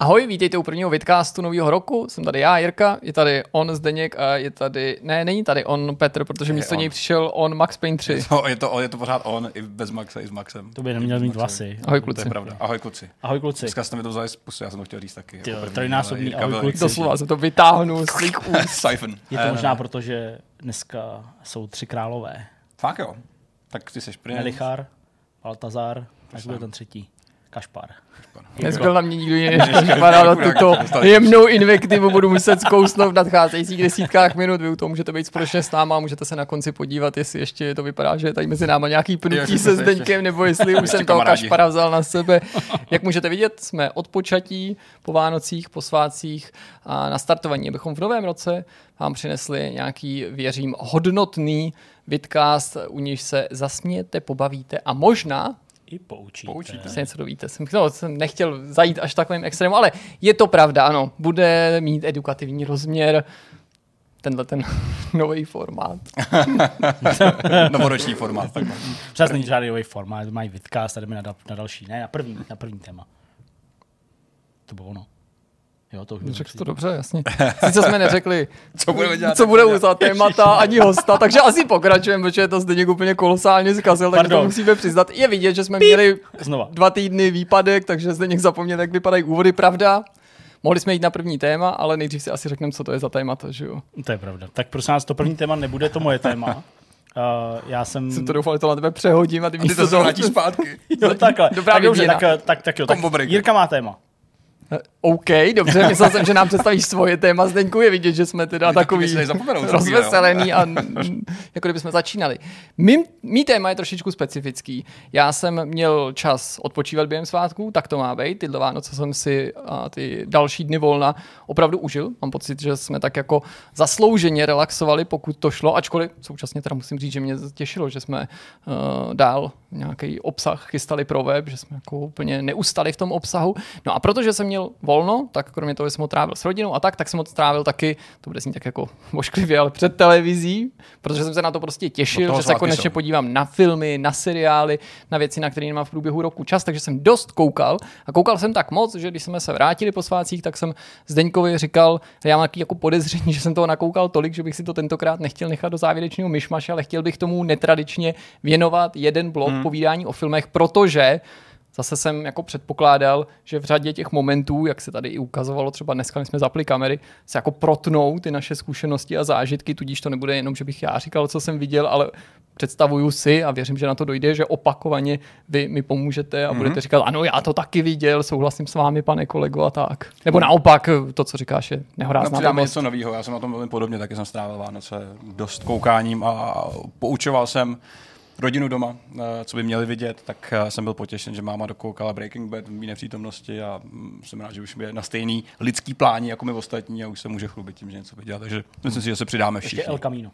Ahoj, vítejte u prvního vidcastu nového roku. Jsem tady já, Jirka, je tady on, Zdeněk a je tady, ne, není tady on, Petr, protože místo on. něj přišel on, Max Payne 3. Je to, je, to, je to pořád on, i bez Maxe, i s Maxem. To by neměl mít vlasy. Ahoj To kluci. je pravda. Ahoj kluci. Ahoj kluci. Dneska jste mi to vzali z pusy, já jsem to chtěl říct taky. Ty jako první, trojnásobný ahoj byl kluci. Doslova se to vytáhnu z úst. Siphon. Je Eh, to ne, možná proto, že dneska jsou tři králové. Fakt jo. Tak ty seš princ. Melichar, Baltazar, jak byl ten třetí? Kašpar. Nezbyl na mě nikdo jiný, než vypadá na tuto jemnou invektivu, budu muset zkousnout v nadcházejících desítkách minut. Vy u toho můžete být společně s náma a můžete se na konci podívat, jestli ještě to vypadá, že je tady mezi náma nějaký pnutí se Zdeňkem, nebo jestli už jsem toho. Kašpara vzal na sebe. Jak můžete vidět, jsme od počatí, po Vánocích, po svátcích a na startování, abychom v novém roce vám přinesli nějaký, věřím, hodnotný vidcast, u nějž se zasmějete, pobavíte a možná I poučíte. Poučíte. se něco dovíte. Jsem, no, jsem nechtěl zajít až takovým extrémem, ale je to pravda, ano. Bude mít edukativní rozměr tenhle ten nový formát. Novoroční formát. Tak. Přes není žádný nový formát, mají vidcast a jdeme na, na další. Ne, na první, na první téma. To bylo ono. Jo, to už bylo Řekl to dobře, jasně. Sice jsme neřekli, Co budeme dělat? co bude za témata, ani hosta, takže asi pokračujeme, protože to zde úplně kolosálně zkazil, takže to musíme přiznat. Je vidět, že jsme měli Znova. dva týdny výpadek, takže zde někdo zapomněl, jak vypadají úvody, pravda. Mohli jsme jít na první téma, ale nejdřív si asi řekneme, co to je za témata, že jo? To je pravda. Tak prosím vás, to první téma nebude to moje téma. Uh, já jsem... Jsem to doufal, že to na tebe přehodím a ty Ty to místo se toho... vrátíš zpátky. Jo, takhle. Dobrá tak dobře, tak, tak, tak jo. Tak. Jirka má téma. OK, dobře, myslel jsem, že nám představíš svoje téma. Zdeňku je vidět, že jsme teda My takový rozveselený a mm, jako kdybychom začínali. Mým, mý téma je trošičku specifický. Já jsem měl čas odpočívat během svátků, tak to má být. Tyhle Vánoce jsem si a ty další dny volna opravdu užil. Mám pocit, že jsme tak jako zaslouženě relaxovali, pokud to šlo, ačkoliv současně teda musím říct, že mě těšilo, že jsme uh, dál nějaký obsah chystali pro web, že jsme jako úplně neustali v tom obsahu. No a protože jsem měl volno, tak kromě toho, že jsem ho trávil s rodinou a tak, tak jsem ho trávil taky, to bude znít tak jako ošklivě, ale před televizí, protože jsem se na to prostě těšil, že se konečně jsou. podívám na filmy, na seriály, na věci, na které nemám v průběhu roku čas, takže jsem dost koukal a koukal jsem tak moc, že když jsme se vrátili po svátcích, tak jsem Zdeňkovi říkal, že já mám jako podezření, že jsem toho nakoukal tolik, že bych si to tentokrát nechtěl nechat do závěrečného myšmaše, ale chtěl bych tomu netradičně věnovat jeden blok hmm. povídání o filmech, protože Zase jsem jako předpokládal, že v řadě těch momentů, jak se tady i ukazovalo, třeba dneska, když jsme zapli kamery, se jako protnou ty naše zkušenosti a zážitky, tudíž to nebude jenom, že bych já říkal, co jsem viděl, ale představuju si a věřím, že na to dojde, že opakovaně vy mi pomůžete a mm-hmm. budete říkat, ano, já to taky viděl, souhlasím s vámi, pane kolego, a tak. Nebo naopak, to, co říkáš, je No, nehorázná blbost. něco nového, já jsem na tom velmi podobně, taky jsem strávil Vánoce dost koukáním a poučoval jsem rodinu doma, eh, co by měli vidět, tak eh, jsem byl potěšen, že máma dokoukala Breaking Bad v mý nepřítomnosti a mm, jsem rád, že už je na stejný lidský pláni jako my ostatní a už se může chlubit tím, že něco viděla, takže myslím si, že se přidáme Ještě všichni. El Camino.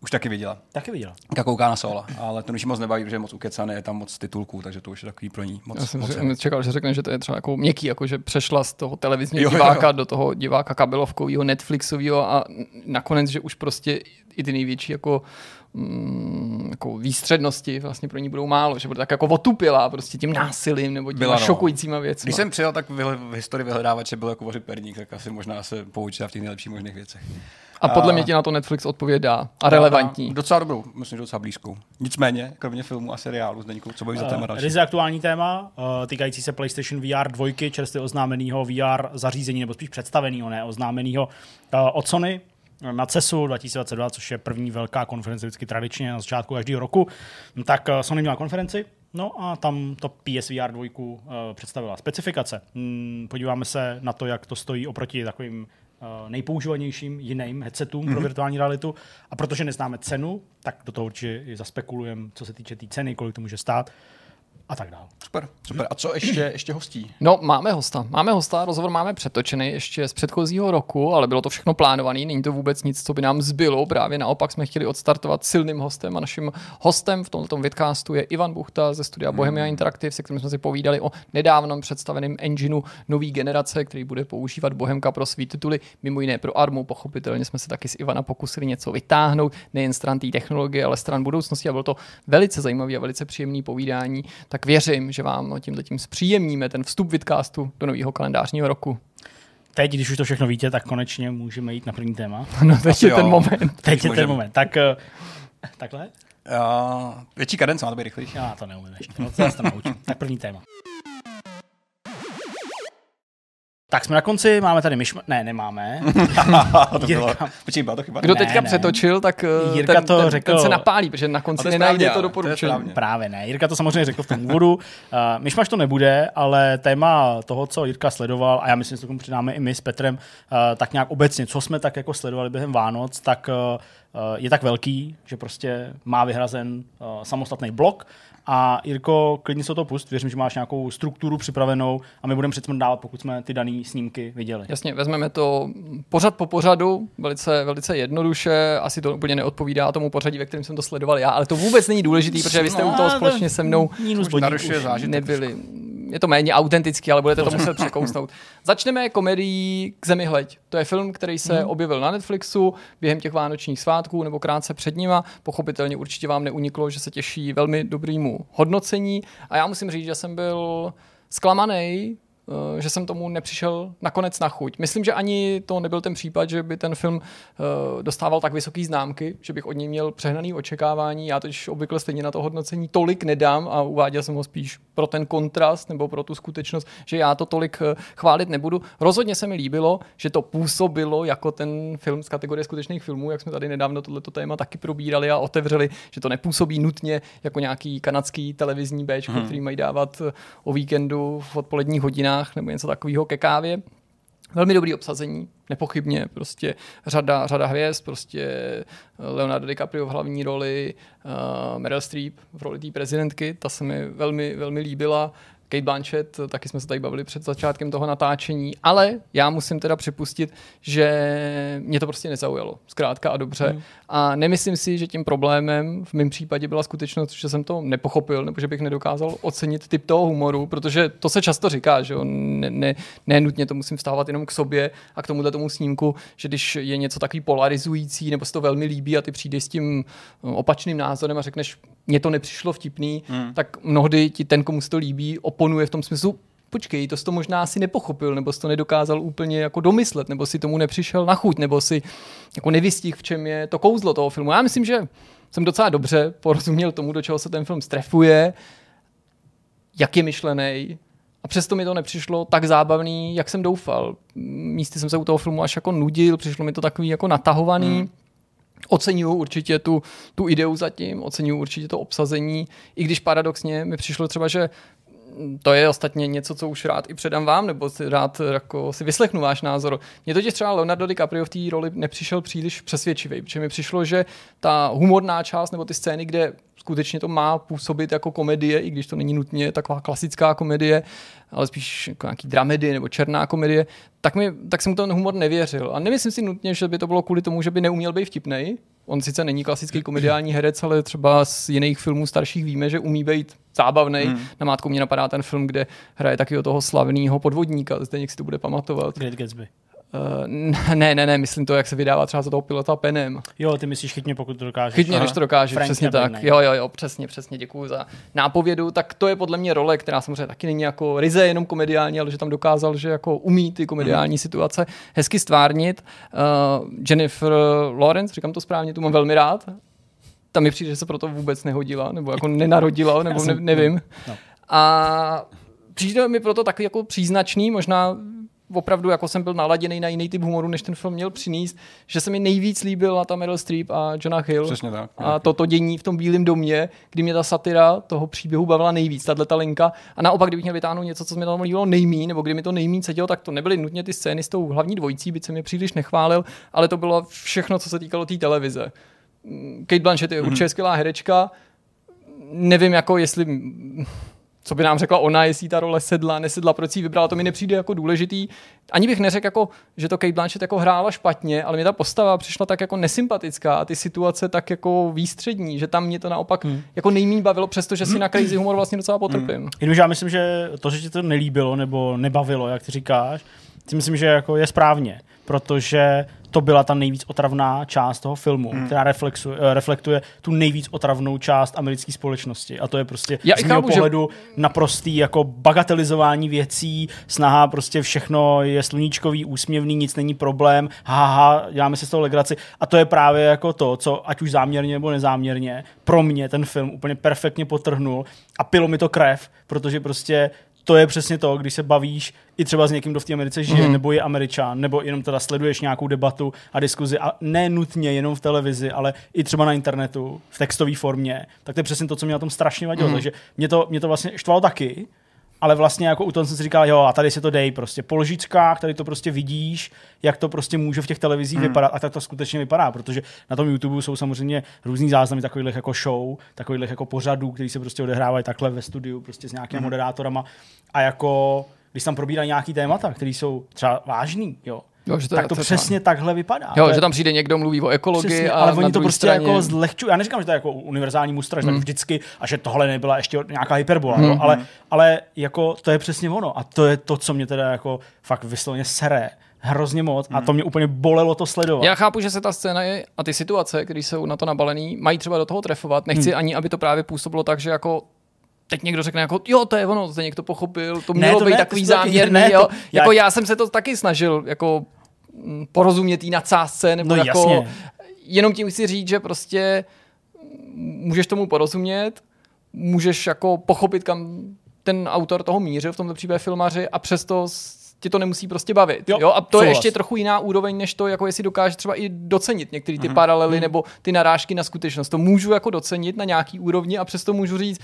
Už taky viděla. Taky viděla. Jak kouká na Sola, ale ten už moc nebaví, protože je moc ukecaný, je tam moc titulků, takže to už je takový pro ní moc. Já jsem moc si- čekal, že řekne, že to je třeba jako měkký, jako že přešla z toho televizního Jo, jo, diváka jo. do toho diváka kabelovkového, Netflixového a nakonec, že už prostě i ty největší jako, mm, jako výstřednosti vlastně pro ní budou málo, že bude tak jako otupila prostě tím násilím nebo těma Byla, no. šokujícíma věcmi. Když jsem přijel, tak v, v historii vyhledávače byl jako vařit perník, tak asi možná se poučila v těch nejlepších možných věcech. A podle a- mě ti na to Netflix odpovědá a relevantní. Docela dobrou, myslím, že docela blízkou. Nicméně, kromě filmů a seriálu, Zdeňku, co bojíš za téma Uh, další? ryze aktuální téma, uh, týkající se PlayStation VR 2, čerstvě oznámeného VR zařízení, nebo spíš představeného, ne oznámeného uh, od Sony na CESu 2022, což je první velká konference vždycky tradičně na začátku každého roku, tak uh, Sony měla konferenci, no a tam to PSVR 2 uh, představila specifikace. Hmm, podíváme se na to, jak to stojí oproti takovým uh, nejpoužívanějším jiným headsetům mm-hmm. pro virtuální realitu. A protože neznáme cenu, tak do toho určitě zaspekulujeme, co se týče té tý ceny, kolik to může stát a tak dále. Super, super. A co ještě, ještě hostí? No, máme hosta. Máme hosta, rozhovor máme přetočený ještě z předchozího roku, ale bylo to všechno plánované, není to vůbec nic, co by nám zbylo. Právě naopak jsme chtěli odstartovat silným hostem a naším hostem v tomto vidcastu je Ivan Buchta ze studia Bohemia Interactive, se kterým jsme si povídali o nedávnom představeném engineu nový generace, který bude používat Bohemka pro svý tituly, mimo jiné pro Armu. Pochopitelně jsme se taky s Ivana pokusili něco vytáhnout, nejen stran té technologie, ale stran budoucnosti a bylo to velice zajímavé a velice příjemné povídání. tak věřím, že vám tímhle tím zpříjemníme ten vstup Vidcastu do nového kalendářního roku. Teď, když už to všechno víte, tak konečně můžeme jít na první téma. No, teď Asi je ten jo. moment. Teď je můžeme. ten moment. Tak eh, takhle? Uh, větší kadence, má to být rychlejší. Já to neumím ještě. No, to se naučím. Tak první téma. Tak jsme na konci, máme tady myšma... Ne, nemáme. to bylo, Jirka. počkej, byla to chyba? Kdo Ne, teďka ne. přetočil, tak eh, Jirka ten, to ten, řekl. ten se napálí, protože na konci to nenajde správně, to to doporučení. správně. Právě ne. Jirka to samozřejmě řekl v tom úvodu. Uh, myšmaš to nebude, ale téma toho, co Jirka sledoval, a já myslím, že se k tomu přidáme i my s Petrem, uh, tak nějak obecně, co jsme tak jako sledovali během Vánoc, tak uh, je tak velký, že prostě má vyhrazen uh, samostatný blok. A Jirko, klidně se to pust, věřím, že máš nějakou strukturu připravenou a my budeme předtím dávat, pokud jsme ty dané snímky viděli. Jasně, vezmeme to pořad po pořadu, velice, velice jednoduše, asi to úplně neodpovídá tomu pořadí, ve kterém jsem to sledoval já, ale to vůbec není důležitý, protože vy jste u toho společně se mnou narušuje zážitek. nebyli. Je to méně autentický, ale budete to muset překousnout. Začneme komedií K zemi hleď. To je film, který se Mhm. objevil na Netflixu během těch vánočních svátků nebo krátce před nima. Pochopitelně určitě vám neuniklo, že se těší velmi dobrýmu hodnocení. A já musím říct, že jsem byl zklamaný, že jsem tomu nepřišel nakonec na chuť. Myslím, že ani to nebyl ten případ, že by ten film eh, dostával tak vysoký známky, že bych od něj měl přehnaný očekávání. Já totiž obvykle stejně na to hodnocení tolik nedám a uváděl jsem ho spíš pro ten kontrast nebo pro tu skutečnost, že já to tolik eh, chválit nebudu. Rozhodně se mi líbilo, že to působilo jako ten film z kategorie skutečných filmů, jak jsme tady nedávno tohleto téma taky probírali a otevřeli, že to nepůsobí nutně jako nějaký kanadský televizní béčko, hmm. který mají dávat eh, o víkendu v odpoledních hodinách nebo něco takového ke kávě. Velmi dobrý obsazení, nepochybně, prostě řada, řada hvězd, prostě Leonardo DiCaprio v hlavní roli, uh, Meryl Streep v roli té prezidentky, ta se mi velmi, velmi líbila. Kate Blanchett, taky jsme se tady bavili před začátkem toho natáčení, ale já musím teda připustit, že mě to prostě nezaujalo, zkrátka a dobře. Hmm. A nemyslím si, že tím problémem v mém případě byla skutečnost, že jsem to nepochopil, nebo že bych nedokázal ocenit typ toho humoru, protože to se často říká, že jo, ne, ne, ne nutně to musím vstávat jenom k sobě a k tomuhle tomu snímku, že když je něco takový polarizující, nebo se to velmi líbí a ty přijdeš s tím eh, opačným názorem a řekneš, mně to nepřišlo vtipný, hmm. tak mnohdy ti ten, komu se to líbí, oponuje v tom smyslu, počkej, to jsi to možná asi nepochopil, nebo jsi to nedokázal úplně jako domyslet, nebo si tomu nepřišel na chuť, nebo si jako nevystihl, v čem je to kouzlo toho filmu. Já myslím, že jsem docela dobře porozuměl tomu, do čeho se ten film strefuje, jak je myšlený, a přesto mi to nepřišlo tak zábavný, jak jsem doufal. Místy jsem se u toho filmu až jako nudil, přišlo mi to takový jako natahovaný. Hmm. Oceňuju určitě tu, tu ideu zatím, oceňuju určitě to obsazení, i když paradoxně mi přišlo třeba, že to je ostatně něco, co už rád i předám vám, nebo si rád jako si vyslechnu váš názor. Mně totiž třeba Leonardo DiCaprio v té roli nepřišel příliš přesvědčivý, protože mi přišlo, že ta humorná část nebo ty scény, kde skutečně to má působit jako komedie, i když to není nutně taková klasická komedie, ale spíš jako nějaký dramedy nebo černá komedie, tak, mi, tak jsem mu ten humor nevěřil. A nemyslím si nutně, že by to bylo kvůli tomu, že by neuměl být vtipnej. On sice není klasický komediální herec, ale třeba z jiných filmů starších víme, že umí být zábavný. Hmm. Na mátku mě napadá ten film, kde hraje taky toho slavného podvodníka, zde si to bude pamatovat. Great Gatsby. Uh, ne, ne, ne, myslím to, jak se vydává třeba za toho pilota penem. Jo, ty myslíš chytně, pokud to dokážeš. Chytně, když to dokážeš, Frank přesně tak. Jo, jo, jo, přesně, přesně, děkuji za nápovědu. Tak to je podle mě role, která samozřejmě taky není jako ryze jenom komediální, ale že tam dokázal, že jako umí ty komediální mm. situace hezky stvárnit. Uh, Jennifer Lawrence, říkám to správně, tu mám velmi rád. Tam mi přijde, že se proto vůbec nehodila, nebo jako nenarodila, nebo ne, nevím. No. A přijde mi proto takový jako příznačný, možná opravdu jako jsem byl naladěný na jiný typ humoru, než ten film měl přinést, že se mi nejvíc líbila ta Meryl Streep a Jonah Hill. Přesně tak. A toto dění v tom Bílém domě, kdy mě ta satira toho příběhu bavila nejvíc, tahle ta linka. A naopak, kdybych měl vytáhnout něco, co se mi tam líbilo nejmín, nebo kdy mi to nejmín sedělo, tak to nebyly nutně ty scény s tou hlavní dvojicí, byť jsem je příliš nechválil, ale to bylo všechno, co se týkalo té televize. Mm, Kate Blanchett je určitě skvělá herečka. Nevím, jako jestli co by nám řekla ona, jestli ta role sedla, nesedla, proč ji vybrala, to mi nepřijde jako důležitý. Ani bych neřekl, jako, že to Kate Blanchett jako hrála špatně, ale mi ta postava přišla tak jako nesympatická a ty situace tak jako výstřední, že tam mě to naopak hmm. jako nejméně bavilo, přestože si na crazy humor vlastně docela potrpím. Hmm. Já myslím, že to, že ti to nelíbilo nebo nebavilo, jak ty říkáš, si myslím, že jako je správně, protože to byla ta nejvíc otravná část toho filmu, hmm. která reflexuje, eh, reflektuje tu nejvíc otravnou část americké společnosti. A to je prostě Já z mého chápu, že- pohledu naprostý jako bagatelizování věcí, snaha prostě všechno je sluníčkový, úsměvný, nic není problém, haha, děláme si z toho legraci. A to je právě jako to, co ať už záměrně nebo nezáměrně, pro mě ten film úplně perfektně potrhnul a pilo mi to krev, protože prostě to je přesně to, když se bavíš i třeba s někým, kdo v té Americe žije, mm. nebo je Američan, nebo jenom teda sleduješ nějakou debatu a diskuzi a ne nutně jenom v televizi, ale i třeba na internetu, v textové formě, tak to je přesně to, co mě na tom strašně vadilo. Mm. Takže mě to, mě to vlastně štvalo taky, ale vlastně jako u toho jsem si říkal, jo, a tady si to dej prostě po lžičkách, tady to prostě vidíš, jak to prostě může v těch televizích hmm. vypadat a tak to skutečně vypadá, protože na tom YouTube jsou samozřejmě různý záznamy takových jako show, takových jako pořadů, který se prostě odehrávají takhle ve studiu prostě s nějakými hmm. moderátorama a jako když tam probírají nějaký témata, které jsou třeba vážný, jo, Jo, že to, tak je- to přesně takhle vypadá. Jo, že tam přijde někdo, mluví o ekologii Přesně, a ale oni to prostě straně... jako zlehčují. Já neříkám, že to je jako univerzální mustraž, mm. tak Hmm. vždycky, a že tohle nebyla ještě nějaká hyperbola, Mm, mm. ale, ale jako to je přesně ono. A to je to, co mě teda jako fakt vysloveně sere hrozně moc a to mě úplně bolelo to sledovat. Já chápu, že se ta scéna je a ty situace, které jsou na to nabalený, mají třeba do toho trefovat. Nechci Hmm. ani, aby to právě působilo tak, že jako teď někdo řekne jako, jo, to je ono, to někdo pochopil, to Ne, mělo to být ne, takový to záměrný, ne, to- jo. já- Jako já jsem se to taky snažil, jako porozumět tý nadsázce, nebo No jako jasně. jenom tím chci říct, že prostě mm, můžeš tomu porozumět, můžeš jako pochopit, kam ten autor toho mířil, v tomto případě filmaři, a přesto tě to nemusí prostě bavit. Jo, Jo, A to je ještě trochu jiná úroveň, než to, jako jestli dokáže třeba i docenit některé ty paralely nebo ty narážky na skutečnost. To můžu jako docenit na nějaký úrovni a přesto můžu říct,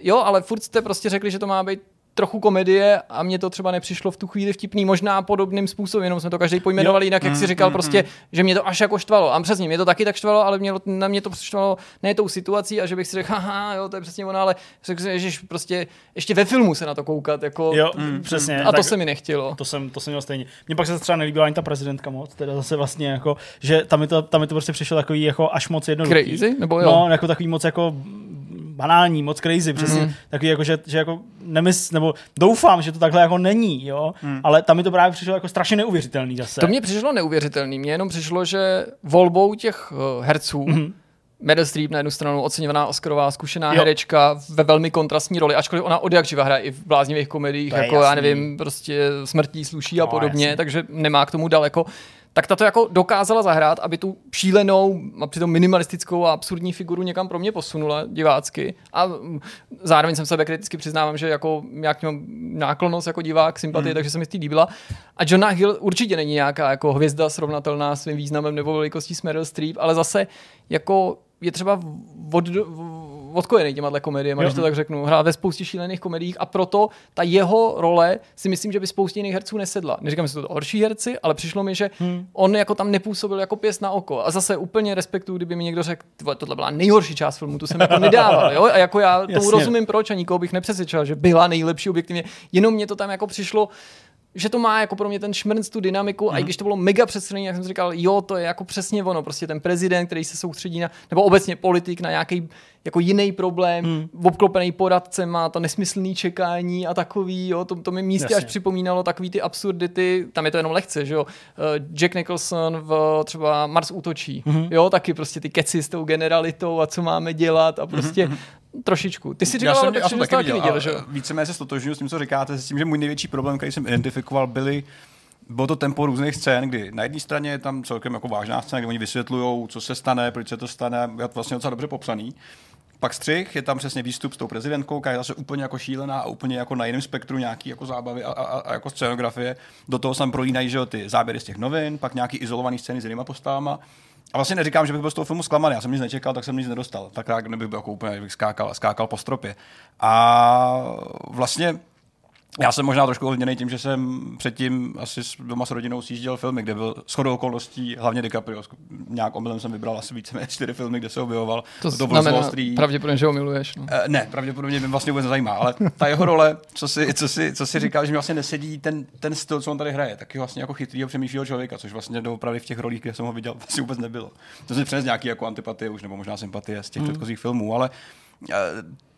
jo, ale furt jste prostě řekli, že to má být trochu komedie a mně to třeba nepřišlo v tu chvíli vtipný, možná podobným způsobem, jenom jsme to každý pojmenovali jinak, jak si říkal prostě, že mě to až jako štvalo. A přesně, mě to taky tak štvalo, ale mě, na mě to štvalo ne tou situací a že bych si řekl, haha, jo, to je přesně ono, ale řekl si, že prostě ještě ve filmu se na to koukat, jako, Jo, mm, přesně. a to se mi nechtělo. To jsem, to jsem měl stejně. Mně pak se třeba nelíbila ani ta prezidentka moc, teda zase vlastně jako, že tam mi to, tam mi to prostě přišlo takový jako až moc jednoduchý. Crazy? Nebo jo? No, jako takový moc jako banální, moc crazy, přesně. Mm. Takový jako, že, že jako nemys, nebo doufám, že to takhle jako není, jo, mm. ale tam mi to právě přišlo jako strašně neuvěřitelný zase. To mně přišlo neuvěřitelný. Mně jenom přišlo, že volbou těch uh, herců, mm-hmm. Meryl Streep na jednu stranu oceňovaná Oscarová zkušená Jo. herečka ve velmi kontrastní roli, ačkoliv ona od jak živa hraje i v bláznivých komediích, jako já jasný. nevím, prostě smrtí sluší a No, podobně, jasný. takže nemá k tomu daleko. Tak ta to jako dokázala zahrát, aby tu šílenou a přitom minimalistickou a absurdní figuru někam pro mě posunula divácky. A mm, zároveň jsem sebe kriticky přiznávám, že jako nějak mám náklonost jako divák, sympatie, mm. takže se mi ty líbila. A Jonah Hill určitě není nějaká jako hvězda srovnatelná svým významem nebo velikostí s Meryl Streep, ale zase jako je třeba od, odkojený těma komediemi, když to tak řeknu. Hrál ve spoustě šílených komediích a proto ta jeho role si myslím, že by spoustě jiných herců nesedla. Neříkám, že jsou to horší herci, ale přišlo mi, že hmm. on jako tam nepůsobil jako pěst na oko. A zase úplně respektuju, kdyby mi někdo řekl, "Ty vole, tohle byla nejhorší část filmu, tu jsem jako nedával. Jo? A jako já tomu Jasně. rozumím, proč a nikoho bych nepřesvědčil, že byla nejlepší objektivně. Jenom mě to tam jako přišlo, že to má jako pro mě ten šmrnc, tu dynamiku, mm. a i když to bylo mega přestřelený, jak jsem si říkal, jo, to je jako přesně ono, prostě ten prezident, který se soustředí na, nebo obecně politik na nějaký jako jiný problém, mm. obklopený poradcem, má to nesmyslný čekání a takový, jo, to, to mi místě Jasně. až připomínalo takový ty absurdity, tam je to jenom lehce, že jo, Eh, Jack Nicholson v třeba Mars útočí, mm. jo, taky prostě ty keci s tou generalitou a co máme dělat a prostě mm. trošičku. Ty si říkal, já ale jsem, Petře, já jsem že jsi taky to viděl, viděl, že jo? víceméně se stotožňuji s tím, co říkáte, s tím, že můj největší problém, který jsem identifikoval, byly bylo to tempo různých scén, kdy na jedné straně je tam celkem jako vážná scéna, kde oni vysvětlují, co se stane, proč se to stane, je to vlastně docela dobře popsaný. Pak střih, je tam přesně výstup s tou prezidentkou, která je zase úplně jako šílená a úplně jako na jiném spektru nějaký jako zábavy a, a, a jako scénografie. Do toho tam prolínají že ty záběry z těch novin, pak nějaký izolovaný scény s jinýma postavama. A vlastně neříkám, že bych byl z toho filmu zklamaný, já jsem nic nečekal, tak jsem nic nedostal. Tak jak nebyl jako úplně, že bych skákal, skákal po stropě. A vlastně já jsem možná trošku ovlivněný tím, že jsem předtím asi s, doma s rodinou sjížděl filmy, kde byl shodou okolností hlavně DiCaprio. Nějak omylem jsem vybral asi více čtyři filmy, kde se objevoval. To Wolf znamená pravděpodobně, že ho miluješ. No. Eh, Ne, pravděpodobně mě vlastně vůbec nezajímá, ale ta jeho role, co si, co si, co si říkal, že mi vlastně nesedí ten, ten styl, co on tady hraje, taky vlastně jako chytrýho přemýšlivého člověka, což vlastně doopravdy v těch rolích, kde jsem ho viděl, vlastně vůbec nebylo. To si přines nějaký jako antipatie už, nebo možná sympatie z těch předchozích filmů, ale eh,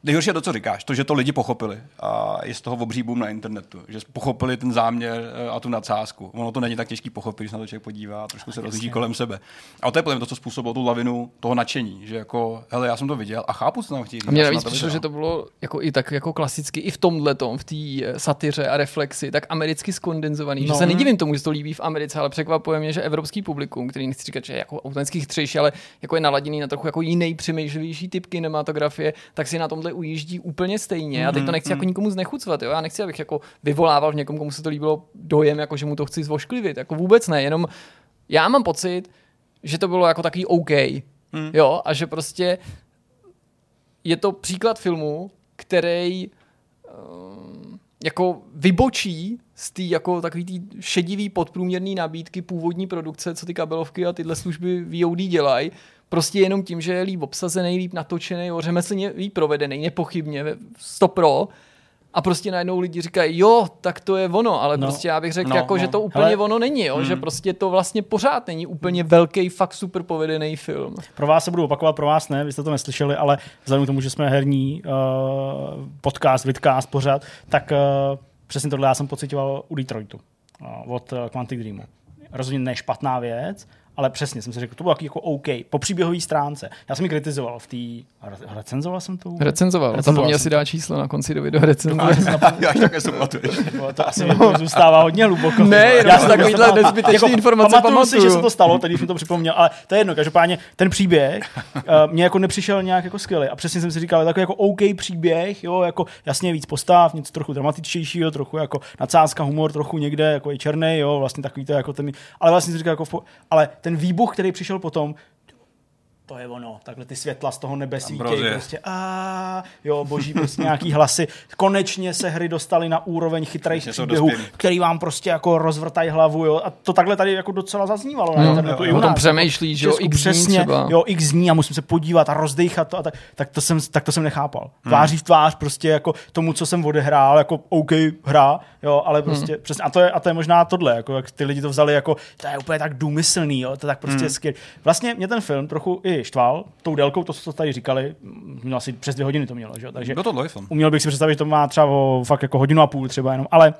Nejhorší je to, co říkáš, to, že to lidi pochopili a je z toho obří boom na internetu, že pochopili ten záměr eh, a tu nadsázku. Ono to není tak těžký pochopit, když se na to člověk podívá a trošku se rozhlíží kolem sebe. A to je podle to, co způsobilo tu lavinu toho nadšení, že jako, hele, já jsem to viděl a chápu, co tam chtějí. A mě navíc přišlo, že to bylo jako i tak jako klasicky, i v tomhle v té eh, satyře a reflexi, tak americky skondenzovaný, no. že se nedivím tomu, že to líbí v Americe, ale překvapuje mě, že evropský publikum, který nechci říkat, že je jako autentický chytřejší, ale jako je naladěný na trochu jako jiný, přemýšlivější typ kinematografie, tak si na tomhle ujíždí úplně stejně. A teď to mhm, nechci mm. jako nikomu znechucovat, jo? Já nechci, abych jako vyvolával v někom, komu se to líbilo, dojem, jako že mu to chci zvošklivit. Jako vůbec ne, jenom já mám pocit, že to bylo jako takový OK. Mm. Jo, a že prostě je to příklad filmu, který um, jako vybočí z té jako takový tý šedivý podprůměrný nabídky původní produkce, co ty kabelovky a tyhle služby VOD dělají, prostě jenom tím, že je líp obsazený, líp natočený, řemeslně líp provedený, nepochybně, 100 pro, a prostě najednou lidi říkají, jo, tak to je ono, ale no, prostě já bych řekl, no, jako, no. že to úplně Hele, ono není, jo, mm. že prostě to vlastně pořád není úplně velký, fakt super povedený film. Pro vás se budu opakovat, pro vás ne, vy jste to neslyšeli, ale vzhledem k tomu, že jsme herní uh, podcast, vidcast pořád, tak uh, přesně tohle já jsem pocitoval u Detroitu uh, od uh, Quantic Dreamu. Rozhodně ne špatná věc, ale přesně jsem si řekl, to bylo jako OK, po příběhové stránce. Já jsem ji kritizoval v té, recenzoval jsem to? Recenzoval, recenzoval mě asi dá číslo na konci do video recenze. Já také jsem To asi no. zůstává hodně hluboko. Ne, já takovýhle nezbytečný jako, informace pamatuju. pamatuju. si, že se to stalo, teď jsem to připomněl, ale to je jedno, každopádně ten příběh uh, mě jako nepřišel nějak jako skvělý. A přesně jsem si říkal, takový jako OK příběh, jo, jako jasně víc postav, něco trochu dramatičtějšího, trochu jako nadsázka, humor, trochu někde jako i černý, jo, vlastně takový to jako ten, ale vlastně si říkal jako, ale ten výbuch, který přišel potom, to je ono, takhle ty světla z toho nebe svítějí, prostě a jo, boží, prostě nějaký hlasy. Konečně se hry dostaly na úroveň chytrých příběhů, který vám prostě jako rozvrtají hlavu, jo, a to takhle tady jako docela zaznívalo. No, na jo, jo, o tom přemýšlí, že jo, x přesně, třeba. jo, x dní a musím se podívat a rozdejchat to a tak, tak to jsem, tak to jsem nechápal. Hmm. Tváří v tvář prostě jako tomu, co jsem odehrál, jako OK hra, jo, ale prostě hmm. přesně, a to, je, a to je možná tohle, jako jak ty lidi to vzali jako, to je úplně tak důmyslný, jo, to je tak prostě hmm. skvělý. Vlastně mě ten film trochu i štval tou délkou, to, co tady říkali, měl asi přes dvě hodiny to mělo, že? takže Bylo to dlouhý film. uměl bych si představit, že to má třeba o, fakt jako hodinu a půl třeba jenom, ale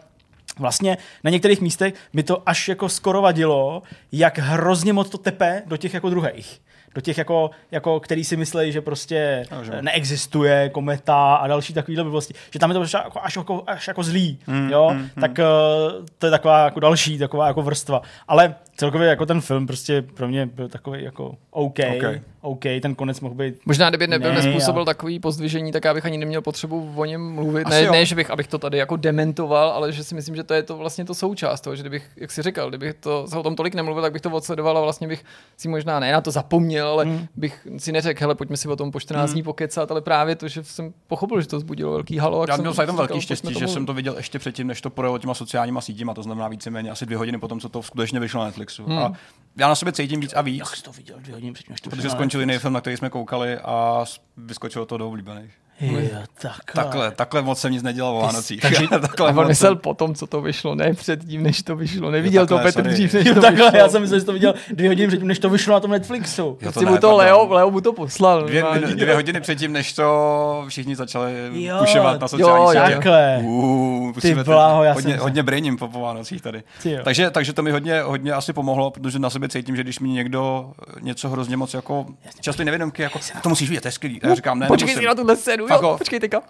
Vlastně na některých místech mi to až jako skoro vadilo, jak hrozně moc to tepe do těch jako druhých do těch, jako, jako který si myslí, že prostě no, neexistuje kometa a další takovýhle blbosti. Že tam je to jako, až, jako, až jako zlý, mm, jo? Mm, tak uh, to je taková jako další taková jako vrstva. Ale celkově jako ten film prostě pro mě byl takový jako OK, okay. OK, ten konec mohl být. Možná kdyby nebyl, ne, nespůsobil a... takový pozdvižení, tak já bych ani neměl potřebu o něm mluvit. ne, ne, že bych, abych to tady jako dementoval, ale že si myslím, že to je to vlastně to součást toho, že kdybych, jak si říkal, kdybych to, se o tom tolik nemluvil, tak bych to odsledoval a vlastně bych si možná ne na to zapomněl, ale hmm. bych si neřekl, hele, pojďme si o tom po 14 hmm. dní pokecat, ale právě to, že jsem pochopil, že to zbudilo velký halo. Já měl jsem velký štěstí, že jsem to viděl ještě předtím, než to projelo těma sociálníma sítěma, to znamená víceméně asi dvě hodiny potom, co to skutečně vyšlo na Netflixu. Hmm. A já na sebe cítím víc a víc. Jak jsi to viděl dvě hodiny předtím, než to Protože skončil jiný film, na který jsme koukali a vyskočilo to do oblíbených. Jo, takhle. takhle. Takhle moc jsem nic nedělal o Vánocích. Takže takhle on myslel po tom, co to vyšlo, ne předtím, než to vyšlo. Neviděl jo, takhle, to Petr dřív, než jo, to takhle, vyšlo. Já jsem myslel, že to viděl dvě hodiny předtím, než to vyšlo na tom Netflixu. Jo, to, ne, to Leo, Leo mu to poslal. Dvě, dvě, dvě hodiny předtím, než to všichni začali jo, pušovat na sociální jo, sítě. Takhle. Uh, Ty blaho, já hodně, hodně brainím po, po Vánocích tady. Takže, takže to mi hodně, hodně asi pomohlo, protože na sebe cítím, že když mi někdo něco hrozně moc jako často nevědomky, jako to musíš vidět, to je skvělý. Já říkám, ne, Počkej si na tuhle scénu, vi har forskjellige ting.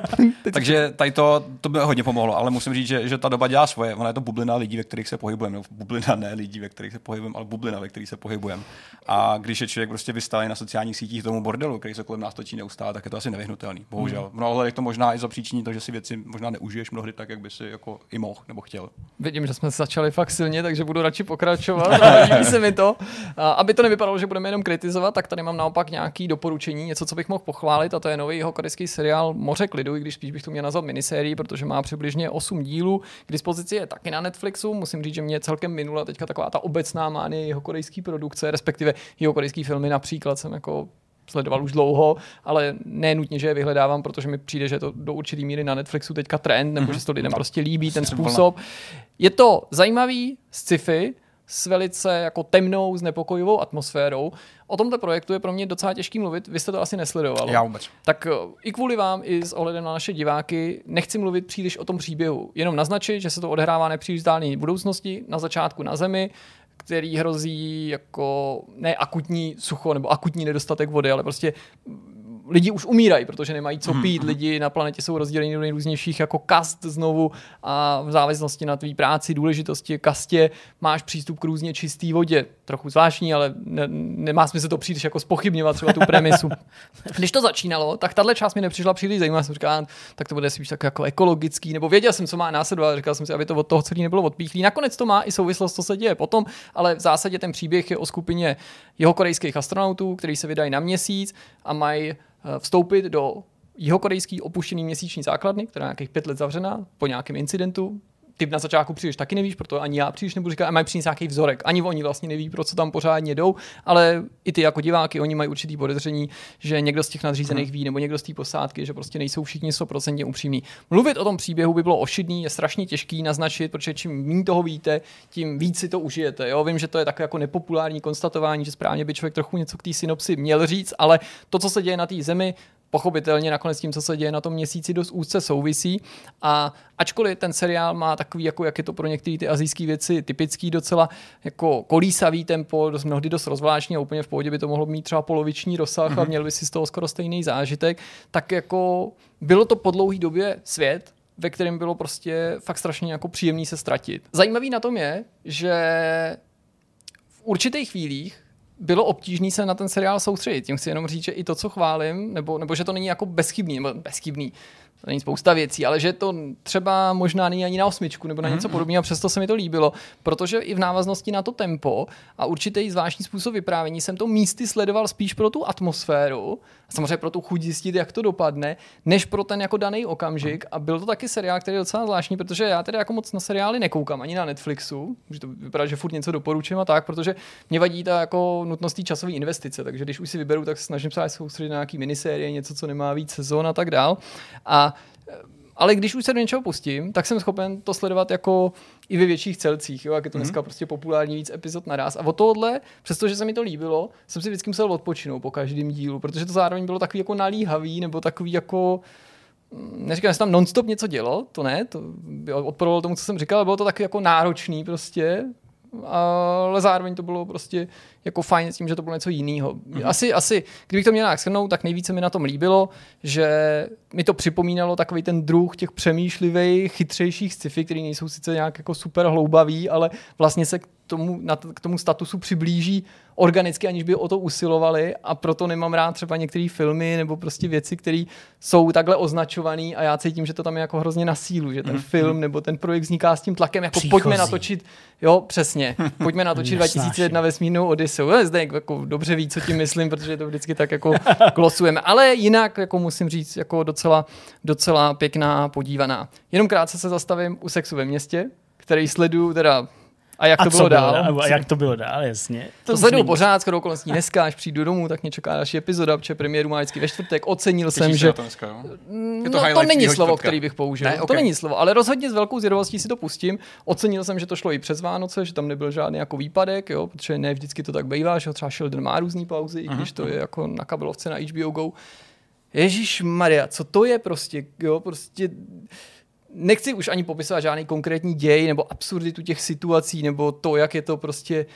Takže tady to, to by hodně pomohlo, ale musím říct, že, že ta doba dělá svoje. Ona je to bublina lidí, ve kterých se pohybujeme. No, bublina ne lidí, ve kterých se pohybujeme, ale bublina, ve kterých se pohybujeme. A když je člověk prostě vystavený na sociálních sítích tomu bordelu, který se kolem nás točí neustále, tak je to asi nevyhnutelný. Bohužel. Mm. V mnoha je to možná i zapříčiní to, že si věci možná neužiješ mnohdy tak, jak by si jako i mohl nebo chtěl. Vidím, že jsme začali fakt silně, takže budu radši pokračovat. Líbí se mi to. A aby to nevypadalo, že budeme jenom kritizovat, tak tady mám naopak nějaký doporučení, něco, co bych mohl pochválit, a to je nový jeho korejský seriál Moře klidu, i když spíš bych to měl nazvat minisérii, protože má přibližně 8 dílů. K dispozici je taky na Netflixu. Musím říct, že mě celkem minula teďka taková ta obecná mánie jeho korejský produkce, respektive jeho korejský filmy například jsem jako sledoval už dlouho, ale ne nutně, že je vyhledávám, protože mi přijde, že je to do určitý míry na Netflixu teďka trend, nebo mm-hmm. že se to lidem prostě líbí, ten způsob. Je to zajímavý sci-fi, s velice jako temnou, znepokojivou atmosférou. O tomto projektu je pro mě docela těžký mluvit, vy jste to asi nesledovali. Já vůbec. Tak eh, i kvůli vám, i s ohledem na naše diváky, nechci mluvit příliš o tom příběhu. Jenom naznačit, že se to odehrává nepříliš vzdálené budoucnosti, na začátku na Zemi, který hrozí jako ne akutní sucho nebo akutní nedostatek vody, ale prostě lidi už umírají, protože nemají co pít, mm-hmm. lidi na planetě jsou rozděleni do nejrůznějších jako kast znovu a v závislosti na tvý práci, důležitosti kastě máš přístup k různě čisté vodě. Trochu zvláštní, ale ne, nemá smysl to příliš jako spochybňovat třeba tu premisu. Když to začínalo, tak tahle část mi nepřišla příliš zajímavá. Jsem říkal, tak to bude spíš tak jako ekologický, nebo věděl jsem, co má následovat, říkal jsem si, aby to od toho celý nebylo odpíchlý. Nakonec to má i souvislost, co se děje potom, ale v zásadě ten příběh je o skupině jeho korejských astronautů, kteří se vydají na měsíc a mají vstoupit do jihokorejský opuštěný měsíční základny, která je nějakých pět let zavřená po nějakém incidentu, ty na začátku příliš taky nevíš, proto ani já příliš nebudu říkat, a mají přinést nějaký vzorek. Ani oni vlastně neví, pro co tam pořádně jdou, ale i ty jako diváky, oni mají určitý podezření, že někdo z těch nadřízených ví, nebo někdo z té posádky, že prostě nejsou všichni 100% upřímní. Mluvit o tom příběhu by bylo ošidný, je strašně těžký naznačit, protože čím méně toho víte, tím víc si to užijete. Jo? Vím, že to je takové jako nepopulární konstatování, že správně by člověk trochu něco k té synopsi měl říct, ale to, co se děje na té zemi, pochopitelně nakonec tím, co se děje na tom měsíci, dost úzce souvisí. A ačkoliv ten seriál má takový, jako jak je to pro některé ty azijské věci typický docela jako kolísavý tempo, dost, mnohdy dost rozvláštní a úplně v pohodě by to mohlo mít třeba poloviční rozsah mm-hmm. a mhm. měl by si z toho skoro stejný zážitek, tak jako bylo to po dlouhé době svět, ve kterém bylo prostě fakt strašně jako příjemný se ztratit. Zajímavý na tom je, že v určitých chvílích bylo obtížné se na ten seriál soustředit. Tím chci jenom říct, že i to, co chválím, nebo, nebo že to není jako bezchybný, nebo bezchybný, to není spousta věcí, ale že to třeba možná není ani na osmičku nebo na něco mm-hmm. podobného, přesto se mi to líbilo, protože i v návaznosti na to tempo a určitý zvláštní způsob vyprávění jsem to místy sledoval spíš pro tu atmosféru, a samozřejmě pro tu chuť zjistit, jak to dopadne, než pro ten jako daný okamžik. A byl to taky seriál, který je docela zvláštní, protože já tedy jako moc na seriály nekoukám, ani na Netflixu, že to vypadá, že furt něco doporučím a tak, protože mě vadí ta jako nutnost časové investice, takže když už si vyberu, tak se snažím se soustředit na nějaký minisérie, něco, co nemá víc sezon a tak dál. A ale když už se do něčeho pustím, tak jsem schopen to sledovat jako i ve větších celcích, jo, jak je to dneska mm-hmm. prostě populární víc epizod naraz. A o tohle, přestože se mi to líbilo, jsem si vždycky musel odpočinout po každém dílu, protože to zároveň bylo takový jako nalíhavý, nebo takový jako mm, neříkám, že tam nonstop něco dělo, to ne, to odporovalo tomu, co jsem říkal, ale bylo to taky jako náročný prostě, ale zároveň to bylo prostě jako fajn s tím, že to bylo něco jiného. Mm-hmm. Asi, asi, kdybych to měl nějak shrnout, tak nejvíce mi na tom líbilo, že mi to připomínalo takový ten druh těch přemýšlivých, chytřejších sci-fi, který nejsou sice nějak jako super hloubaví, ale vlastně se k tomu, na, k tomu statusu přiblíží organicky, aniž by o to usilovali a proto nemám rád třeba některé filmy nebo prostě věci, které jsou takhle označované a já cítím, že to tam je jako hrozně na sílu, že ten mm, film nebo ten projekt vzniká s tím tlakem, jako Příchozí. pojďme natočit, jo, přesně, pojďme natočit 2001 vesmírnou Odysseu. Zde jako dobře ví, co tím myslím, protože to vždycky tak jako glosujeme. Ale jinak, jako musím říct, jako docela, docela pěkná podívaná. Jenom krátce se zastavím u sexu ve městě, který sleduju teda a jak a to bylo dál? Bylo, a jak to bylo dál, jasně. To, to sleduju pořád, skoro okolností dneska, až přijdu domů, tak mě čeká další epizoda, protože premiéru má vždycky ve čtvrtek. Ocenil Těší jsem, že... To, dneska, jo? Mm, je to, no, to není slovo, čtvrtka. který bych použil. Ne? Okay. To není slovo, ale rozhodně s velkou zvědavostí si to pustím. Ocenil jsem, že to šlo i přes Vánoce, že tam nebyl žádný jako výpadek, jo, protože ne vždycky to tak bývá, že třeba Sheldon má různý pauzy, i když to mhm. je jako na kabelovce na HBO Go. Ježíš Maria, co to je prostě, jo, prostě nechci už ani popisovat žádný konkrétní děj nebo absurditu těch situací nebo to, jak je to prostě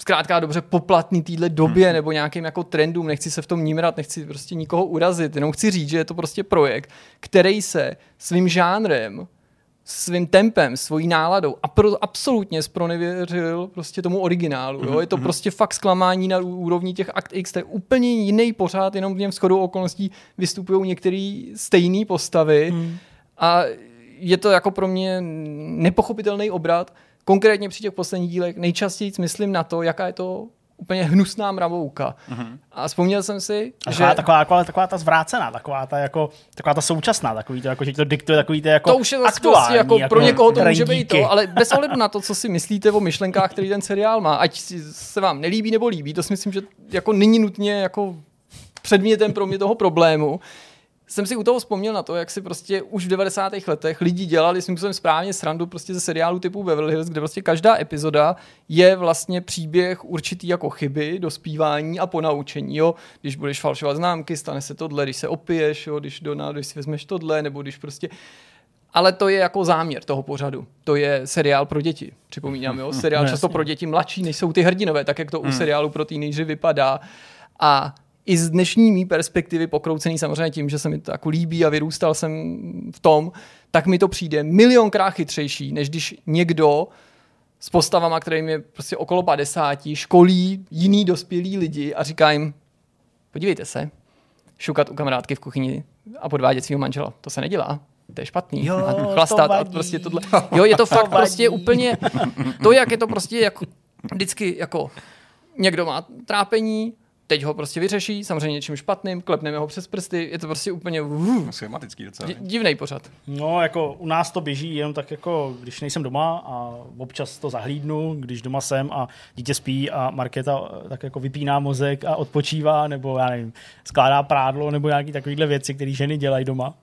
zkrátka dobře poplatný téhle době hmm. nebo nějakým jako trendům, nechci se v tom nímrat, nechci prostě nikoho urazit, jenom chci říct, že je to prostě projekt, který se svým žánrem, svým tempem, svojí náladou a pro, absolutně spronevěřil prostě tomu originálu. Jo? Je to hmm. prostě fakt zklamání na úrovni těch Akt X, to je úplně jiný pořád, jenom v něm shodou okolností vystupují některé stejné postavy. Hmm a je to jako pro mě nepochopitelný obrat. Konkrétně při těch posledních dílech nejčastěji myslím na to, jaká je to úplně hnusná mravouka. Mm-hmm. A vzpomněl jsem si, a že... Taková, taková, taková ta zvrácená, taková ta, jako, taková ta současná, takový to, jako, že to diktuje takový to jako To už je aktuální, prostě jako, jako pro někoho to může být to, ale bez ohledu na to, co si myslíte o myšlenkách, který ten seriál má, ať se vám nelíbí nebo líbí, to si myslím, že jako není nutně jako předmětem pro mě toho problému jsem si u toho vzpomněl na to, jak si prostě už v 90. letech lidi dělali svým způsobem správně srandu prostě ze seriálu typu Beverly Hills, kde prostě každá epizoda je vlastně příběh určitý jako chyby, dospívání a ponaučení. Jo? Když budeš falšovat známky, stane se tohle, když se opiješ, jo? když do když si vezmeš tohle, nebo když prostě ale to je jako záměr toho pořadu. To je seriál pro děti, připomínám, jo? Seriál No, často pro děti mladší, než jsou ty hrdinové, tak jak to u seriálu pro teenagery vypadá. A i z dnešní mý perspektivy, pokroucený samozřejmě tím, že se mi to jako líbí a vyrůstal jsem v tom, tak mi to přijde milionkrát chytřejší, než když někdo s postavama, kterým je prostě okolo 50, školí jiný dospělí lidi a říká jim, podívejte se, šukat u kamarádky v kuchyni a podvádět svého manžela. To se nedělá. To je špatný. Jo, a to chlastat a vadí. prostě tohle. Jo, je to fakt vadí. prostě úplně, to jak je to prostě jako, vždycky jako někdo má trápení, teď ho prostě vyřeší, samozřejmě něčím špatným, klepneme ho přes prsty, je to prostě úplně uh, Schematický docela. di- divný pořad. No, jako u nás to běží jenom tak jako, když nejsem doma a občas to zahlídnu, když doma jsem a dítě spí a Markéta eh, tak jako vypíná mozek a odpočívá, nebo já nevím, skládá prádlo, nebo nějaký takovýhle věci, které ženy dělají doma.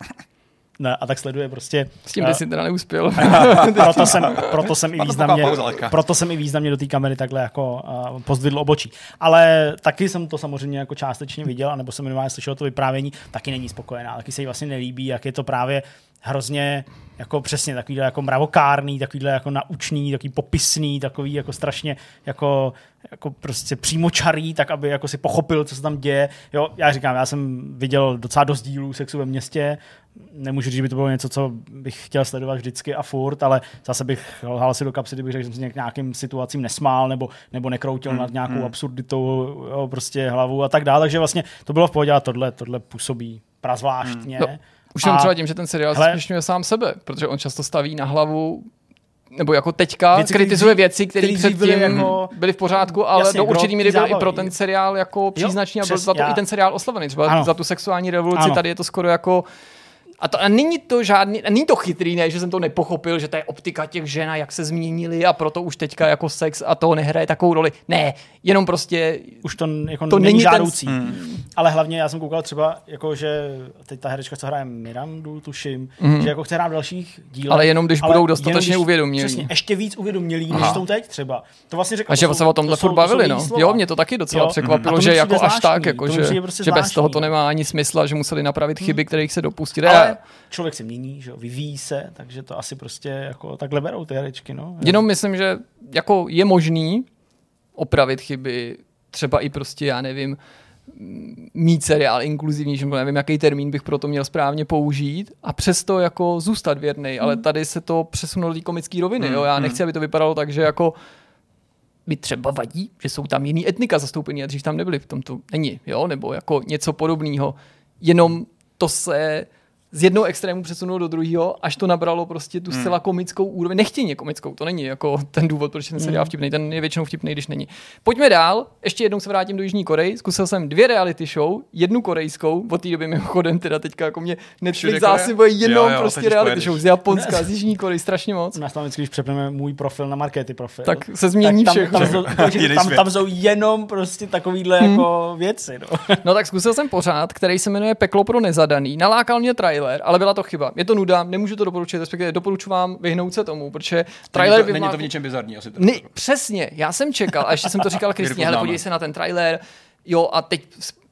Ne, a tak sleduje prostě. S tím eh, by si teda neuspěl. proto jsem, proto jsem i významně, proto jsem i významně do té kamery takhle jako uh, pozdvidl obočí. Ale taky jsem to samozřejmě jako částečně viděl, anebo jsem minimálně slyšel to vyprávění, taky není spokojená, taky se jí vlastně nelíbí, jak je to právě hrozně jako přesně takovýhle jako mravokárný, takovýhle jako naučný, takový popisný, takový jako strašně jako, jako prostě přímočarý, tak aby jako si pochopil, co se tam děje. Jo, já říkám, já jsem viděl docela dost dílů sexu ve městě, nemůžu říct, že by to bylo něco, co bych chtěl sledovat vždycky a furt, ale zase bych lhal si do kapsy, kdybych řekl, že jsem si nějak- nějakým situacím nesmál nebo, nebo nekroutil Hmm, nad nějakou absurditou jo, prostě hlavu a tak dále. Takže vlastně to bylo v pohodě a tohle, tohle působí prazvláštně. No, Už jenom A- třeba tím, že ten seriál Hele- zesměšňuje sám sebe, protože on často staví na hlavu nebo jako teďka Věci, který kritizuje věci, které předtím byly jako- byly v pořádku, ale Jasně, do určitý míry byl i pro ten seriál jako příznačný a byl přes- za to já- i ten seriál oslavený. Třeba Ano. za tu sexuální revoluci Ano. tady je to skoro jako a, to, a není to žádný, a není to chytrý, ne, že jsem to nepochopil, že to je optika těch žen a jak se změnili a proto už teďka jako sex a to nehraje takovou roli. Ne, jenom prostě už to, jako To není není ten- žádoucí. Hmm. Ale hlavně já jsem koukal třeba, jako že teď ta herečka, co hraje Mirandu, tuším, mm. že jako chce hrát v dalších dílech. Ale jenom když budou dostatečně když- uvědomělí. Přesně, ještě víc uvědomělí, než jsou teď třeba. To vlastně řekl, A že to se o tomhle to jsou- furt to jsou bavili, no. Jo, mě to taky docela Jo. překvapilo, že jako až tak, jako že, prostě že bez toho to nemá ani smysl, že museli napravit chyby, kterých se dopustili. Ale Ale člověk se mění, že jo, vyvíjí se, takže to asi prostě jako takhle berou ty herečky, no. jenom myslím, že jako je možný opravit chyby, třeba i prostě, já nevím, mít seriál inkluzivní, že nevím, jaký termín bych pro to měl správně použít a přesto jako zůstat věrný, ale tady se to přesunulo do komické roviny, jo, já nechci, aby to vypadalo tak, že jako mi třeba vadí, že jsou tam jiný etnika zastoupený a dřív tam nebyli, v tom to není, jo, nebo jako něco podobného. Jenom to se z jednoho extrému přesunulo do druhého, až to nabralo prostě tu zcela komickou úroveň. Nechtěně komickou, to není jako ten důvod, proč ten seriál vtipný, ten je většinou vtipný, když není. Pojďme dál, ještě jednou se vrátím do Jižní Koreji. Zkusil jsem dvě reality show, jednu korejskou, od té doby mimochodem teda teďka jako mě Netflix zásobuje jenom Jo, jo, prostě reality pojedeš. show z Japonska, z Jižní Koreji, strašně moc. U nás tam vždycky, když přepneme můj profil na markety profil, Tak se změní tam, všechno. Tam, jsou, takže Jiný tam, tam jsou jenom prostě takovýhle hmm. jako věci. No. No tak zkusil jsem pořád, který se jmenuje Peklo pro nezadaný. Nalákal mě trailer, ale byla to chyba. Je to nuda, nemůžu to doporučit, respektive doporučuji vám vyhnout se tomu, protože trailer není, to, není to v ničem bizarní asi. Ne, přesně, já jsem čekal, a ještě jsem to říkal Kristýně, ale podívej se na ten trailer, jo, a teď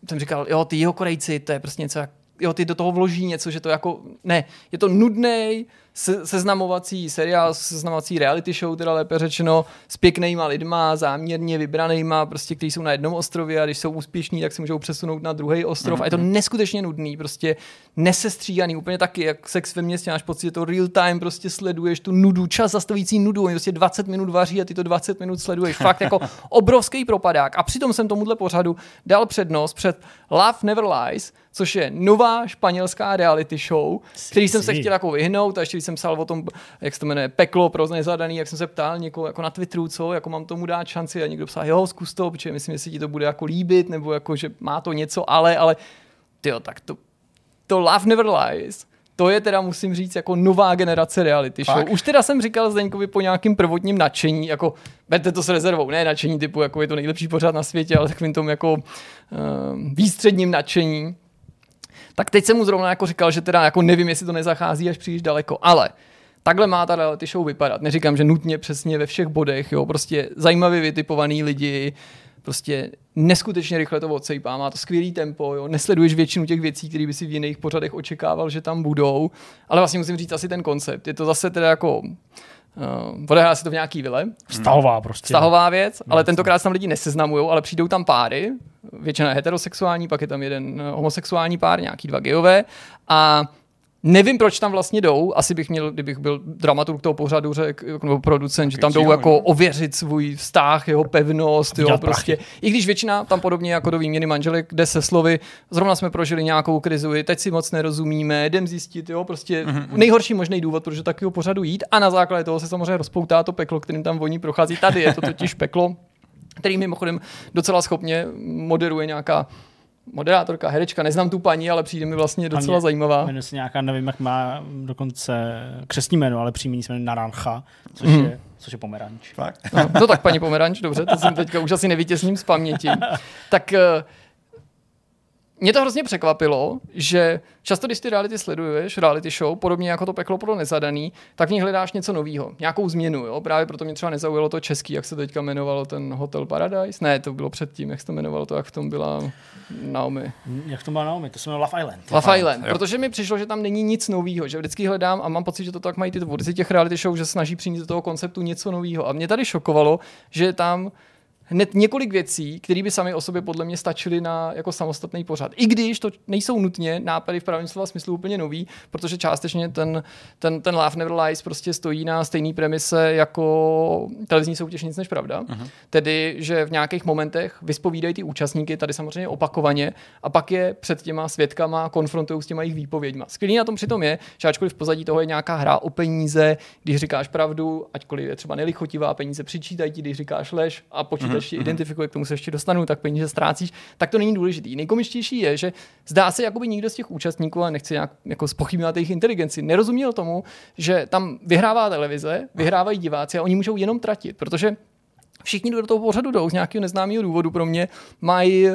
jsem říkal, jo, ty jeho Korejci, to je prostě něco jo, ty do toho vloží něco, že to jako, ne, je to nudný se, seznamovací seriál, seznamovací reality show, teda lépe řečeno, s pěknýma lidma, záměrně vybranýma, prostě, kteří jsou na jednom ostrově a když jsou úspěšní, tak se můžou přesunout na druhý ostrov. Mm-hmm. A je to neskutečně nudný, prostě nesestříhaný, úplně taky, jak sex ve městě, máš pocit, že to real time, prostě sleduješ tu nudu, čas zastavující nudu, oni prostě 20 minut vaří a ty to 20 minut sleduješ. Fakt jako obrovský propadák. A přitom jsem tomuhle pořadu dal přednost před Love Never Lies, což je nová španělská reality show, který jsem se si. chtěl jako vyhnout a ještě když jsem psal o tom, jak se to jmenuje, peklo pro nezadaný, jak jsem se ptal někoho jako na Twitteru, co, jako mám tomu dát šanci a někdo psal, jo, zkus to, protože myslím, že se ti to bude jako líbit, nebo jako, že má to něco, ale, ale, tyjo, tak to, to Love Never Lies, to je teda, musím říct, jako nová generace reality show. Fakt? Už teda jsem říkal Zdeňkovi po nějakým prvotním nadšení, jako berte to s rezervou, ne nadšení typu, jako je to nejlepší pořád na světě, ale takovým tom jako uh, výstředním nadšení. Tak teď jsem mu zrovna jako říkal, že teda jako nevím, jestli to nezachází až příliš daleko, ale takhle má ta reality show vypadat. Neříkám, že nutně přesně ve všech bodech, jo, prostě zajímavě vytipovaný lidi, prostě neskutečně rychle to odsejpá, má to skvělý tempo, jo, nesleduješ většinu těch věcí, které by si v jiných pořadech očekával, že tam budou, ale vlastně musím říct asi ten koncept. Je to zase teda jako Uh, odehrá se to v nějaký vile. Vztahová prostě. Vztahová věc, ale tentokrát se tam lidi neseznamují, ale přijdou tam páry, většina je heterosexuální, pak je tam jeden eh, homosexuální pár, nějaký dva gejové a Nevím, proč tam vlastně jdou. Asi bych měl, kdybych byl dramaturg toho pořadu, řek, nebo producent, že tam jdou jako ověřit svůj vztah, jeho pevnost, jo, prostě. I když většina tam podobně jako do výměny manželek jde se slovy, zrovna jsme prožili nějakou krizi, teď si moc nerozumíme, jdem zjistit, jo, prostě mm-hmm. nejhorší možný důvod, protože takového pořadu jít a na základě toho se samozřejmě rozpoutá to peklo, kterým tam voní prochází. Tady je to totiž peklo, který mimochodem docela schopně moderuje nějaká moderátorka, herečka, neznám tu paní, ale přijde mi vlastně docela mě, zajímavá. Jmenuje se nějaká, nevím, jak má dokonce křesní jméno, ale příjmení se jmenuje Narancha, což, mm. je, což je pomeranč. Fakt? No, no tak paní pomeranč, dobře, to jsem teďka už asi nevytěsním z paměti. Tak uh, mě to hrozně překvapilo, že často, když ty reality sleduješ, reality show, podobně jako to peklo pro nezadaný, tak v nich hledáš něco nového, nějakou změnu. Jo? Právě proto mě třeba nezaujalo to český, jak se teďka jmenovalo ten Hotel Paradise. Ne, to bylo předtím, jak se to jmenovalo, to jak v tom byla Naomi. Jak v tom byla Naomi? To se jmenovalo Love Island. Love, Love Island, Island protože mi přišlo, že tam není nic nového, že vždycky hledám a mám pocit, že to tak mají ty tvůrci těch reality show, že snaží přinést do toho konceptu něco nového. A mě tady šokovalo, že tam hned několik věcí, které by sami o sobě podle mě stačily na jako samostatný pořad. I když to nejsou nutně nápady v pravém slova smyslu úplně nový, protože částečně ten, ten, ten Love Never Lies prostě stojí na stejné premise jako televizní soutěž nic než pravda. Uh-huh. Tedy, že v nějakých momentech vyspovídají ty účastníky, tady samozřejmě opakovaně, a pak je před těma svědkama konfrontují s těma jejich výpověďma. Skvělý na tom přitom je, že ačkoliv v pozadí toho je nějaká hra o peníze, když říkáš pravdu, ačkoliv je třeba nelichotivá, peníze přičítají ti, když říkáš lež a počítají mm-hmm. ještě identifikuje, k tomu se ještě dostanu, tak peníze ztrácíš, tak to není důležitý. Nejkomičtější je, že zdá se, jako by nikdo z těch účastníků, a nechci nějak jako spochybňovat jejich inteligenci, nerozuměl tomu, že tam vyhrává televize, vyhrávají diváci a oni můžou jenom tratit, protože všichni do toho pořadu jdou z nějakého neznámého důvodu pro mě, mají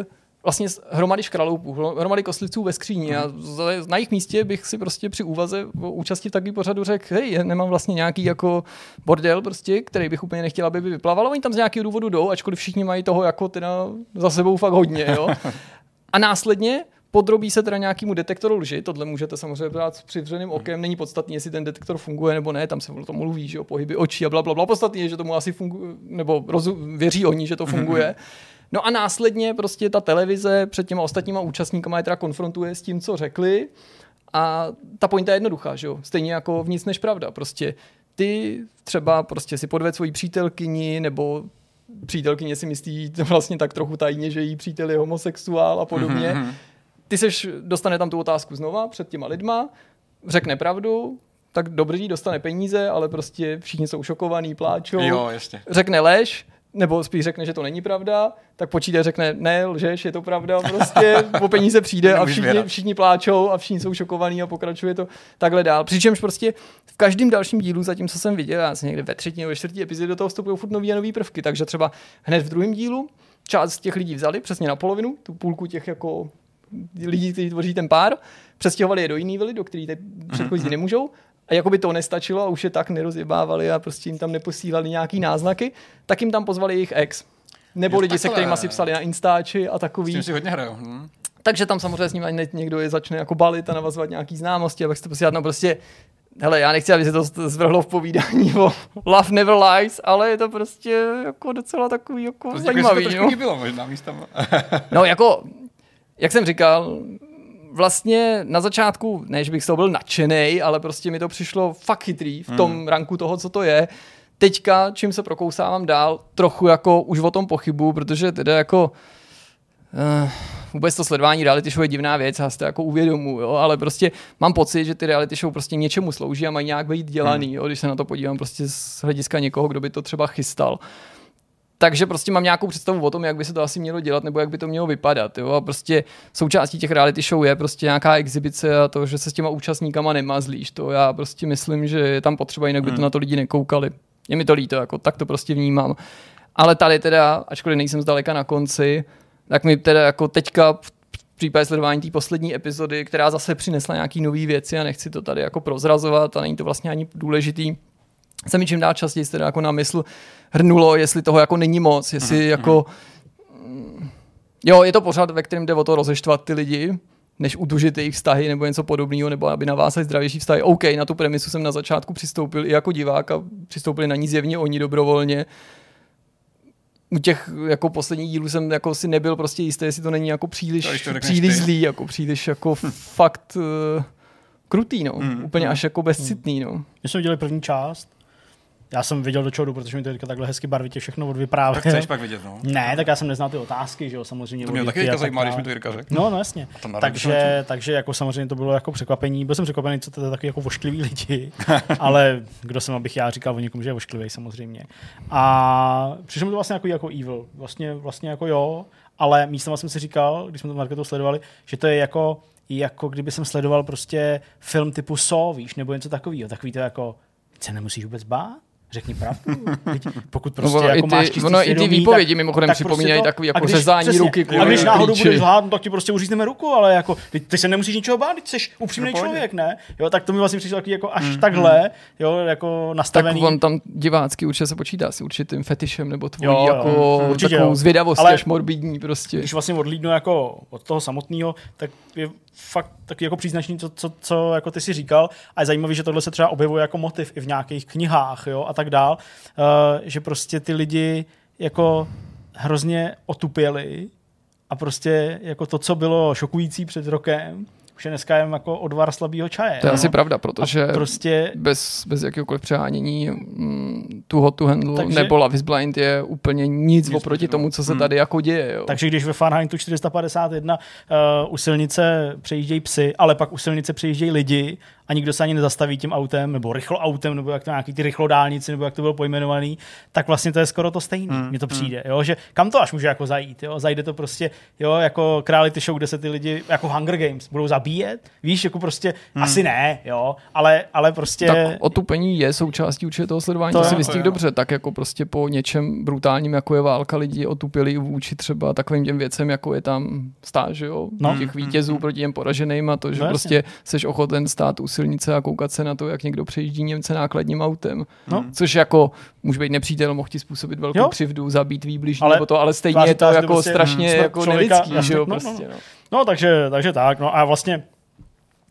vlastně hromady škraloupů, hromady kostlivců ve skříni a na jejich místě bych si prostě při úvaze o účasti v takový pořadu řekl, hej, nemám vlastně nějaký jako bordel prostě, který bych úplně nechtěl, aby by vyplaval, oni tam z nějakého důvodu jdou, ačkoliv všichni mají toho jako teda za sebou fakt hodně, jo. A následně podrobí se teda nějakému detektoru lži, tohle můžete samozřejmě brát s přivřeným okem, není podstatné, jestli ten detektor funguje nebo ne, tam se o tom mluví, že o pohyby očí a bla, bla, bla. Podstatné je, že tomu asi funguje, nebo rozu, věří oni, že to funguje. No a následně prostě ta televize před těma ostatníma účastníkama je teda konfrontuje s tím, co řekli a ta pointa je jednoduchá, že jo? Stejně jako v nic než pravda. Prostě ty třeba prostě si podved svoji přítelkyni nebo přítelkyně si myslí vlastně tak trochu tajně, že její přítel je homosexuál a podobně. Mm-hmm. Ty seš, dostane tam tu otázku znova před těma lidma, řekne pravdu, tak dobrý, dostane peníze, ale prostě všichni jsou šokovaní, pláčou. Jo, jasně. Řekne lež, nebo spíš řekne, že to není pravda, tak počítač řekne, ne, lžeš, je to pravda, prostě po peníze přijde a všichni, všichni pláčou a všichni jsou šokovaní a pokračuje to takhle dál. Přičemž prostě v každém dalším dílu, zatím co jsem viděl, já jsem někde ve třetí nebo čtvrtý epizodě do toho vstupují furt nový a nový prvky, takže třeba hned v druhém dílu část těch lidí vzali přesně na polovinu, tu půlku těch jako lidí, kteří tvoří ten pár, přestěhovali je do jiný vily, do kterých předchozí mm-hmm. nemůžou a jako by to nestačilo a už je tak nerozjebávali a prostě jim tam neposílali nějaký náznaky, tak jim tam pozvali jejich ex. Nebo jo, lidi, takhle. se kterými si psali na Instači a takový. S tím si hodně hrajou. Hm. Takže tam samozřejmě s ním někdo je začne jako balit a navazovat nějaký známosti, abych to posílat, no prostě Hele, já nechci, aby se to zvrhlo v povídání o Love Never Lies, ale je to prostě jako docela takový jako prostě zajímavý. To no. bylo možná místama. no jako, jak jsem říkal, vlastně na začátku, než bych z toho byl nadšený, ale prostě mi to přišlo fakt chytrý v tom hmm. ranku toho, co to je. Teďka, čím se prokousávám dál, trochu jako už o tom pochybu, protože teda jako uh, vůbec to sledování reality show je divná věc, já si to jako uvědomu, jo, ale prostě mám pocit, že ty reality show prostě něčemu slouží a mají nějak být dělaný, hmm. jo, když se na to podívám prostě z hlediska někoho, kdo by to třeba chystal. Takže prostě mám nějakou představu o tom, jak by se to asi mělo dělat, nebo jak by to mělo vypadat. Jo? A prostě součástí těch reality show je prostě nějaká exibice a to, že se s těma účastníkama nemazlíš. To já prostě myslím, že je tam potřeba, jinak by to hmm. na to lidi nekoukali. Je mi to líto, jako, tak to prostě vnímám. Ale tady teda, ačkoliv nejsem zdaleka na konci, tak mi teda jako teďka případě sledování té poslední epizody, která zase přinesla nějaký nové věci a nechci to tady jako prozrazovat a není to vlastně ani důležitý, se mi čím dál častěji teda jako na mysl hrnulo, jestli toho jako není moc, jestli mm-hmm. jako jo, je to pořád, ve kterém jde o to rozeštvat ty lidi, než utužit jejich vztahy nebo něco podobného, nebo aby navázali zdravější vztahy. OK, na tu premisu jsem na začátku přistoupil i jako divák a přistoupili na ní zjevně oni dobrovolně. U těch jako posledních dílů jsem jako si nebyl prostě jistý, jestli to není jako příliš, to příliš zlý, jako příliš jako fakt uh, krutý, no. Mm, Úplně mm. až jako bezcitný, no. My jsme viděli první část, já jsem viděl do čeho jdu, protože mi to teďka takhle hezky barvitě všechno odvyprávěl. Tak chceš pak vidět, no. Ne, tak já jsem neznal ty otázky, že jo, samozřejmě. To mě taky teďka zajímá, když mi to Jirka řekl. No, no jasně. Takže, takže jako samozřejmě to bylo jako překvapení. Byl jsem překvapený, co to je taky jako vošklivý lidi, ale kdo jsem, abych já říkal o někom, že je vošklivý samozřejmě. A přišlo mi to vlastně jako, jako evil. Vlastně, vlastně jako jo, ale místo jsem si říkal, když jsme to marketu sledovali, že to je jako, jako kdyby jsem sledoval prostě film typu So, víš, nebo něco takového. Takový to jako, se nemusíš vůbec bát? Řekni pravdu. Pokud prostě no, jako ty, máš ono, i ty výpovědi tak, mimochodem tak připomínají prostě takový jako řezání přesně, ruky. A když náhodou budeš lhát, no, tak ti prostě uřízneme ruku, ale jako ty, ty se nemusíš ničeho bát, ty jsi upřímný no, člověk, ne? Jo, tak to mi vlastně přišlo takový jako až mm, takhle, mm. jo, jako nastavený. Tak on tam divácky určitě se počítá s určitým fetišem nebo tvojí jo, jako určitě, takovou zvědavost až morbidní prostě. Když vlastně odlídnu jako od toho samotného, tak je fakt taky jako příznačný, co, co, co jako ty si říkal. A je zajímavé, že tohle se třeba objevuje jako motiv i v nějakých knihách jo, a tak dál, uh, že prostě ty lidi jako hrozně otupěli a prostě jako to, co bylo šokující před rokem, už je dneska jen jako odvar slabého čaje. To je no? asi pravda, protože prostě... bez, bez jakéhokoliv přehánění mm, tu hot to handle takže... nebo Love is Blind je úplně nic, nic oproti tomu, co se hmm. tady jako děje. Jo. Takže když ve Fahrenheitu 451 uh, u silnice přejíždějí psy, ale pak u silnice přejíždějí lidi a nikdo se ani nezastaví tím autem, nebo rychlo autem, nebo jak to nějaký ty rychlodálnici, nebo jak to bylo pojmenovaný, tak vlastně to je skoro to stejné. Mně to hmm. přijde, jo, že kam to až může jako zajít, jo, zajde to prostě, jo, jako reality show, kde se ty lidi, jako Hunger Games, budou zabíjet, víš, jako prostě, hmm. asi ne, jo, ale, ale prostě... Tak otupení je součástí určitě toho sledování, to, to si vystihl dobře, tak jako prostě po něčem brutálním, jako je válka, lidi otupili vůči třeba takovým těm věcem, jako je tam stáž, jo, no. těch vítězů hmm. proti těm poraženým a to, že no, prostě seš ochoten stát usil silnice a koukat se na to, jak někdo přejíždí Němce nákladním autem. No. Což jako může být nepřítel, mohl ti způsobit velkou jo. křivdu, zabít výbližní ale, nebo to, ale stejně je to jako prostě strašně jako nelidský, že jo, no, no, prostě, no. No. takže, takže tak, no a vlastně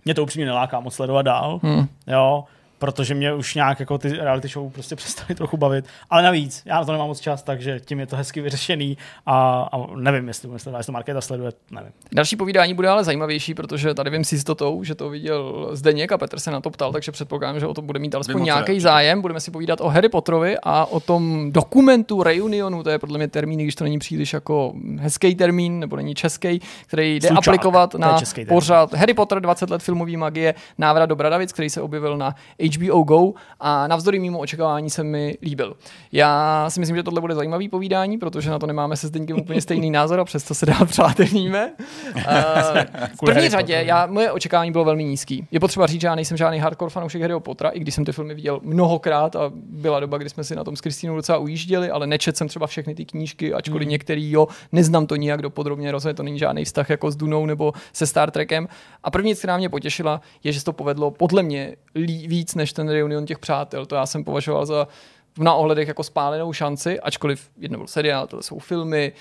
mě to upřímně neláká moc sledovat dál, hmm. jo, protože mě už nějak jako ty reality show prostě přestaly trochu bavit. Ale navíc, já na to nemám moc čas, takže tím je to hezky vyřešený a, a nevím, jestli, jestli, jestli to Markéta sleduje, nevím. Další povídání bude ale zajímavější, protože tady vím s jistotou, že to viděl Zdeněk a Petr se na to ptal, takže předpokládám, že o to bude mít alespoň nějaký zájem. Budeme si povídat o Harry Potterovi a o tom dokumentu Reunionu, to je podle mě termín, když to není příliš jako hezký termín, nebo není český, který jde Slučák, aplikovat na pořád Harry Potter 20 let filmové magie, návrat do Bradavic, který se objevil na HBO Go a navzdory mimo očekávání se mi líbil. Já si myslím, že tohle bude zajímavý povídání, protože na to nemáme se Zdeňkem úplně stejný názor a přesto se dál přátelíme. Uh, v první řadě já, moje očekávání bylo velmi nízký. Je potřeba říct, že já nejsem žádný hardcore fanoušek Harryho Pottera, i když jsem ty filmy viděl mnohokrát a byla doba, kdy jsme si na tom s Kristýnou docela ujížděli, ale nečet jsem třeba všechny ty knížky, ačkoliv hmm. některý jo, neznám to nijak dopodrobně, rozhodně to není žádný vztah jako s Dunou nebo se Star Trekem. A první, která mě potěšila, je, že se to povedlo podle mě víc než ten reunion těch přátel. To já jsem považoval za na ohledech jako spálenou šanci, ačkoliv jedno byl seriál, to jsou filmy,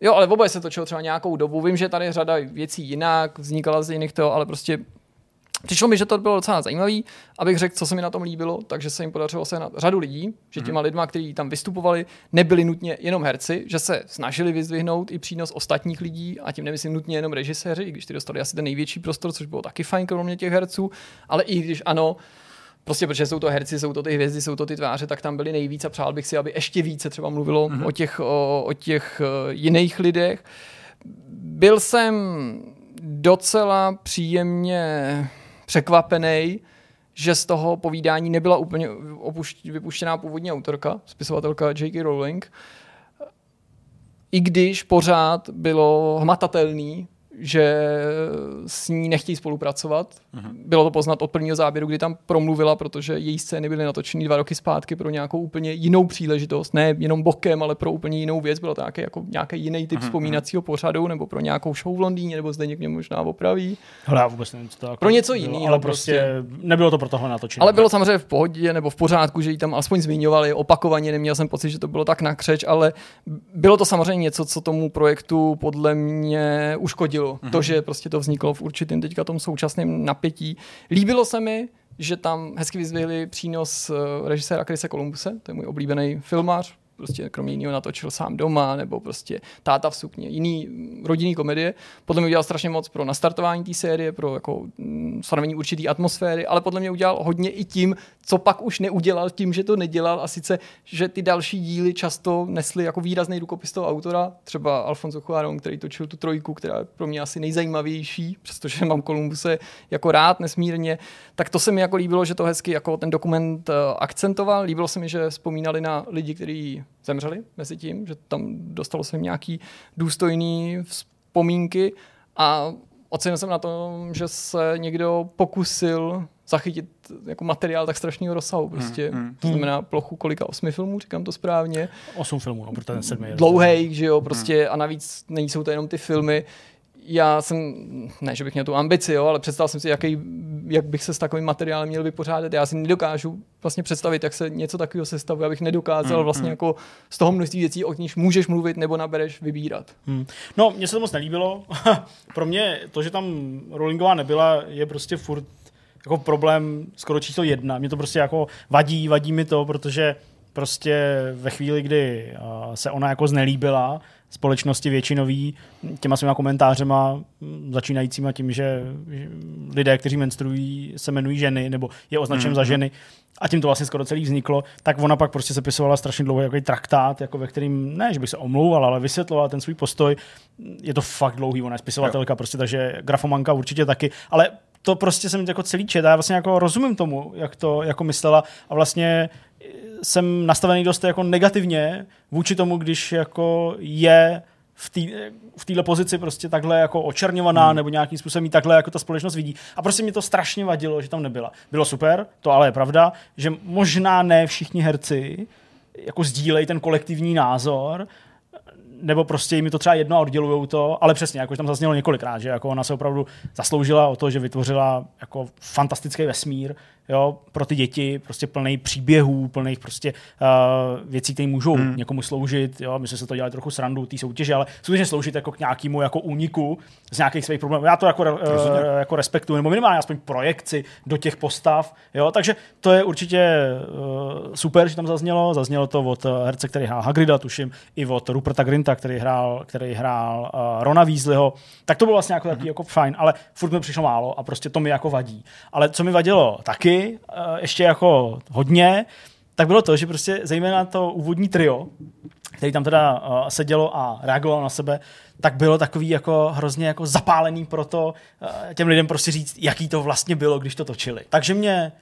Jo, ale oboje se točilo třeba nějakou dobu. Vím, že tady řada věcí jinak, vznikala z jiných toho, ale prostě Přišlo mi, že to bylo docela zajímavý, abych řekl, co se mi na tom líbilo, takže se jim podařilo se na řadu lidí, že těma mhm. lidma, kteří tam vystupovali, nebyli nutně jenom herci, že se snažili vyzdvihnout i přínos ostatních lidí, a tím nemyslím nutně jenom režiséři, i když ty dostali asi ten největší prostor, což bylo taky fajn, kromě těch herců, ale i když ano, prostě protože jsou to herci, jsou to ty hvězdy, jsou to ty tváře, tak tam byly nejvíc a přál bych si, aby ještě více třeba mluvilo mm-hmm. o těch, o, o těch uh, jiných lidech. Byl jsem docela příjemně překvapený, že z toho povídání nebyla úplně opušť, vypuštěná původní autorka, spisovatelka J.K. Rowling, i když pořád bylo hmatatelný, že s ní nechtějí spolupracovat. Mm-hmm. Bylo to poznat od prvního záběru, kdy tam promluvila, protože její scény byly natočeny dva roky zpátky pro nějakou úplně jinou příležitost, ne jenom bokem, ale pro úplně jinou věc. Bylo to nějaký, jako nějaký jiný typ mm-hmm. vzpomínacího pořadu, nebo pro nějakou show v Londýně, nebo zde někde možná opraví. Hele, já vůbec nevím, co to jako Pro něco jiného. Ale prostě, prostě nebylo to pro tohle natočení. Ale bylo samozřejmě v pohodě nebo v pořádku, že ji tam aspoň zmiňovali opakovaně, neměl jsem pocit, že to bylo tak nakřeč, ale bylo to samozřejmě něco, co tomu projektu podle mě uškodilo. Mm-hmm. To, že prostě to vzniklo v určitém teďka tom současném napětí. Líbilo se mi, že tam hezky vyzvihli přínos eh, režiséra Krise Columbuse, to je můj oblíbený filmář, prostě kromě jiného natočil sám doma, nebo prostě táta v sukně, jiný rodinný komedie. Podle mě udělal strašně moc pro nastartování té série, pro jako mm, stanovení určitý atmosféry, ale podle mě udělal hodně i tím, co pak už neudělal tím, že to nedělal a sice, že ty další díly často nesly jako výrazný rukopis toho autora, třeba Alfonso Cuarón, který točil tu trojku, která je pro mě asi nejzajímavější, přestože mám Kolumbuse jako rád nesmírně, tak to se mi jako líbilo, že to hezky jako ten dokument eh, akcentoval. Líbilo se mi, že vzpomínali na lidi, kteří zemřeli mezi tím, že tam dostalo se jim nějaký důstojný vzpomínky a ocenil jsem na tom, že se někdo pokusil zachytit jako materiál tak strašného rozsahu. Prostě. Hmm, hmm. To znamená plochu kolika osmi filmů, říkám to správně. Osm filmů, no, protože ten sedmý je. Dlouhej, že jo, prostě hmm. a navíc nejsou to jenom ty filmy, já jsem, ne, že bych měl tu ambici, jo, ale představil jsem si, jaký, jak bych se s takovým materiálem měl vypořádat. Já si nedokážu vlastně představit, jak se něco takového sestavuje, abych nedokázal hmm, vlastně hmm. jako z toho množství věcí, o níž můžeš mluvit nebo nabereš, vybírat. Hmm. No, mně se to moc nelíbilo. Pro mě to, že tam Rollingová nebyla, je prostě furt jako problém skoro číslo jedna. Mě to prostě jako vadí, vadí mi to, protože prostě ve chvíli, kdy se ona jako znelíbila, společnosti většinový těma svýma komentářema začínajícíma tím, že lidé, kteří menstruují, se jmenují ženy nebo je označen mm, za ženy. A tím to vlastně skoro celý vzniklo, tak ona pak prostě sepisovala strašně dlouhý jako traktát, jako ve kterým, ne, že bych se omlouval, ale vysvětlovala ten svůj postoj. Je to fakt dlouhý, ona je spisovatelka, jo. prostě, takže grafomanka určitě taky, ale to prostě jsem jako celý čet, já vlastně jako rozumím tomu, jak to jako myslela. A vlastně jsem nastavený dost jako negativně vůči tomu, když jako je v té v téhle pozici prostě takhle jako očerňovaná hmm. nebo nějakým způsobem takhle jako ta společnost vidí. A prostě mě to strašně vadilo, že tam nebyla. Bylo super, to ale je pravda, že možná ne všichni herci jako sdílejí ten kolektivní názor, nebo prostě jim to třeba jedno a oddělují to, ale přesně, jako tam zaznělo několikrát, že jako ona se opravdu zasloužila o to, že vytvořila jako fantastický vesmír, jo, pro ty děti, prostě plný příběhů, plných prostě uh, věcí, které můžou hmm. někomu sloužit, jo, my jsme se to dělali trochu srandu té soutěže, ale skutečně sloužit jako k nějakému jako úniku z nějakých svých problémů. Já to jako, uh, jako respektuju, nebo minimálně aspoň projekci do těch postav, jo, takže to je určitě uh, super, že tam zaznělo, zaznělo to od herce, který hrál Hagrida, tuším, i od Ruperta Grinta, který hrál, který hrál uh, Rona Weasleyho, tak to bylo vlastně jako, hmm. jako fajn, ale furt mi přišlo málo a prostě to mi jako vadí. Ale co mi vadilo taky, uh, ještě jako hodně, tak bylo to, že prostě zejména to úvodní trio, který tam teda uh, sedělo a reagovalo na sebe, tak bylo takový jako hrozně jako zapálený pro to uh, těm lidem prostě říct, jaký to vlastně bylo, když to točili. Takže mě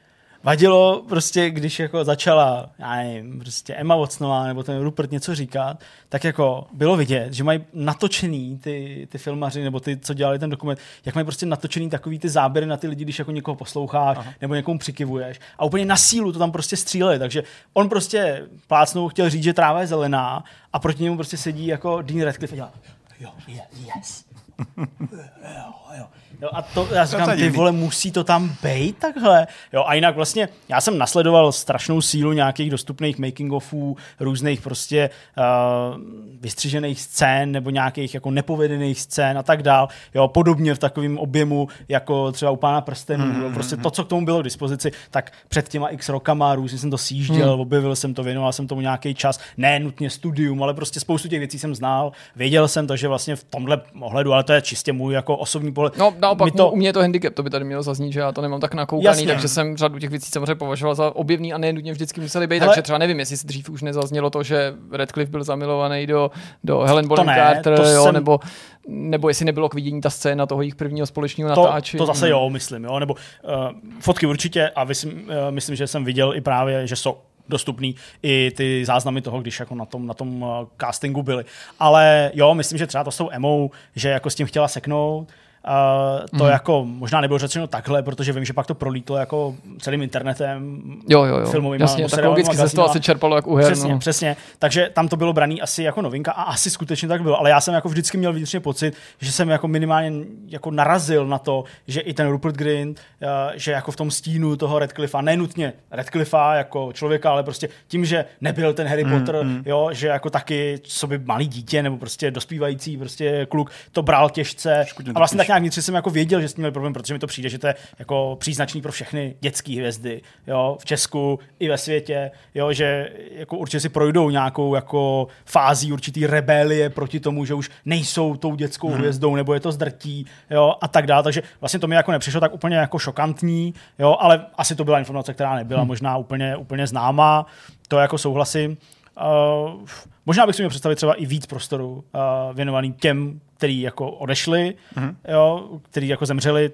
vadilo prostě, když jako začala, já nevím, prostě Emma Watsonová nebo ten Rupert něco říkat, tak jako bylo vidět, že mají natočený ty, ty filmaři nebo ty, co dělali ten dokument, jak mají prostě natočený takový ty záběry na ty lidi, když jako někoho posloucháš Aha. nebo někomu přikivuješ a úplně na sílu to tam prostě stříleli, takže on prostě plácnou chtěl říct, že tráva je zelená a proti němu prostě sedí jako Dean Radcliffe a dělá, jo, yes, jo, jo. Jo, a to, já říkám, ty vole, musí to tam být takhle. Jo, a jinak vlastně, já jsem nasledoval strašnou sílu nějakých dostupných making-offů, různých prostě uh, vystřižených scén nebo nějakých jako nepovedených scén a tak dál. Jo, podobně v takovém objemu, jako třeba u Pána prstenů. Mm, jo, prostě to, co k tomu bylo k dispozici, tak před těma x rokama různě jsem to sjížděl, mm. objevil jsem to, věnoval jsem tomu nějaký čas. Ne nutně studium, ale prostě spoustu těch věcí jsem znal. Věděl jsem to, že vlastně v tomhle ohledu, ale to je čistě můj jako osobní pohled. No, naopak to... u mě je to handicap, to by tady mělo zaznít, že já to nemám tak nakoukaný, Jasně. takže jsem řadu těch věcí samozřejmě považoval za objevný a ne nutně vždycky museli být, Hele... takže třeba nevím, jestli dřív už nezaznělo to, že Redcliffe byl zamilovaný do, do Helen Bonham Carter, jo, jsem... nebo nebo jestli nebylo k vidění ta scéna toho jejich prvního společného natáčení. To zase jo, myslím, jo, nebo uh, fotky určitě a myslím, uh, myslím, že jsem viděl i právě, že jsou dostupný i ty záznamy toho, když jako na tom, na tom uh, castingu byly. Ale jo, myslím, že třeba to s tou Emou, že jako s tím chtěla seknout, Uh, to mm. jako možná nebylo řečeno takhle, protože vím, že pak to prolítlo jako celým internetem, jo, jo, jo. filmovým Jasně, tak logicky se to asi čerpalo jak uher. Přesně, no. přesně. Takže tam to bylo braný asi jako novinka a asi skutečně tak bylo. Ale já jsem jako vždycky měl vnitřně pocit, že jsem jako minimálně jako narazil na to, že i ten Rupert Grint, uh, že jako v tom stínu toho Redcliffa, nenutně Redcliffa jako člověka, ale prostě tím, že nebyl ten Harry mm, Potter, mm. jo, že jako taky, co by malý dítě nebo prostě dospívající prostě kluk to bral těžce. Škudně a vlastně tak nějak vnitřně jsem jako věděl, že s tím měl problém, protože mi to přijde, že to je jako příznačný pro všechny dětské hvězdy, jo, v Česku i ve světě, jo, že jako určitě si projdou nějakou jako fází určitý rebelie proti tomu, že už nejsou tou dětskou hmm. hvězdou, nebo je to zdrtí, jo, a tak dále. Takže vlastně to mi jako nepřišlo tak úplně jako šokantní, jo, ale asi to byla informace, která nebyla hmm. možná úplně, úplně známá. To jako souhlasím. Uh, možná bych si měl představit třeba i víc prostoru uh, věnovaný těm, který jako odešli, mm-hmm. jo, který jako zemřeli,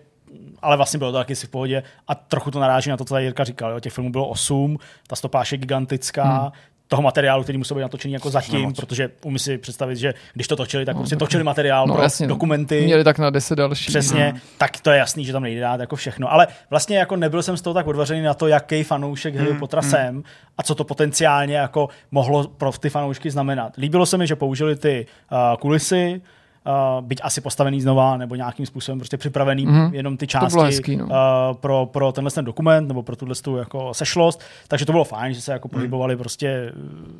ale vlastně bylo to taky si v pohodě a trochu to naráží na to, co tady Jirka říkal. Jo. Těch filmů bylo osm, ta stopáž je gigantická, hmm toho materiálu, který musel být natočený jako zatím, no, protože umí si představit, že když to točili, tak no, prostě točili materiál no, pro jasně, no. dokumenty. Měli tak na 10 další. Přesně, no. tak to je jasný, že tam nejde dát jako všechno. Ale vlastně jako nebyl jsem z toho tak odvařený na to, jaký fanoušek Harry hmm, Pottera jsem a co to potenciálně jako mohlo pro ty fanoušky znamenat. Líbilo se mi, že použili ty uh, kulisy, uh, byť asi postavený znova nebo nějakým způsobem prostě připravený mm-hmm. jenom ty části hezký, no. uh, pro, pro tenhle ten dokument nebo pro tuhle tu jako sešlost. Takže to bylo fajn, že se jako mm. pohybovali prostě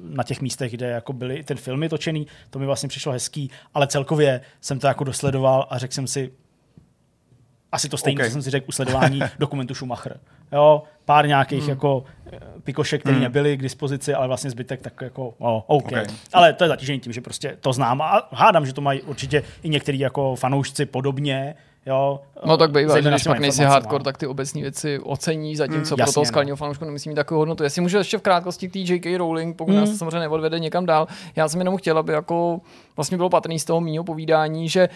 na těch místech, kde jako byly ten filmy točený. To mi vlastně přišlo hezký, ale celkově jsem to jako dosledoval a řekl jsem si, asi to stejné, okay. jsem si řekl u sledování dokumentu Schumacher. Jo, pár nějakých hmm. jako eh, pikošek, které hmm. nebyly k dispozici, ale vlastně zbytek tak jako, oh, okay. okay. Ale to je zatížený tím, že prostě to znám a hádám, že to mají určitě i některý jako fanoušci podobně, Jo, no tak bývá, že když pak nejsi hardcore, tak ty obecní věci ocení, zatímco mm, pro toho no. skalního fanoušku nemyslím mít takovou hodnotu. Jestli můžu ještě v krátkosti k té J.K. Rowling, pokud mm. nás samozřejmě neodvede někam dál, já jsem jenom chtěl, aby jako vlastně bylo patrný z toho mýho povídání, že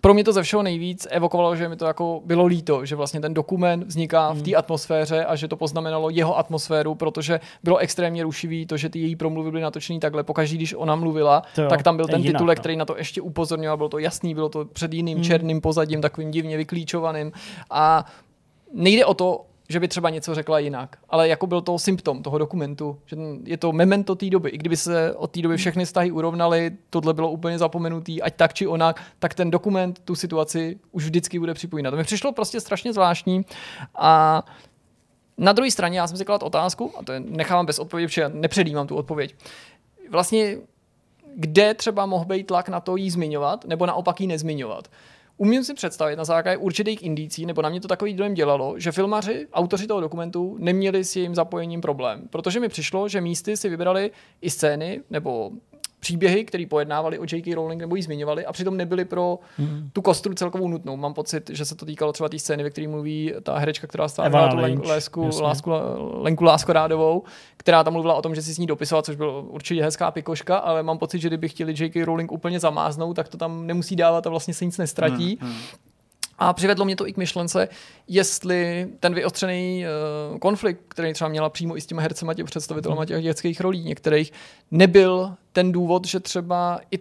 pro mě to ze všeho nejvíc evokovalo, že mi to jako bylo líto, že vlastně ten dokument vzniká v té hmm. atmosféře a že to poznamenalo jeho atmosféru, protože bylo extrémně rušivý to, že ty její promluvy byly natočený takhle. Pokaždý, když ona mluvila, to tak tam byl ten jinak, titulek, no. který na to ještě upozorňoval, bylo to jasný, bylo to před jiným hmm. černým pozadím, takovým divně vyklíčovaným. A nejde o to, že by třeba něco řekla jinak. Ale jako byl to symptom toho dokumentu, že je to memento té doby. I kdyby se od té doby všechny vztahy urovnaly, tohle bylo úplně zapomenutý, ať tak či onak, tak ten dokument tu situaci už vždycky bude připojit. To mi přišlo prostě strašně zvláštní a na druhé straně já jsem si kladl otázku, a to je, nechávám bez odpovědi, protože nepředjímám tu odpověď. Vlastně kde třeba mohl být tlak na to jí zmiňovat, nebo naopak jí nezmiňovat. Umím si představit na základě určitých indicí, nebo na mě to takový dojem dělalo, že filmaři, autoři toho dokumentu, neměli s jejím zapojením problém. Protože mi přišlo, že místy si vybrali i scény nebo příběhy, které pojednávali o J.K. Rowling nebo ji zmiňovali a přitom nebyly pro mm. tu kostru celkovou nutnou. Mám pocit, že se to týkalo třeba té scény, ve které mluví ta herečka, která stávala tu Lynch, lésku, lásku, Lenku Láskorádovou, která tam mluvila o tom, že si s ní dopisovala, což bylo určitě hezká pikoška, ale mám pocit, že kdyby chtěli J.K. Rowling úplně zamáznout, tak to tam nemusí dávat a vlastně se nic nestratí. Mm. A přivedlo mě to i k myšlence, jestli ten vyostřený uh, konflikt, který třeba měla přímo i s těmi hercema, těmi představitelama těch dětských rolí, některých, nebyl ten důvod, že třeba i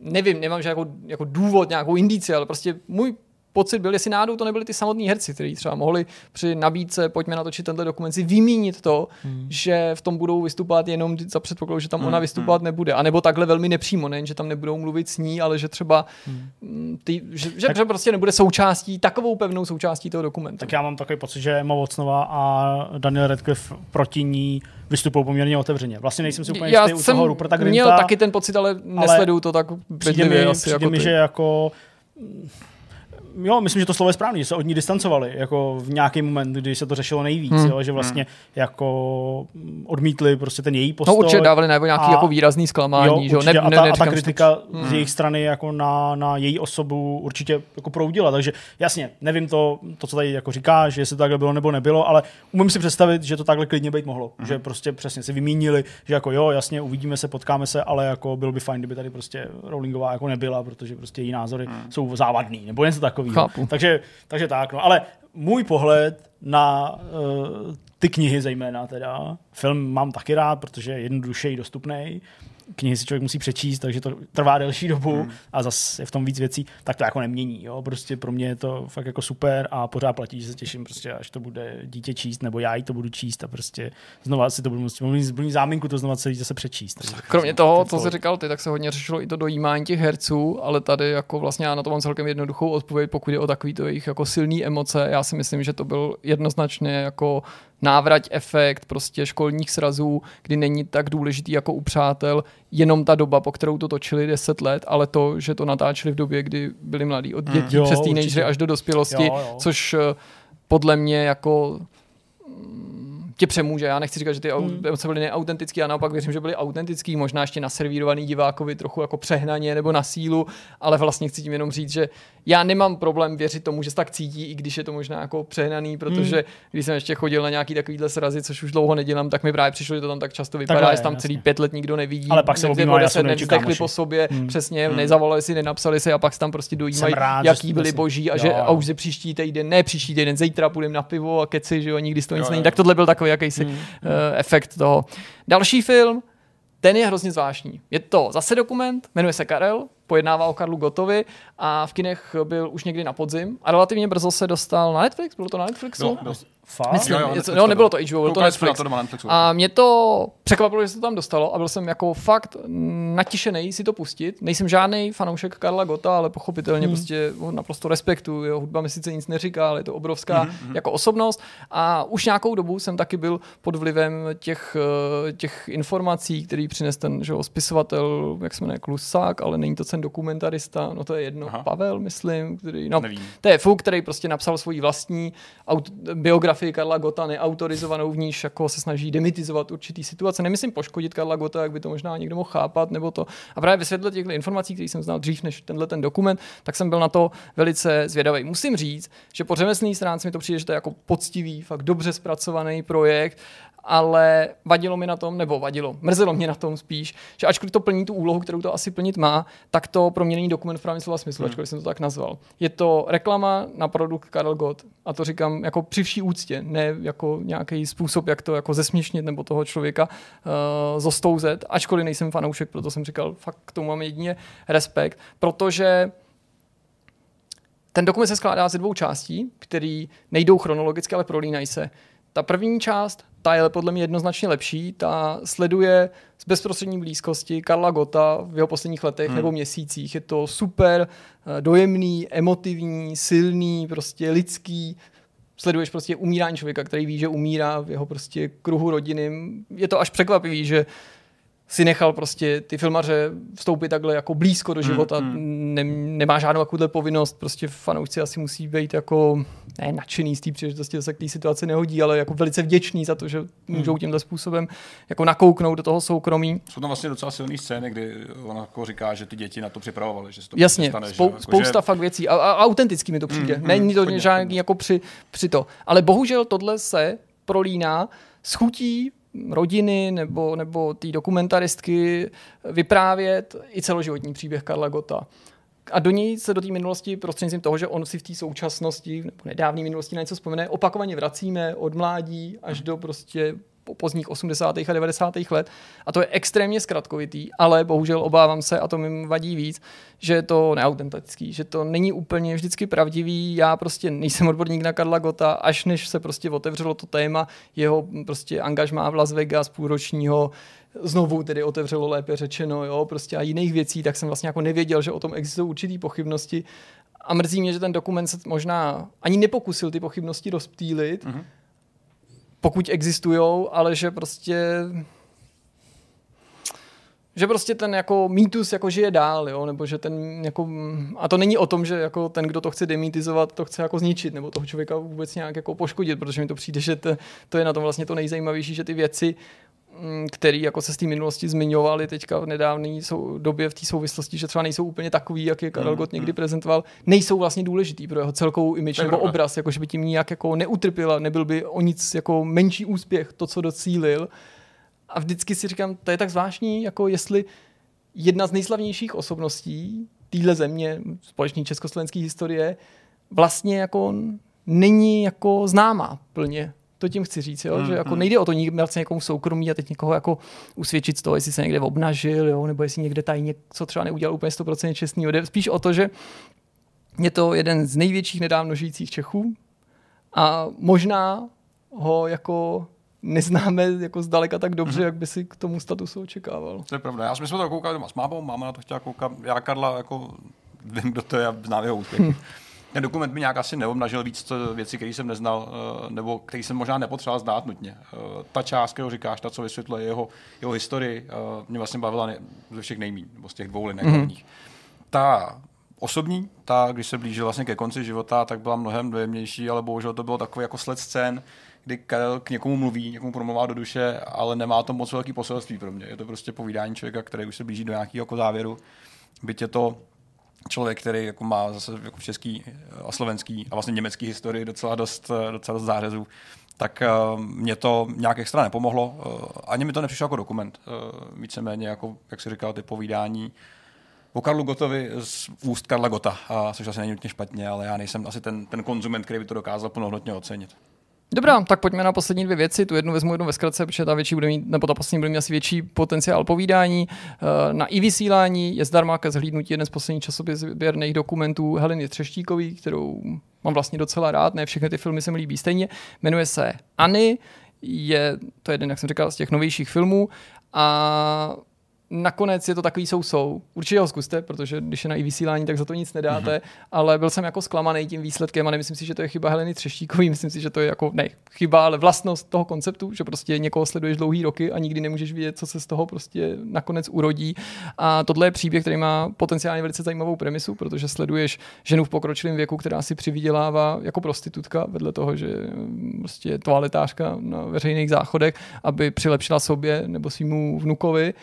nevím, nemám jako, jako důvod, nějakou indici, ale prostě můj pocit byl, jestli náhodou to nebyli ty samotní herci, kteří třeba mohli při nabídce, pojďme natočit tenhle dokument, si vymínit to, hmm. že v tom budou vystupovat jenom za předpokladu, že tam hmm. ona vystupovat hmm. nebude. A nebo takhle velmi nepřímo, nejen, že tam nebudou mluvit s ní, ale že třeba hmm. Mm, ty, že, že tak, prostě nebude součástí, takovou pevnou součástí toho dokumentu. Tak já mám takový pocit, že Emma Watsonová a Daniel Radcliffe proti ní vystupují poměrně otevřeně. Vlastně nejsem si úplně jistý u toho Ruperta Grinta. měl taky ten pocit, ale nesleduju to tak přijde mi, asi přijde jako mi, že jako jo, myslím, že to slovo je správné, že se od ní distancovali, jako v nějaký moment, kdy se to řešilo nejvíc, hmm. jo, že vlastně hmm. jako odmítli prostě ten její postoj. No určitě dávali nebo nějaký a, jako výrazný zklamání, jo, že ne, a, ta, ne, a ta kritika hmm. z jejich strany jako na, na její osobu určitě jako proudila, takže jasně, nevím to, to co tady jako říká, že jestli to takhle bylo nebo nebylo, ale umím si představit, že to takhle klidně být mohlo, hmm. že prostě přesně si vymínili, že jako jo, jasně, uvidíme se, potkáme se, ale jako bylo by fajn, kdyby tady prostě Rowlingová jako nebyla, protože prostě její názory hmm. jsou závadný, nebo něco takového. Takže, takže tak, no. Ale můj pohled na uh, ty knihy zejména teda. Film mám taky rád, protože je jednodušeji dostupný knihy si člověk musí přečíst, takže to trvá delší dobu hmm. a zase je v tom víc věcí, tak to jako nemění. Jo? Prostě pro mě je to fakt jako super a pořád platí, že se těším, prostě, až to bude dítě číst, nebo já jí to budu číst a prostě znova si to budu muset, budu mít záminku to znova celý zase přečíst. Takže Kromě toho, co jsi říkal ty, tak se hodně řešilo i to dojímání těch herců, ale tady jako vlastně já na to mám celkem jednoduchou odpověď, pokud je o takový to jejich jako silný emoce. Já si myslím, že to byl jednoznačně jako návrať efekt prostě školních srazů, kdy není tak důležitý jako u přátel jenom ta doba, po kterou to točili 10 let, ale to, že to natáčeli v době, kdy byli mladí, od dětí mm, přes teenagery až do dospělosti, jo, jo. což eh, podle mě jako tě přemůže. Já nechci říkat, že ty hmm. emoce byly neautentický, já naopak věřím, že byly autentický, možná ještě naservírovaný divákovi trochu jako přehnaně nebo na sílu, ale vlastně chci tím jenom říct, že já nemám problém věřit tomu, že se tak cítí, i když je to možná jako přehnaný, protože hmm. když jsem ještě chodil na nějaký takovýhle srazy, což už dlouho nedělám, tak mi právě přišlo, že to tam tak často vypadá, že tam celý pět let nikdo nevidí. Ale pak se nebo se nevzdechli po sobě, hmm. přesně, hmm. nezavolali si, nenapsali si a pak se tam prostě dojímají, rád, jaký byli boží a že a už si příští týden, ne příští týden, zítra půjdeme na pivo a keci, že jo, nikdy to nic není. Tak tohle byl takový jakýsi hmm. uh, efekt toho. Další film, ten je hrozně zvláštní. Je to zase dokument, jmenuje se Karel, pojednává o Karlu Gotovi a v kinech byl už někdy na podzim a relativně brzo se dostal na Netflix, bylo to na Netflixu? No, no. Fakt? Myslím, jo, jo, no, nebylo to HBO, bylo to Netflix. To Netflixu. A mě to překvapilo, že se to tam dostalo a byl jsem jako fakt natišený si to pustit. Nejsem žádný fanoušek Karla Gota, ale pochopitelně hmm. prostě ho naprosto respektuju. Jeho hudba mi sice nic neříká, ale je to obrovská hmm. jako osobnost. A už nějakou dobu jsem taky byl pod vlivem těch, eh, těch informací, který přines ten že, spisovatel, jak se jmenuje, Klusák, ale není to ten dokumentarista, no to je jedno, Aha. Pavel, myslím, který, no, Nevím. to je Fuk, který prostě napsal svoji vlastní aut, biografii biografii Karla Gota neautorizovanou, v níž jako se snaží demitizovat určitý situace. Nemyslím poškodit Karla Gota, jak by to možná někdo mohl chápat, nebo to. A právě vysvětlit těchto informací, které jsem znal dřív než tenhle ten dokument, tak jsem byl na to velice zvědavý. Musím říct, že po řemeslný stránce mi to přijde, že to je jako poctivý, fakt dobře zpracovaný projekt ale vadilo mi na tom, nebo vadilo, mrzelo mě na tom spíš, že ačkoliv to plní tu úlohu, kterou to asi plnit má, tak to pro mě není dokument v pravém slova smyslu, hmm. ačkoliv jsem to tak nazval. Je to reklama na produkt Karel Gott a to říkám jako při vší úctě, ne jako nějaký způsob, jak to jako zesměšnit nebo toho člověka uh, zostouzet, ačkoliv nejsem fanoušek, proto jsem říkal, fakt k tomu mám jedině respekt, protože ten dokument se skládá ze dvou částí, které nejdou chronologicky, ale prolínají se. Ta první část ta je podle mě jednoznačně lepší. Ta sleduje z bezprostřední blízkosti Karla Gota v jeho posledních letech hmm. nebo měsících. Je to super eh, dojemný, emotivní, silný, prostě lidský. Sleduješ prostě umírání člověka, který ví, že umírá v jeho prostě kruhu rodiny. Je to až překvapivý, že si nechal prostě ty filmaře vstoupit takhle jako blízko do života, hmm, ne, nemá žádnou takovou povinnost, prostě fanoušci asi musí být jako ne nadšený z té příležitosti, to se k té situaci nehodí, ale jako velice vděčný za to, že můžou tímhle způsobem jako nakouknout do toho soukromí. Jsou tam vlastně docela silné scény, kdy ona jako říká, že ty děti na to připravovaly, že se to Jasně, stane, spou- že, jako, spousta že... fakt věcí a, a, autenticky mi to přijde. Mm, Není to žádný jako při, při to. Ale bohužel tohle se prolíná s chutí rodiny nebo, nebo té dokumentaristky vyprávět i celoživotní příběh Karla Gota. A do něj se do té minulosti prostřednictvím toho, že on si v té současnosti nebo nedávné minulosti na něco vzpomene, opakovaně vracíme od mládí až do prostě pozdních 80. a 90. let. A to je extrémně zkratkovitý, ale bohužel obávám se, a to mi vadí víc, že je to neautentický, že to není úplně vždycky pravdivý. Já prostě nejsem odborník na Karla Gota, až než se prostě otevřelo to téma jeho prostě angažmá v Las Vegas půlročního, znovu tedy otevřelo lépe řečeno, jo, prostě a jiných věcí, tak jsem vlastně jako nevěděl, že o tom existují určitý pochybnosti. A mrzí mě, že ten dokument se možná ani nepokusil ty pochybnosti rozptýlit, mm-hmm pokud existují, ale že prostě že prostě ten jako mýtus jako žije dál, jo? nebo že ten jako, a to není o tom, že jako ten, kdo to chce demítizovat, to chce jako zničit, nebo toho člověka vůbec nějak jako poškodit, protože mi to přijde, že to, to je na tom vlastně to nejzajímavější, že ty věci který jako se z té minulosti zmiňovali teďka v nedávné době v té souvislosti, že třeba nejsou úplně takový, jak je Karel mm, Gott někdy mm. prezentoval, nejsou vlastně důležitý pro jeho celkovou image nebo obraz, jako že by tím nijak jako neutrpěla, nebyl by o nic jako menší úspěch to, co docílil. A vždycky si říkám, to je tak zvláštní, jako jestli jedna z nejslavnějších osobností téhle země, společné československé historie, vlastně jako není jako známá plně To tím chci říct, jo? že jako nejde o to měl se někomu soukromí a teď někoho jako usvědčit z toho, jestli se někde obnažil, jo? nebo jestli někde tajně co třeba neudělal úplně 100% čestný. Jde spíš o to, že je to jeden z největších nedávno žijících Čechů a možná ho jako neznáme jako zdaleka tak dobře, mm-hmm. jak by si k tomu statusu očekával. To je pravda. Já jsme to koukali doma s mámou, máma na to chtěla koukat. Já Karla jako vím, kdo to je a znám jeho úspěch. Ten dokument mi nějak asi neobnažil víc věcí, které jsem neznal, eh, nebo které jsem možná nepotřeboval znát nutně. Eh, ta část, kterou říkáš, ta, co vysvětluje jeho, jeho historii, eh, mě vlastně bavila ze všech nejmín, nebo z těch dvou linek mm-hmm. Ta osobní, ta, když se blížil vlastně ke konci života, tak byla mnohem dojemnější, ale bohužel to bylo takový jako sled scén, kdy Karel k někomu mluví, někomu promluvá do duše, ale nemá to moc velký poselství pro mě. Je to prostě povídání člověka, který už se blíží do nějakého jako závěru. Byť je to člověk, který jako má zase jako český a slovenský a vlastně německý historii docela dost, docela dost zářezů, tak uh, mě to nějak extra nepomohlo. Ani mi to nepřišlo jako dokument. Víceméně, jako, jak si říkal, ty povídání o Karlu Gotovi z úst Karla Gota, což asi není nutně špatně, ale já nejsem asi ten, ten konzument, který by to dokázal plnohodnotně ocenit. Dobrá, tak pojďme na poslední dvě věci. Tu jednu vezmu jednu ve zkratce, protože ta větší bude mít, nebo ta poslední bude mít asi větší potenciál povídání. Eh, na i vysílání je zdarma ke zhlídnutí jeden z posledních časopisných dokumentů Heleny Třeštíkový, kterou mám vlastně docela rád, ne všechny ty filmy se mi líbí stejně. Jmenuje se Anny, je to jeden, jak jsem říkal, z těch novějších filmů a nakonec je to takový sou-sou. Určitě ho zkuste, protože když je na i vysílání, tak za to nic nedáte, mm-hmm. ale byl jsem jako zklamaný tím výsledkem a nemyslím si, že to je chyba Heleny Třeštíkový, myslím si, že to je jako, ne chyba, ale vlastnost toho konceptu, že prostě někoho sleduješ dlouhý roky a nikdy nemůžeš vidět, co se z toho prostě nakonec urodí. A tohle je příběh, který má potenciálně velice zajímavou premisu, protože sleduješ ženu v pokročilém věku, která si přivydělává jako prostitutka vedle toho, že mm, prostě je toaletářka na veřejných záchodech, aby přilepšila sobě nebo svýmu vnukovi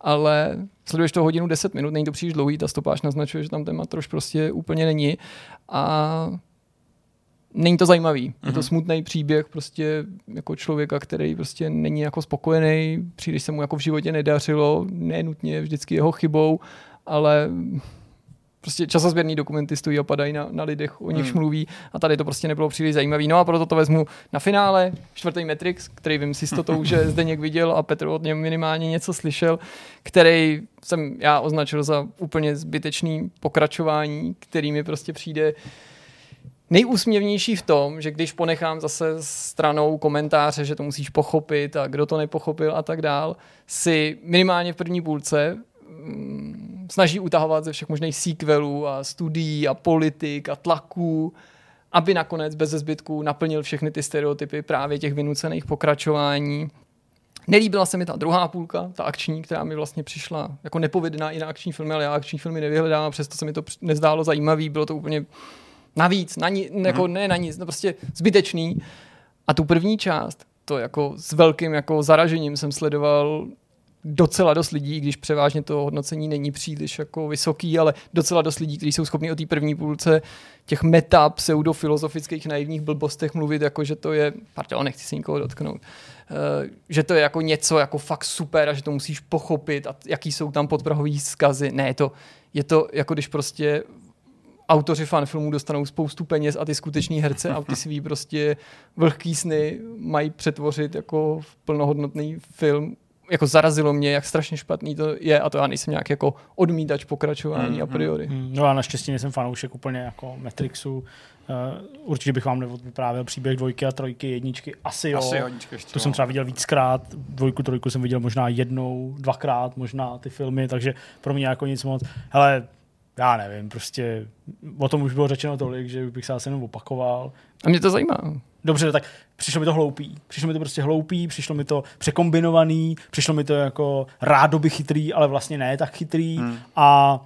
ale sleduješ to hodinu 10 minut, není to příliš dlouhý, ta stopáž naznačuje, že tam ten matroš prostě úplně není a není to zajímavý. Mm-hmm. Je to mhm. smutný příběh prostě jako člověka, který prostě není jako spokojený, příliš se mu jako v životě nedařilo, nenutně vždycky jeho chybou, ale prostě časozběrný dokumenty stojí a padají na, na lidech, o nichž hmm. mluví a tady to prostě nebylo příliš zajímavý. No a proto to vezmu na finále, čtvrtý Matrix, který vím s jistotou, že Zdeněk viděl a Petr od něm minimálně něco slyšel, který jsem já označil za úplně zbytečný pokračování, který mi prostě přijde nejúsměvnější v tom, že když ponechám zase stranou komentáře, že to musíš pochopit a kdo to nepochopil a tak dál, si minimálně v první půlce Mm, snaží utahovat ze všech možných sequelů a studií a politik a tlaků, aby nakonec bez zbytku naplnil všechny ty stereotypy právě těch vynucených pokračování. Nelíbila se mi ta druhá půlka, ta akční, která mi vlastně přišla jako nepovedená i na akční filmy, ale já akční filmy nevyhledám, přesto se mi to nezdálo zajímavý, bylo to úplně navíc, na ni, jako mm. ne na nic, no prostě zbytečný. A tu první část, to jako s velkým jako zaražením jsem sledoval docela dost lidí, když převážně to hodnocení není příliš jako vysoký, ale docela dost lidí, kteří jsou schopni o té první půlce těch meta pseudofilozofických naivních blbostech mluvit, jako že to je, pardon, nechci se nikoho dotknout, uh, že to je jako něco jako fakt super a že to musíš pochopit a jaký jsou tam podprahový zkazy. Ne, je to, je to jako když prostě autoři fanfilmů dostanou spoustu peněz a ty skuteční herce a ty svý prostě vlhký sny mají přetvořit jako plnohodnotný film jako zarazilo mě, jak strašně špatný to je a to já nejsem nějak jako odmítač pokračování mm, a priori. Mm, mm. No a naštěstí nejsem fanoušek úplně jako Matrixu. Uh, určitě bych vám nevyprávěl příběh dvojky a trojky, jedničky, asi jo. Asi jedničky ještě, to jsem třeba viděl víckrát, dvojku, trojku jsem viděl možná jednou, dvakrát možná ty filmy, takže pro mě jako nic moc. Hele, já nevím, prostě o tom už bylo řečeno tolik, že bych se asi jenom opakoval. A mě to zajímá. Dobře, tak přišlo mi to hloupý. Přišlo mi to prostě hloupý, přišlo mi to překombinovaný, přišlo mi to jako rádoby chytrý, ale vlastně ne tak chytrý. Hmm. A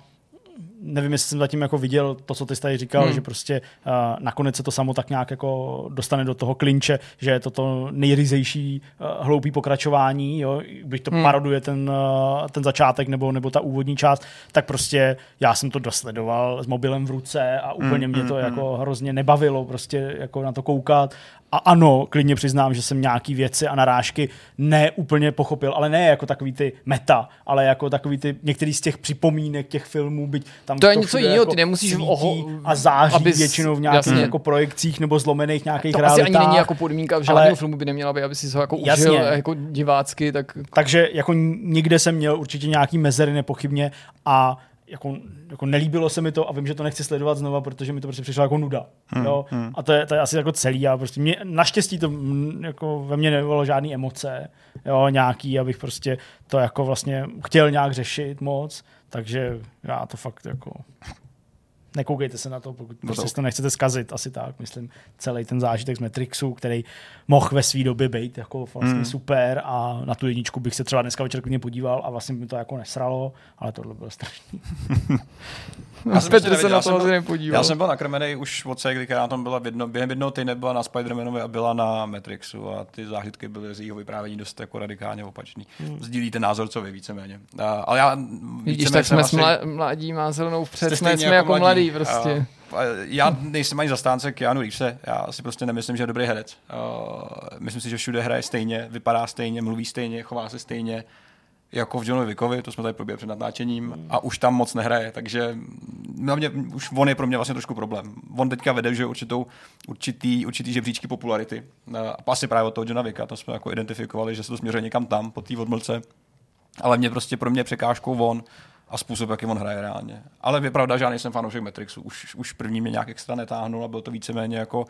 nevím, jestli jsem zatím jako viděl to, co ty jsi tady říkal, hmm. že prostě uh, nakonec se to samo tak nějak jako dostane do toho klinče, že je to to nejryzejší uh, hloupý pokračování, jo, když to hmm. paroduje ten, uh, ten začátek nebo, nebo ta úvodní část, tak prostě já jsem to dosledoval s mobilem v ruce a úplně hmm. mě to hmm. jako hrozně nebavilo prostě jako na to koukat A ano, klidně přiznám, že jsem nějaký věci a narážky ne úplně pochopil, ale ne jako takový ty meta, ale jako takový ty některý z těch připomínek těch filmů, byť tam To je něco jiného, jako ty nemusíš oho- a září abys- většinou v nějakých jasně. jako projekcích nebo zlomených nějakých To asi realitách. ani není jako podmínka v žádném ale- filmu by neměla být, aby si ho jako Jasně. užil jako divácky, tak Takže jako někde jsem měl určitě nějaký mezery nepochybně a jako, jako nelíbilo se mi to a vím, že to nechci sledovat znova, protože mi to prostě přišlo jako nuda. Hmm, jo? Hmm. A to je, to je asi jako celý a prostě mě, naštěstí to mm, jako ve mně nevyvolalo žádný emoce, jo, nějaký, abych prostě to jako vlastně chtěl nějak řešit moc, takže já to fakt jako nekoukejte se na to, pokud No prostě to- si to nechcete zkazit, asi tak, myslím, celý ten zážitek z Matrixu, který mohl ve své době být jako vlastně Hmm. super a na tu jedničku bych se třeba dneska večer klidně podíval a vlastně mi to jako nesralo, ale tohle bylo strašný. Já jsem Petr se na to jsem asi byl- nepodíval. Já jsem byl nakrmený už od té, kdy která tam byla v jedno, během jednoho týdne byla na Spider-Manovi a byla na Matrixu a ty zážitky byly z jeho vyprávění dost jako radikálně opačný. Hmm. Sdílí ten názor, co vy víceméně. A, ale já Vidíš, víceméně tak jsem jsme asi- mla, mladí, má zelenou jste jsme, jsme jako mladí prostě. A já nejsem ani zastánce Keanu Reevese, já si prostě nemyslím, že je dobrý herec. Uh, myslím si, že všude hraje stejně, vypadá stejně, mluví stejně, chová se stejně jako v Johnu Wickovi, to jsme tady proběhli před natáčením a už tam moc nehraje, takže na mě, už on je pro mě vlastně trošku problém. On teďka vede, že určitou, určitý, určitý žebříčky popularity. Uh, a asi právě od toho Johna Wicka, to jsme jako identifikovali, že se to směřuje někam tam, po té odmlce. Ale mě prostě pro mě překážkou on a způsob, jaký on hraje reálně. Ale je pravda, že já nejsem fanoušek Matrixu. Už, už první mě nějak extra netáhnul a byl to víceméně jako,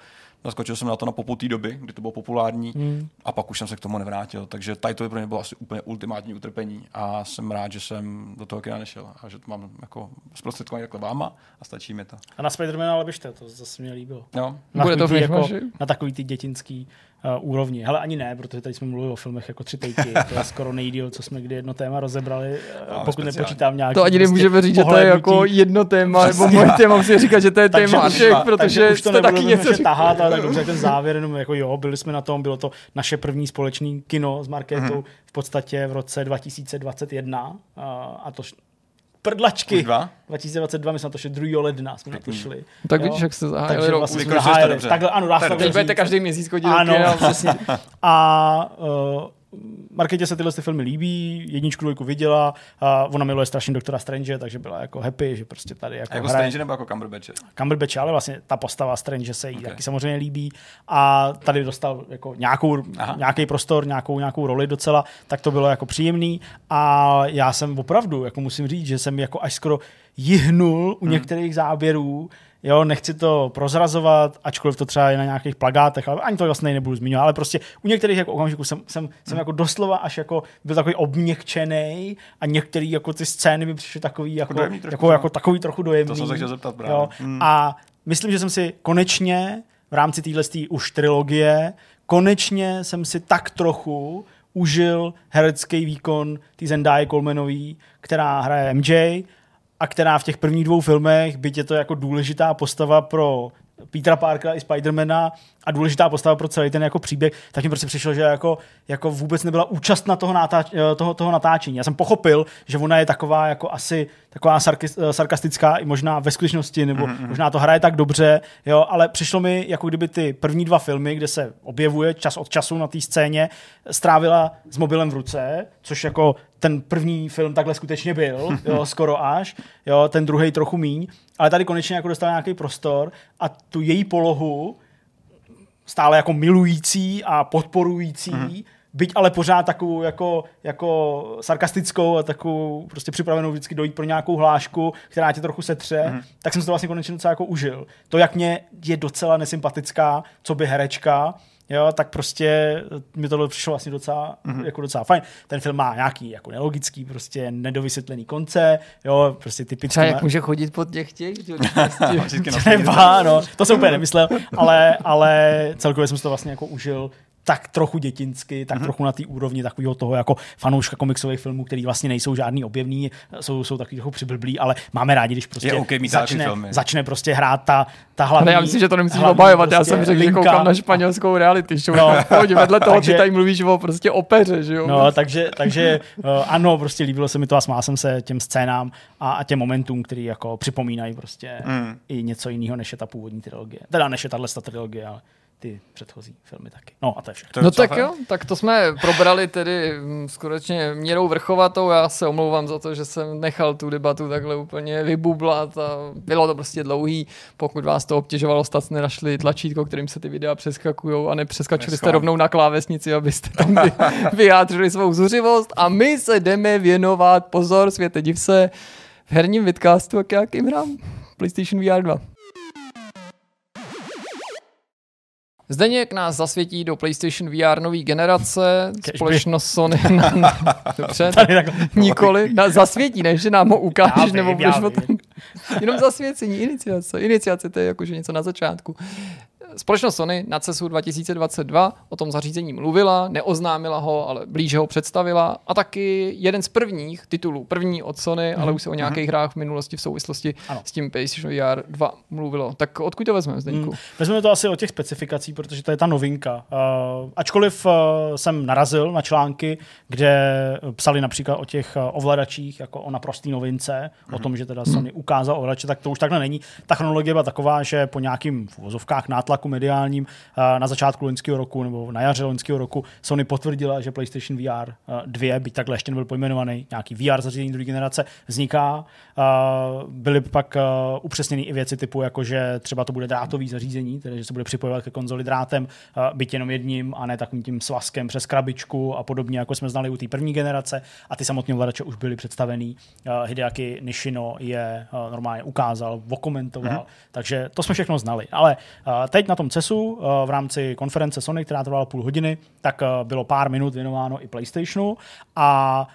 naskočil jsem na to na popu té doby, kdy to bylo populární hmm. a pak už jsem se k tomu nevrátil. Takže tady to by pro mě bylo asi úplně ultimátní utrpení a jsem rád, že jsem do toho kina nešel a že to mám jako zprostředkovaný takhle váma a stačí mi to. A na Spider-Mana ale běžte, to zase mě líbilo. Jo. Na Bude to takový v ty, jako, na takový ty dětinský uh, úrovni. Hele, ani ne, protože tady jsme mluvili o filmech jako tři tejky. To je skoro nejdíl, co jsme kdy jedno téma rozebrali, No, pokud speciálně. nepočítám nějaký. To ani prostě nemůžeme říct, že to je jako jedno téma, nebo moje téma, musím říkat, že to je Takže téma už- všech, takže protože už to jste taky něco říkali. tahat, ale tak dobře, ten závěr, jenom jako jo, byli jsme na tom, bylo to naše první společný kino s Markétou Mhm. v podstatě v roce 2021 a, a to prdlačky. Už dva? 2022, my jsme na to šli 2. ledna, jsme na to šli. Tak Jo. vidíš, jak jste zahájili Takže vlastně jsme zahájili. Takhle, ano, dá se To tak. Teď budete každý měsíc chodit Ano, přesně. A uh, Marketě se tyhle ty filmy líbí, jedničku, dvojku viděla, a ona miluje strašně doktora Strange, takže byla jako happy, že prostě tady jako, A jako hraje Strange nebo jako Cumberbatch? Cumberbatch, ale vlastně ta postava Strange se jí Okay. taky samozřejmě líbí a tady dostal jako nějakou, nějaký prostor, nějakou, nějakou roli docela, tak to bylo jako příjemný a já jsem opravdu, jako musím říct, že jsem jako až skoro jihnul u některých záběrů, Jo, nechci to prozrazovat, ačkoliv to třeba je na nějakých plagátech, ale ani to vlastně nebudu zmiňovat, ale prostě u některých jako okamžiků jsem, jsem, jsem jako doslova až jako byl takový obměkčený a některé jako ty scény mi přišly takový jako, dojemný trošku, jako, no. jako takový trochu dojemný. To jsem se chtěl zeptat právě. Jo, Hmm. a myslím, že jsem si konečně v rámci téhle už trilogie, konečně jsem si tak trochu užil herecký výkon té Zendaya Colemanový, která hraje MJ a která v těch prvních dvou filmech, byť je to jako důležitá postava pro Petra Parkera i Spidermana a důležitá postava pro celý ten jako příběh, tak mi prostě přišlo, že jako, jako vůbec nebyla účastna toho, natáč, eh, toho, toho natáčení. Já jsem pochopil, že ona je taková jako asi taková sarkis, eh, sarkastická i možná ve skutečnosti, nebo mm-hmm. možná to hraje tak dobře, jo, ale přišlo mi, jako kdyby ty první dva filmy, kde se objevuje čas od času na té scéně, strávila s mobilem v ruce, což jako ten první film takhle skutečně byl, jo, skoro až, jo, ten druhý trochu míň, ale tady konečně jako dostala nějaký prostor a tu její polohu stále jako milující a podporující, mm-hmm. byť ale pořád takovou jako, jako sarkastickou a takovou prostě připravenou vždycky dojít pro nějakou hlášku, která tě trochu setře, mm-hmm. tak jsem si to vlastně konečně docela jako užil. To, jak mě je docela nesympatická, co by herečka, jo, tak prostě mi tohle přišlo vlastně docela, mm-hmm. jako docela fajn. Ten film má nějaký jako nelogický, prostě nedovysvětlený konce, jo, prostě typicky. Třeba jak může chodit po těch těch, Třeba, no, to jsem úplně nemyslel, ale, ale celkově jsem si to vlastně jako užil tak trochu dětinsky, tak mm-hmm. trochu na té úrovni takového toho jako fanouška komiksových filmů, který vlastně nejsou žádný objevný, jsou, jsou takový trochu přiblblí, ale máme rádi, když prostě Je OK mít takový začne, filmy. začne prostě hrát ta, ta hlavní Ale já myslím, že to nemusíš hlavní obhajovat. Já prostě jsem řekl, že koukám na španělskou reality show. No. Pojď, vedle toho Takže- ty tady mluvíš o prostě opeře, že jo? No, takže, takže uh, ano, prostě líbilo se mi to a smál jsem se těm scénám a, a těm momentům, který jako připomínají prostě Mm. i něco jiného, než je ta původní trilogie. Teda než je tahle trilogie, ale ty předchozí filmy taky. No a to je všechno. No tak jo, tak to jsme probrali tedy mm, skutečně měrou vrchovatou. Já se omlouvám za to, že jsem nechal tu debatu takhle úplně vybublat a bylo to prostě dlouhý. Pokud vás to obtěžovalo, snad jste nenašli tlačítko, kterým se ty videa přeskakují a nepřeskačili jste rovnou na klávesnici, abyste tam vy, vyjádřili svou zuřivost. A my se jdeme věnovat, pozor, světe div se, v herním vidcastu, jak jakým hrám PlayStation VR 2. Zdeněk nás zasvětí do PlayStation VR nový generace, Kežby. společnost Sony. Na, na, dobře, nikoli. Na, zasvětí, ne, že nám ho ukážeš, nebo budeš o tom. Jenom zasvěcení, iniciace. Iniciace to je jakože něco na začátku. Společnost Sony na CESu 2022 o tom zařízení mluvila, neoznámila ho, ale blíže ho představila. A taky jeden z prvních titulů, první od Sony, ale už se o nějakých hrách v minulosti v souvislosti Mhm. Ano. s tím PlayStation VR 2 mluvilo. Tak odkud to vezmeme, Zdeňku? Hmm. Vezmeme to asi od těch specifikací, protože to je ta novinka. Uh, ačkoliv uh, jsem narazil na články, kde psali například o těch uh, ovladačích jako o naprostý novince, o tom, že teda Sony ukázal ovladače, tak to už takhle není. Ta chronologie byla taková, že po nějakým v uvozovkách nátlaku mediálním uh, na začátku loňského roku nebo na jaře loňského roku Sony potvrdila, že PlayStation VR uh, 2, byť takhle ještě nebyl pojmenovaný, nějaký VR zařízení druhé generace, vzniká. Byly pak upřesněny i věci typu, jako že třeba to bude drátový zařízení, tedy že se bude připojovat ke konzoli drátem, byť jenom jedním a ne takovým tím svazkem přes krabičku a podobně, jako jsme znali u té první generace. A ty samotné ovladače už byly představený. Hideaki Nishino je normálně ukázal, okomentoval, mm-hmm. takže to jsme všechno znali. Ale teď na tom CESu uh, v rámci konference Sony, která trvala půl hodiny, tak uh, bylo pár minut věnováno i PlayStationu a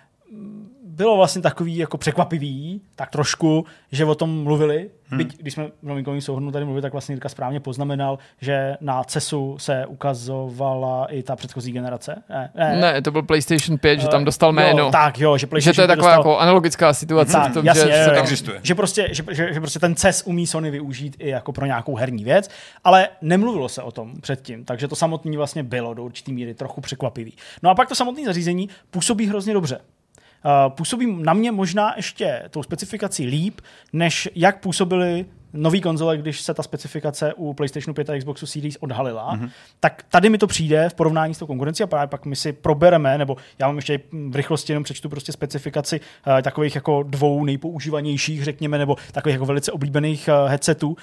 bylo vlastně takový jako překvapivý, tak trošku, že o tom mluvili. Hmm. Byť, když jsme v novinkovém souhrnu tady mluvili, tak vlastně Jirka správně poznamenal, že na CESu se ukazovala i ta předchozí generace. Ne, ne, Ne, to byl PlayStation 5, že tam dostal jméno. Jo, tak jo, že že PlayStation to je 5 taková dostal, jako analogická situace. tak, v tom, jasně, že jo, jo. existuje. Že prostě, že, že, že prostě ten CES umí Sony využít i jako pro nějakou herní věc, ale nemluvilo se o tom předtím, takže to samotné vlastně bylo do určitý míry trochu překvapivý. No a pak to samotné zařízení působí hrozně dobře. Uh, působí na mě možná ještě tou specifikací líp, než jak působily nový konzole, když se ta specifikace u PlayStationu 5 a Xboxu Series odhalila, mm-hmm. tak tady mi to přijde v porovnání s tou konkurencí a právě pak my si probereme, nebo já vám ještě v rychlosti jenom přečtu prostě specifikaci uh, takových jako dvou nejpoužívanějších, řekněme, nebo takových jako velice oblíbených uh, headsetů, uh,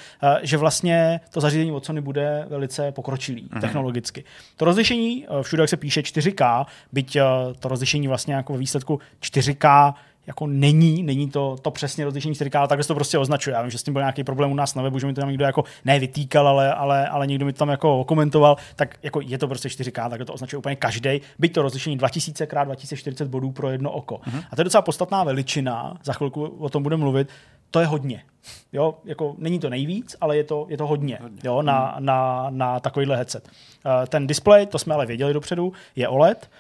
že vlastně to zařízení od Sony bude velice pokročilý mm-hmm. technologicky. To rozlišení, uh, všude jak se píše 4K, byť uh, to rozlišení vlastně jako výsledku 4K jako není, není to, to přesně rozlišení 4K, ale takhle se to prostě označuje. Já vím, že s tím byl nějaký problém u nás na webu, že mi to tam někdo jako nevytýkal, ale, ale, ale někdo mi to tam jako komentoval, tak jako je to prostě 4K, tak to označuje úplně každý. Byť to rozlišení 2000 x 2040 bodů pro jedno oko. Mm-hmm. A to je docela podstatná veličina, za chvilku o tom budeme mluvit, to je hodně. Jo, jako není to nejvíc, ale je to, je to hodně, hodně. Jo, na, na, na takovýhle headset. Uh, ten display, to jsme ale věděli dopředu, je OLED,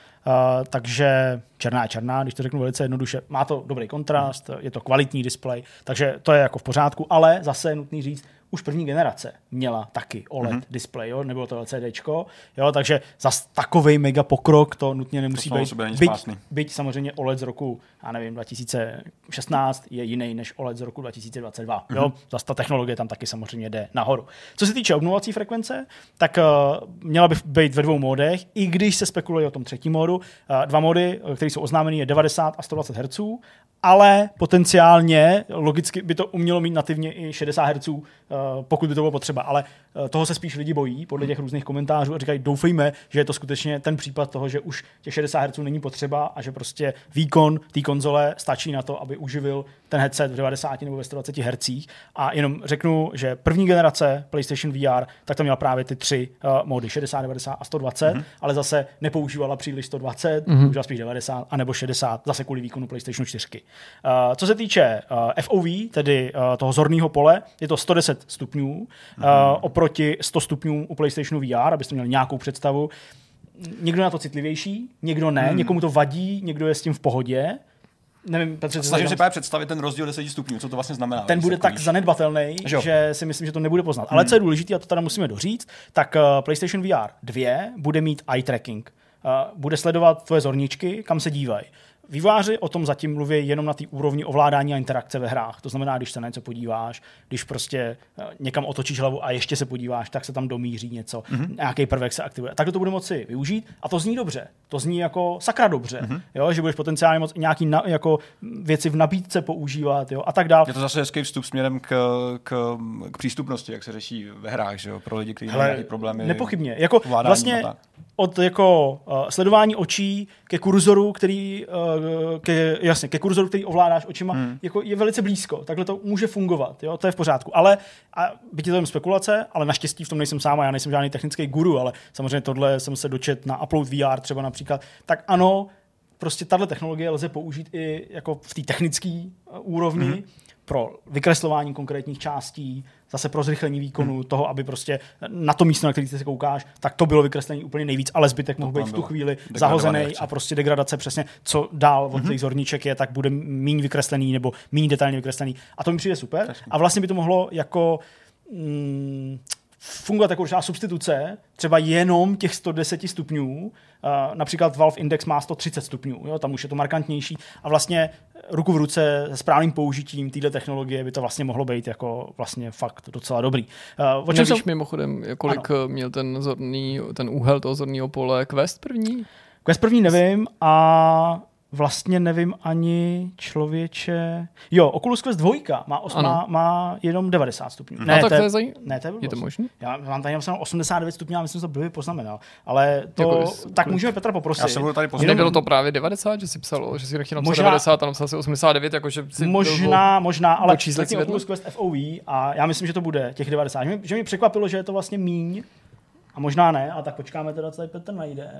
takže černá je černá, když to řeknu velice jednoduše. Má to dobrý kontrast, je to kvalitní displej, takže to je jako v pořádku, ale zase je nutný říct, už první generace měla taky OLED mm-hmm. displej, jo? nebylo to LCDčko, jo? takže zas takový mega pokrok to nutně nemusí To být. Byť, spásný. byť samozřejmě OLED z roku, já nevím, 2016 je jiný než OLED z roku 2022. Mm-hmm. Jo? Zase ta technologie tam taky samozřejmě jde nahoru. Co se týče obnovovací frekvence, tak uh, měla by být ve dvou módech, i když se spekuluje o tom třetím módu. Uh, dva módy, uh, které jsou oznámený, je 90 a 120 Hz, ale potenciálně, logicky by to umělo mít nativně i 60 Hz, uh, pokud by to bylo potřeba. Ale uh, toho se spíš lidi bojí, podle těch různých komentářů, a říkají, doufejme, že je to skutečně ten případ toho, že už těch 60 Hz není potřeba a že prostě výkon té konzole stačí na to, aby uživil ten headset v 90 nebo ve 120 Hz. A jenom řeknu, že první generace PlayStation VR, tak to měla právě ty tři uh, módy, 60, 90 a 120, mm-hmm. ale zase nepoužívala příliš 120, mm-hmm. používala spíš 90 a nebo 60, zase kvůli výkonu PlayStation 4. Uh, co se týče uh, FOV, tedy uh, toho zorného pole, je to 110 stupňů mm-hmm. uh, oproti 100 stupňům u PlayStationu VR, abyste měli nějakou představu. Někdo na to citlivější, někdo ne, mm. někomu to vadí, někdo je s tím v pohodě. Nevím, Petře, Snažím si právě představit ten rozdíl 10 stupňů, co to vlastně znamená. ten bude tak zanedbatelný, Že že si myslím, že to nebude poznat. Ale co je důležité, a to teda musíme doříct, tak uh, PlayStation VR 2 bude mít eye tracking. Uh, bude sledovat tvoje zorničky, kam se dívají. Výváři o tom zatím mluví jenom na té úrovni ovládání a interakce ve hrách. To znamená, když se na něco podíváš, když prostě eh, někam otočíš hlavu a ještě se podíváš, tak se tam domíří něco, mm-hmm. nějaký prvek se aktivuje. Tak to bude moci využít a to zní dobře. To zní jako sakra dobře, mm-hmm. jo? že budeš potenciálně moc nějaký na, jako věci v nabídce používat jo? a tak dále. Je to zase hezký vstup směrem k, k, k přístupnosti, jak se řeší ve hrách, že jo? pro lidi, kteří mají problémy. Nepochybně. Jako vlastně od jako uh, sledování očí ke kurzoru, který, uh, ke, jasně, ke kurzoru, který ovládáš očima, hmm. jako je velice blízko. Takhle to může fungovat, jo? to je v pořádku. Ale, a byť je to jen spekulace, ale naštěstí v tom nejsem sám a já nejsem žádný technický guru, ale samozřejmě tohle jsem se dočet na Upload VR třeba například. Tak ano, prostě tahle technologie lze použít i jako v té technické úrovni, hmm pro vykreslování konkrétních částí, zase pro zrychlení výkonu hmm. toho, aby prostě na to místo, na který se koukáš, tak to bylo vykreslení úplně nejvíc, ale zbytek mohl být v tu chvíli zahozený a prostě degradace přesně, co dál od hmm. těch zorníček je, tak bude méně vykreslený nebo méně detailně vykreslený. A to mi přijde super. A vlastně by to mohlo jako mm, fungovat jako určitá substituce, třeba jenom těch 110 stupňů, například Valve Index má 130 stupňů, jo, tam už je to markantnější a vlastně ruku v ruce se správným použitím této technologie by to vlastně mohlo být jako vlastně fakt docela dobrý. O čem Nevíš jsem... mimochodem, kolik ano. měl ten zorný, ten úhel toho zorného pole Quest první? Quest první nevím a vlastně nevím ani člověče. Jo, Oculus Quest 2 má, os, má, má jenom 90 stupňů. Ne, no, tak to je, zaj... ne, to je, je to možné? Já mám tady napsáno 89 stupňů, a myslím, že to blbě poznamenal. Ale to, jako, tak můžeme Petra poprosit. Já se budu tady poznamenat. Nebylo to právě 90, že si psal, že si nechtěl napsat možná, 90 a napsal si 89, jakože si Možná, možná, ale číslo Oculus Quest FOV a já myslím, že to bude těch 90. Že mi, že mi překvapilo, že je to vlastně míň, a možná ne, a tak počkáme teda, co tady Petr najde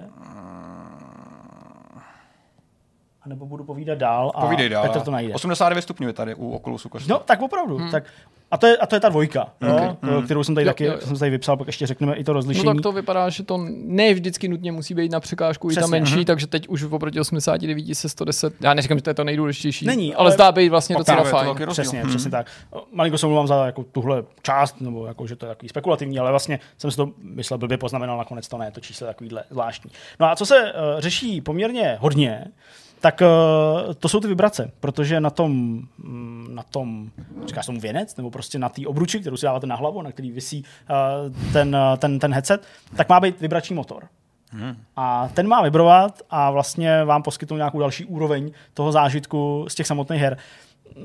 nebo budu povídat dál a Povídej dál. Petr to najde. 89 stupňů je tady u Oculusu Quest. No, tak opravdu. Hmm. Tak a to, je, a to je ta dvojka, okay. jo, kterou jsem tady jo, taky jo, jo. jsem tady vypsal, pak ještě řekneme i to rozlišení. No tak to vypadá, že to ne vždycky nutně musí být na překážku Přesně, i ta menší, uh-huh. takže teď už oproti 89 se 110, já neříkám, že to je to nejdůležitější, Není, ale, ale zdá být vlastně docela fajn. To přesně, hmm. přesně tak. Malinko se mluvám za jako tuhle část, nebo jako, že to je takový spekulativní, ale vlastně jsem si to myslel blbě poznamenal, nakonec to ne, to číslo je takovýhle zvláštní. No a co se uh, řeší poměrně hodně, tak uh, to jsou ty vibrace, protože na tom, mm, na tom, říkáš tomu věnec, nebo prostě na té obruči, kterou si dáváte na hlavu, na který visí uh, ten, uh, ten, ten headset, tak má být vibrační motor. Hmm. A ten má vibrovat a vlastně vám poskytnout nějakou další úroveň toho zážitku z těch samotných her.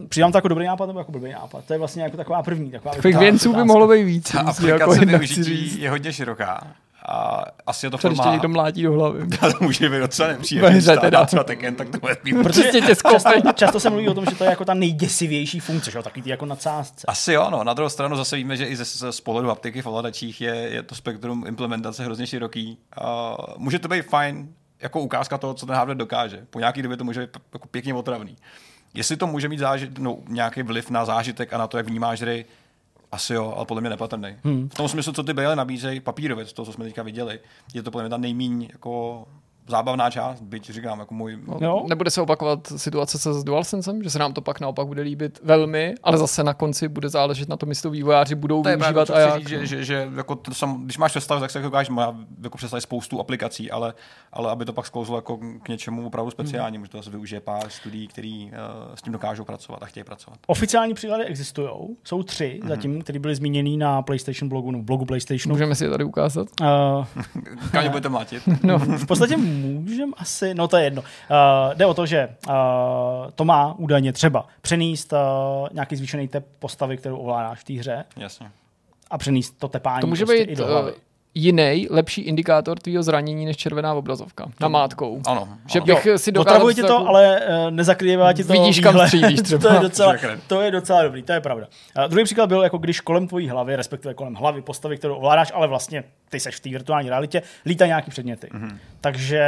Přidám to jako dobrý nápad nebo jako blbý nápad? To je vlastně jako taková první. Taková Takových věnců by mohlo být víc. Ta aplikace jako využití je hodně široká. A asi je to forma... Když někdo mlátí do hlavy. to může být docela nepříjemný. Teda. Třeba Tekken, tak to bude být. Protože tě často, často se mluví o tom, že to je jako ta nejděsivější funkce, že jo? Taky ty jako nadsázce. Asi jo, no. Na druhou stranu zase víme, že i ze, z pohledu haptiky v ovladačích je, je to spektrum implementace hrozně široký. Uh, může to být fajn jako ukázka toho, co ten hardware dokáže. Po nějaký době to může být jako pěkně otravný. Jestli to může mít zážit, no, nějaký vliv na zážitek a na to, jak vnímáš hry, asi jo, ale podle mě nepatrný. Hmm. V tom smyslu, co ty baily nabízejí, papírově, to, co jsme teďka viděli, je to podle mě ta nejméně jako zábavná část, byť říkám, jako můj... No, nebude se opakovat situace se s DualSensem, že se nám to pak naopak bude líbit velmi, ale zase na konci bude záležet na tom, jestli to vývojáři budou to využívat a jak. Říct, že, že, že jako to sam, když máš představu, tak se jako má jako představit spoustu aplikací, ale, ale aby to pak sklouzlo jako k něčemu opravdu speciálnímu, hmm. že to zase využije pár studií, který uh, s tím dokážou pracovat a chtějí pracovat. Oficiální příklady existují, jsou tři hmm. zatím, které byly zmíněny na PlayStation blogu, no blogu PlayStation. Můžeme si je tady ukázat? Uh, Kam budete mlátit? no, v podstatě můžem asi, no to je jedno. Uh, jde o to, že uh, to má údajně třeba přenést uh, nějaký zvýšený tep postavy, kterou ovládáš v té hře. Jasně. A přenést to tepání to může prostě být, i do hlavy. Uh, jiný, lepší indikátor tvýho zranění než červená obrazovka na mátkou. Ano. Že ano. bych jo, si dokázal... ti to, ale uh, nezakrývá ti to Vidíš, kam střílíš třeba. to, je docela, to je docela dobrý, to je pravda. Uh, druhý příklad byl, jako když kolem tvojí hlavy, respektive kolem hlavy postavy, kterou ovládáš, ale vlastně ty seš v té virtuální realitě, lítají nějaký předměty. Mm-hmm. Takže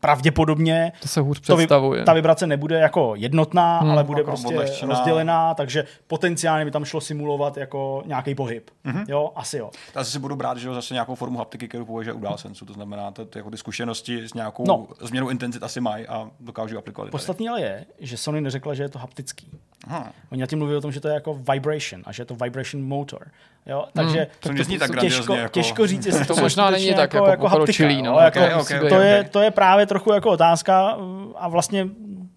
pravděpodobně to se hůř představuje. To, ta vibrace nebude jako jednotná, hmm, ale bude jako prostě odlehčená. rozdělená, takže potenciálně by tam šlo simulovat jako nějaký pohyb. Mm-hmm. Jo, asi jo. Asi si budu brát, že zase nějakou formu haptiky, kterou považuje u DualSense, to znamená, to, to, jako ty zkušenosti s nějakou no. změnou intenzit asi mají a dokážou aplikovat. Podstatný ale je, že Sony neřekla, že je to haptický. Aha. Oni na tím mluví o tom, že to je jako vibration a že je to vibration motor. Jo, takže hmm, to, to, tak těžko, jako... těžko říct, jestli to, to možná není tak jako, jako, jako haptika, no, jako, okay, okay, to, okay, je, to je právě trochu jako otázka a vlastně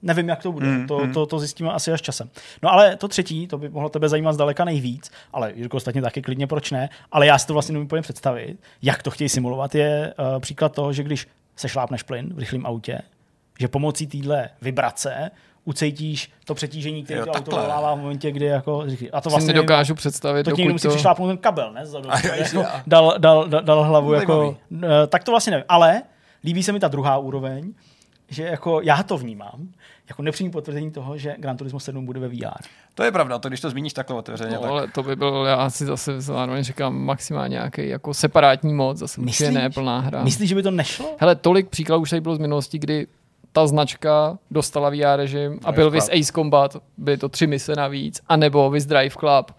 Nevím, jak to bude. Mm, to, mm. To, to zjistíme asi až časem. No ale to třetí, to by mohlo tebe zajímat zdaleka nejvíc, ale Jirko ostatně taky klidně, proč ne, ale já si to vlastně nemůžu představit, jak to chtějí simulovat, je uh, příklad toho, že když se šlápneš plyn v rychlém autě, že pomocí téhle vibrace ucítíš to přetížení, které to auto volává v momentě, kdy jako... A to vlastně nedokážu představit, to někdo musí to... přišlápnout ten kabel, ne? Zadu, jako dal, dal, dal, dal, hlavu jako... Tak to vlastně nevím. Ale líbí se mi ta druhá úroveň, že jako já to vnímám, jako nepřímý potvrzení toho, že Gran Turismo 7 bude ve VR. To je pravda, to když to zmíníš takhle otevřeně. No, tak... ale to by byl, já si zase zároveň říkám, maximálně nějaký jako separátní moc, zase Myslíš? ne plná hra. Myslíš, že by to nešlo? Hele, tolik příkladů už tady bylo z minulosti, kdy ta značka dostala VR režim a byl vys Ace Combat, byly to tři mise navíc, anebo vys Drive Club,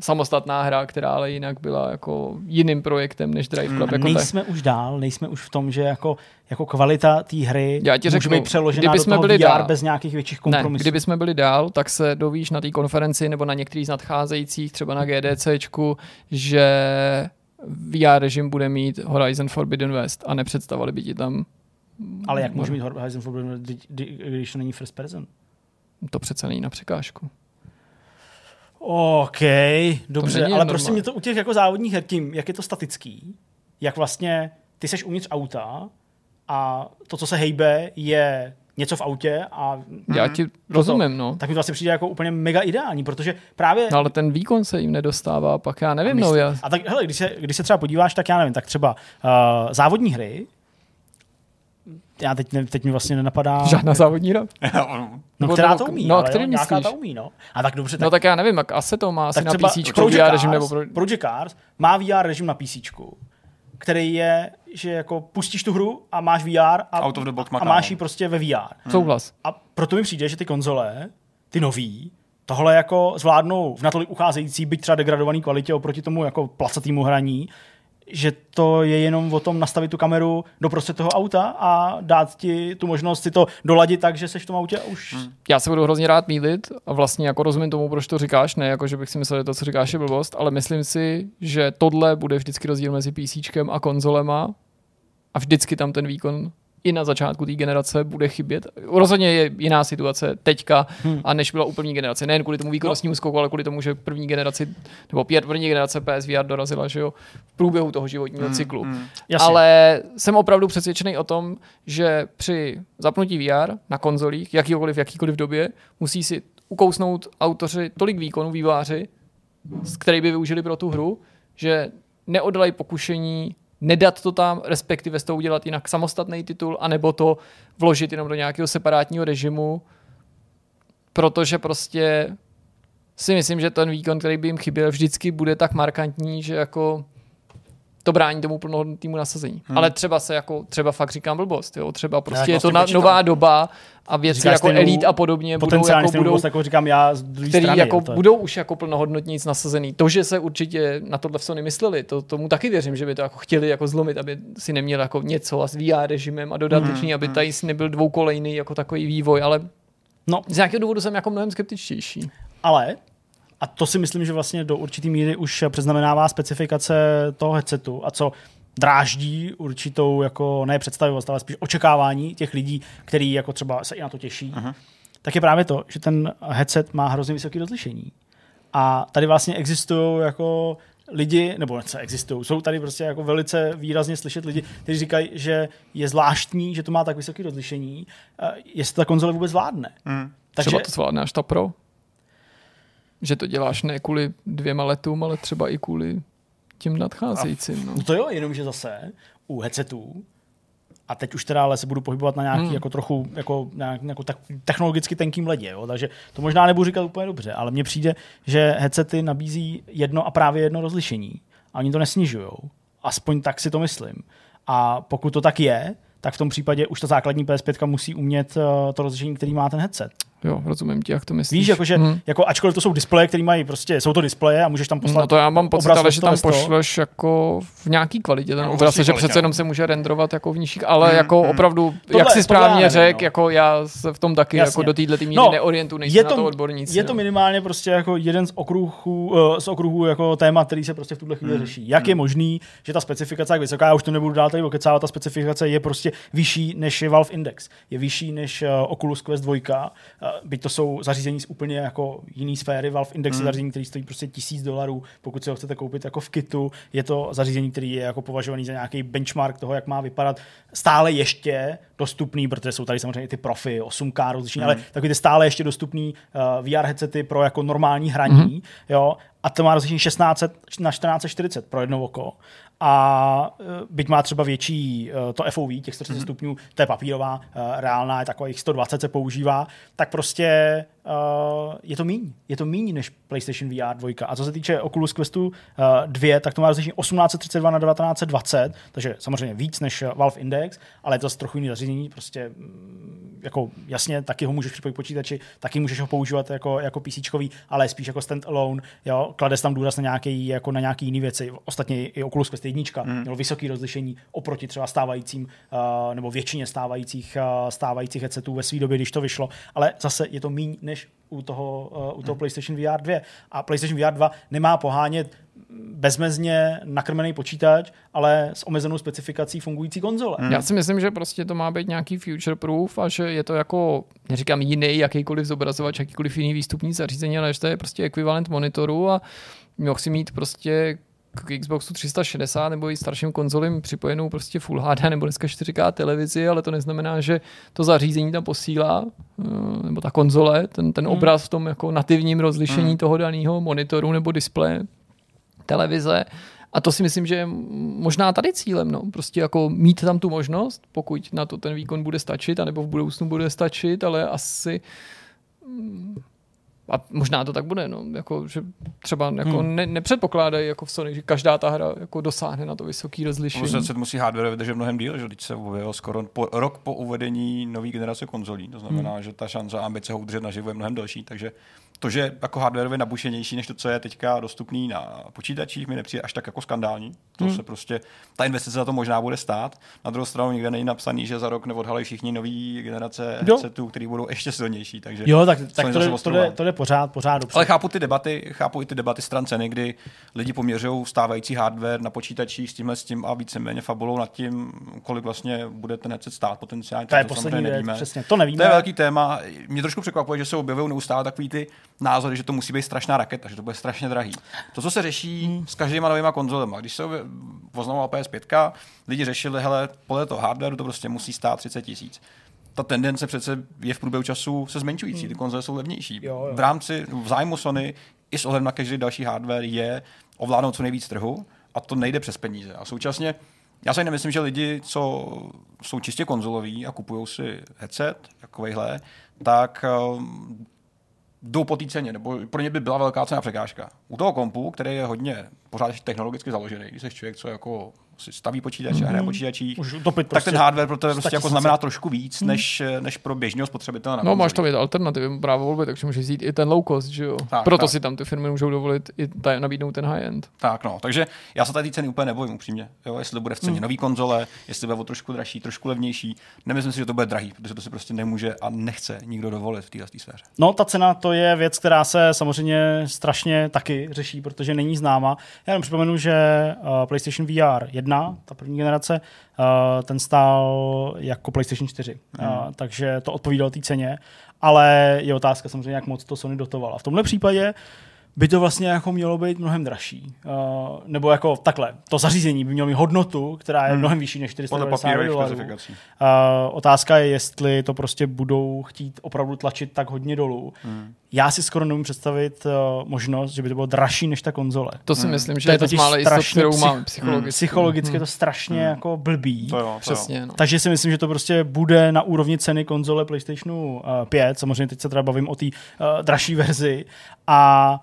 samostatná hra, která ale jinak byla jako jiným projektem než Drive Club. Hmm, jako nejsme tak. už dál, nejsme už v tom, že jako, jako kvalita té hry Já ti může řeknu, být přeložená do toho byli VR dál, bez nějakých větších kompromisů. Ne, kdyby jsme byli dál, tak se dovíš na té konferenci nebo na některých z nadcházejících, třeba na GDCčku, že VR režim bude mít Horizon Forbidden West a nepředstavili by ti tam ale jak může mít Horizon Forbidden West, když to není first person? To přece není na překážku. OK, dobře, ale prostě mě to u těch jako závodních her tím, jak je to statický, jak vlastně ty seš uvnitř auta a to, co se hejbe, je něco v autě a... Já ti toto, rozumím, no. Tak mi to vlastně přijde jako úplně mega ideální, protože právě... No ale ten výkon se jim nedostává, pak já nevím, a no já... A tak hele, když se, když se třeba podíváš, tak já nevím, tak třeba uh, závodní hry, já teď, ne, teď mi vlastně nenapadá... Žádná závodní hra? no, která to umí, no, ale který jo, nějaká to umí, no. A tak dobře, no, tak... No tak já nevím, jak asi to má asi na PC VR režim nebo... Pro... Project Cars má VR režim na PC, který je, že jako pustíš tu hru a máš VR a, Out of the box a máš ji prostě ve VR. Hmm. Souhlas. A proto mi přijde, že ty konzole, ty nový, tohle jako zvládnou v natolik ucházející, byť třeba degradovaný kvalitě oproti tomu jako placatýmu hraní, že to je jenom o tom nastavit tu kameru do prostřed toho auta a dát ti tu možnost si to doladit tak, že seš v tom autě už... Hmm. Já se budu hrozně rád mílit a vlastně jako rozumím tomu, proč to říkáš, ne jako, že bych si myslel, že to, co říkáš, je blbost, ale myslím si, že tohle bude vždycky rozdíl mezi PC a konzolema a vždycky tam ten výkon i na začátku té generace bude chybět. Rozhodně je jiná situace teďka, hmm. a než byla úplní generace. Nejen kvůli tomu výkonnostnímu no. skoku, ale kvůli tomu, že první generaci, nebo první generace PSVR dorazila že jo, v průběhu toho životního hmm. cyklu. Hmm. Ale jsem opravdu přesvědčený o tom, že při zapnutí VR na konzolích, jakýkoliv, jakýkoliv době, musí si ukousnout autoři tolik výkonů, výváři, který by využili pro tu hru, že neodlají pokušení nedat to tam, respektive s tou udělat jinak samostatný titul, anebo to vložit jenom do nějakého separátního režimu, protože prostě si myslím, že ten výkon, který by jim chyběl, vždycky bude tak markantní, že jako to brání tomu plnohodnotnému nasazení. Hmm. Ale třeba se jako, třeba fakt říkám blbost, jo? třeba prostě ne, je to na, nová doba a věci Říkáš jako Elite a podobně budou, jako, budou, jako říkám já z který strany, jako to budou už jako plnohodnotníc nasazený. To, že se určitě na tohle v Sony mysleli, to, tomu taky věřím, že by to jako chtěli jako zlomit, aby si neměl jako něco a s VR režimem a dodatečný, hmm. aby hmm. tady nebyl dvoukolejný jako takový vývoj, ale No. Z nějakého důvodu jsem jako mnohem skeptičtější. Ale a to si myslím, že vlastně do určitý míry už předznamenává specifikace toho headsetu a co dráždí určitou jako ne představivost, ale spíš očekávání těch lidí, kteří jako třeba se i na to těší, uh-huh. tak je právě to, že ten headset má hrozně vysoké rozlišení. A tady vlastně existují jako lidi, nebo co existují, jsou tady prostě jako velice výrazně slyšet lidi, kteří říkají, že je zvláštní, že to má tak vysoké rozlišení, jestli ta konzole vůbec zvládne. Mm. Takže, Třeba to zvládne až ta Pro? Že to děláš ne kvůli dvěma letům, ale třeba i kvůli tím nadcházejícím. No. no to jo, jenomže zase u headsetů a teď už teda ale se budu pohybovat na nějaký hmm. jako trochu jako, nějak, jako tak, technologicky tenkým ledě, jo? takže to možná nebudu říkat úplně dobře, ale mně přijde, že headsety nabízí jedno a právě jedno rozlišení a oni to nesnižují. Aspoň tak si to myslím. A pokud to tak je, tak v tom případě už ta základní PS5 musí umět uh, to rozlišení, který má ten headset. Jo, rozumím ti, jak to myslíš. Víš, jakože, Hmm. jako, ačkoliv to jsou displeje, které mají prostě, jsou to displeje a můžeš tam poslat No to já mám pocit, ale že tam ve 100 ve 100. pošleš jako v nějaký kvalitě ten No, obraz, vlastně že kvalitě, přece jenom no. se může renderovat jako v nižších, ale Mm, jako mm. opravdu, Tohle- jak si správně řekl, no. jako já se v tom taky Jasně. jako do této míry No, neorientuji, nejsem je na to- to odborníci. Je to no. minimálně prostě jako jeden z okruhů, uh, z okruhů jako téma, který se prostě v tuhle chvíli Hmm. řeší. Jak je možný, že ta specifikace je tak vysoká, já už to nebudu dál tady okecávat, ta specifikace je prostě vyšší než je Valve Index. Je vyšší než uh, Oculus Quest 2, uh, byť to jsou zařízení z úplně jako jiný sféry. Valve Index Hmm. zařízení, který stojí prostě tisíc dolarů, pokud si ho chcete koupit jako v kitu. Je to zařízení, který je jako považovaný za nějaký benchmark toho, jak má vypadat. Stále ještě dostupný, protože jsou tady samozřejmě i ty profi, 8K rozlišení, Hmm. ale takový ty stále ještě dostupný uh, VR headsety pro jako normální hraní, mm-hmm. jo, a to má rozlišení 16 na 1440 pro jedno oko. A uh, byť má třeba větší uh, to FOV, těch 130 mm-hmm. stupňů, to je papírová, uh, reálná je takových 120 se používá, tak prostě uh, je to míň. Je to míň než PlayStation VR 2. A co se týče Oculus Questu uh, 2, tak to má rozlišení 1832 na 1920, takže samozřejmě víc než Valve Index, ale je to z trochu jiný zařízení, prostě mm, jako jasně, taky ho můžeš připojit počítači, taky můžeš ho používat jako, jako PC, ale spíš jako stand-alone, jo, klades tam důraz na nějaký, jako na nějaký jiný věci. Ostatně i Oculus Quest 1 mm. měl vysoké rozlišení oproti třeba stávajícím, uh, nebo většině stávajících, uh, stávajících headsetů ve své době, když to vyšlo, ale zase je to míň než u toho, uh, u toho PlayStation VR 2. A PlayStation VR 2 nemá pohánět bezmezně nakrmený počítač, ale s omezenou specifikací fungující konzole. Já si myslím, že prostě to má být nějaký future proof a že je to jako, neříkám jiný jakýkoliv zobrazovač, jakýkoliv jiný výstupní zařízení, ale že to je prostě ekvivalent monitoru a mohl si mít prostě k Xboxu 360 nebo i starším konzolím připojenou prostě Full HD nebo dneska 4K televizi, ale to neznamená, že to zařízení tam posílá, eh, nebo ta konzole, ten, ten obraz v tom jako nativním rozlišení Hmm. toho daného monitoru nebo displeje televize. A to si myslím, že je možná tady cílem, no. Prostě jako mít tam tu možnost, pokud na to ten výkon bude stačit, anebo v budoucnu bude stačit, ale asi mm, a možná to tak bude, no, jako, že třeba jako Hmm. ne, nepředpokládají jako v Sony, že každá ta hra jako dosáhne na to vysoké rozlišení. Prostě se musí hardware vydržet mnohem díl, že teď se objevil skoro po, rok po uvedení nové generace konzolí. To znamená, hmm. že ta šance a ambice ho udržet naživu je mnohem delší. Takže to, že jako hardware je nabušenější než to, co je teďka dostupný na počítačích, mi nepřijde až tak jako skandální. To hmm. se prostě, ta investice za to možná bude stát. Na druhou stranu nikde není napsaný, že za rok neodhalí všichni nový generace Jo. headsetů, který budou ještě silnější. Takže Jo, tak, tak to, jde, to, jde, to jde pořád, pořád dobře. Ale chápu ty debaty, chápu i ty debaty stran ceny, kdy lidi poměřují stávající hardware na počítačích s tímhle s tím a víceméně fabulou nad tím, kolik vlastně bude ten headset stát potenciálně. to je to poslední věc, nevíme. přesně. To nevíme. To je velký téma. Mě trošku překvapuje, že se objevují neustále takový ty názory, že to musí být strašná raketa, že to bude strašně drahý. To, co se řeší Hmm. s každýma novýma konzolema. Když se oznamovala PS5, lidi řešili, hele, podle toho hardwareu to prostě musí stát 30 tisíc ta tendence přece je v průběhu času se zmenšující, ty konzole jsou levnější. Hmm. Jo, jo. V rámci, v zájmu Sony i s ohledem na každý další hardware je ovládnout co nejvíc trhu a to nejde přes peníze. A současně já si nemyslím, že lidi, co jsou čistě konzoloví a kupují si headset, takovejhle, tak um, jdou po té ceně, nebo pro ně by byla velká cena překážka. U toho kompu, který je hodně pořád technologicky založený, když jsi člověk, co jako si staví počítač a hraje počítačí, Můžu utopit tak prostě ten hardware pro tebe 100 prostě jako znamená trošku víc, než, než pro běžného spotřebitele. Na No, máš tam i alternativy, právo volby, takže můžeš jít i ten low cost, že jo. Tak, Proto tak. si tam ty firmy můžou dovolit i ta, nabídnout ten high-end. Tak no, takže já se tady ceny úplně nebojím upřímně. Jo, jestli bude v ceně Hmm. nový konzole, jestli bude o trošku dražší, trošku levnější. Nemyslím si, že to bude drahý, protože to si prostě nemůže a nechce nikdo dovolit v této sféře. No, ta cena to je věc, která se samozřejmě strašně taky řeší, protože není známa. Já jenom připomenu, že uh, PlayStation VR 1, ta první generace, uh, ten stál jako PlayStation 4. Hmm. Uh, takže to odpovídalo té ceně, ale je otázka samozřejmě, jak moc to Sony dotovala. V tomhle případě by to vlastně jako mělo být mnohem dražší. Uh, nebo jako takhle, to zařízení by mělo mít hodnotu, která je Hmm. mnohem vyšší než Podle 490 papírových dolarů. Uh, otázka je, jestli to prostě budou chtít opravdu tlačit tak hodně dolů. Hmm. Já si skoro nemůžu představit uh, možnost, že by to bylo dražší než ta konzole. To si myslím, že To je to mále jistot, strašně kterou psych- mám psychologicky. Psychologicky je to strašně jako blbý. To jo, to jo. Přesně, no. Takže si myslím, že to prostě bude na úrovni ceny konzole PlayStationu uh, 5. Samozřejmě teď se teda bavím o té uh, dražší verzi. A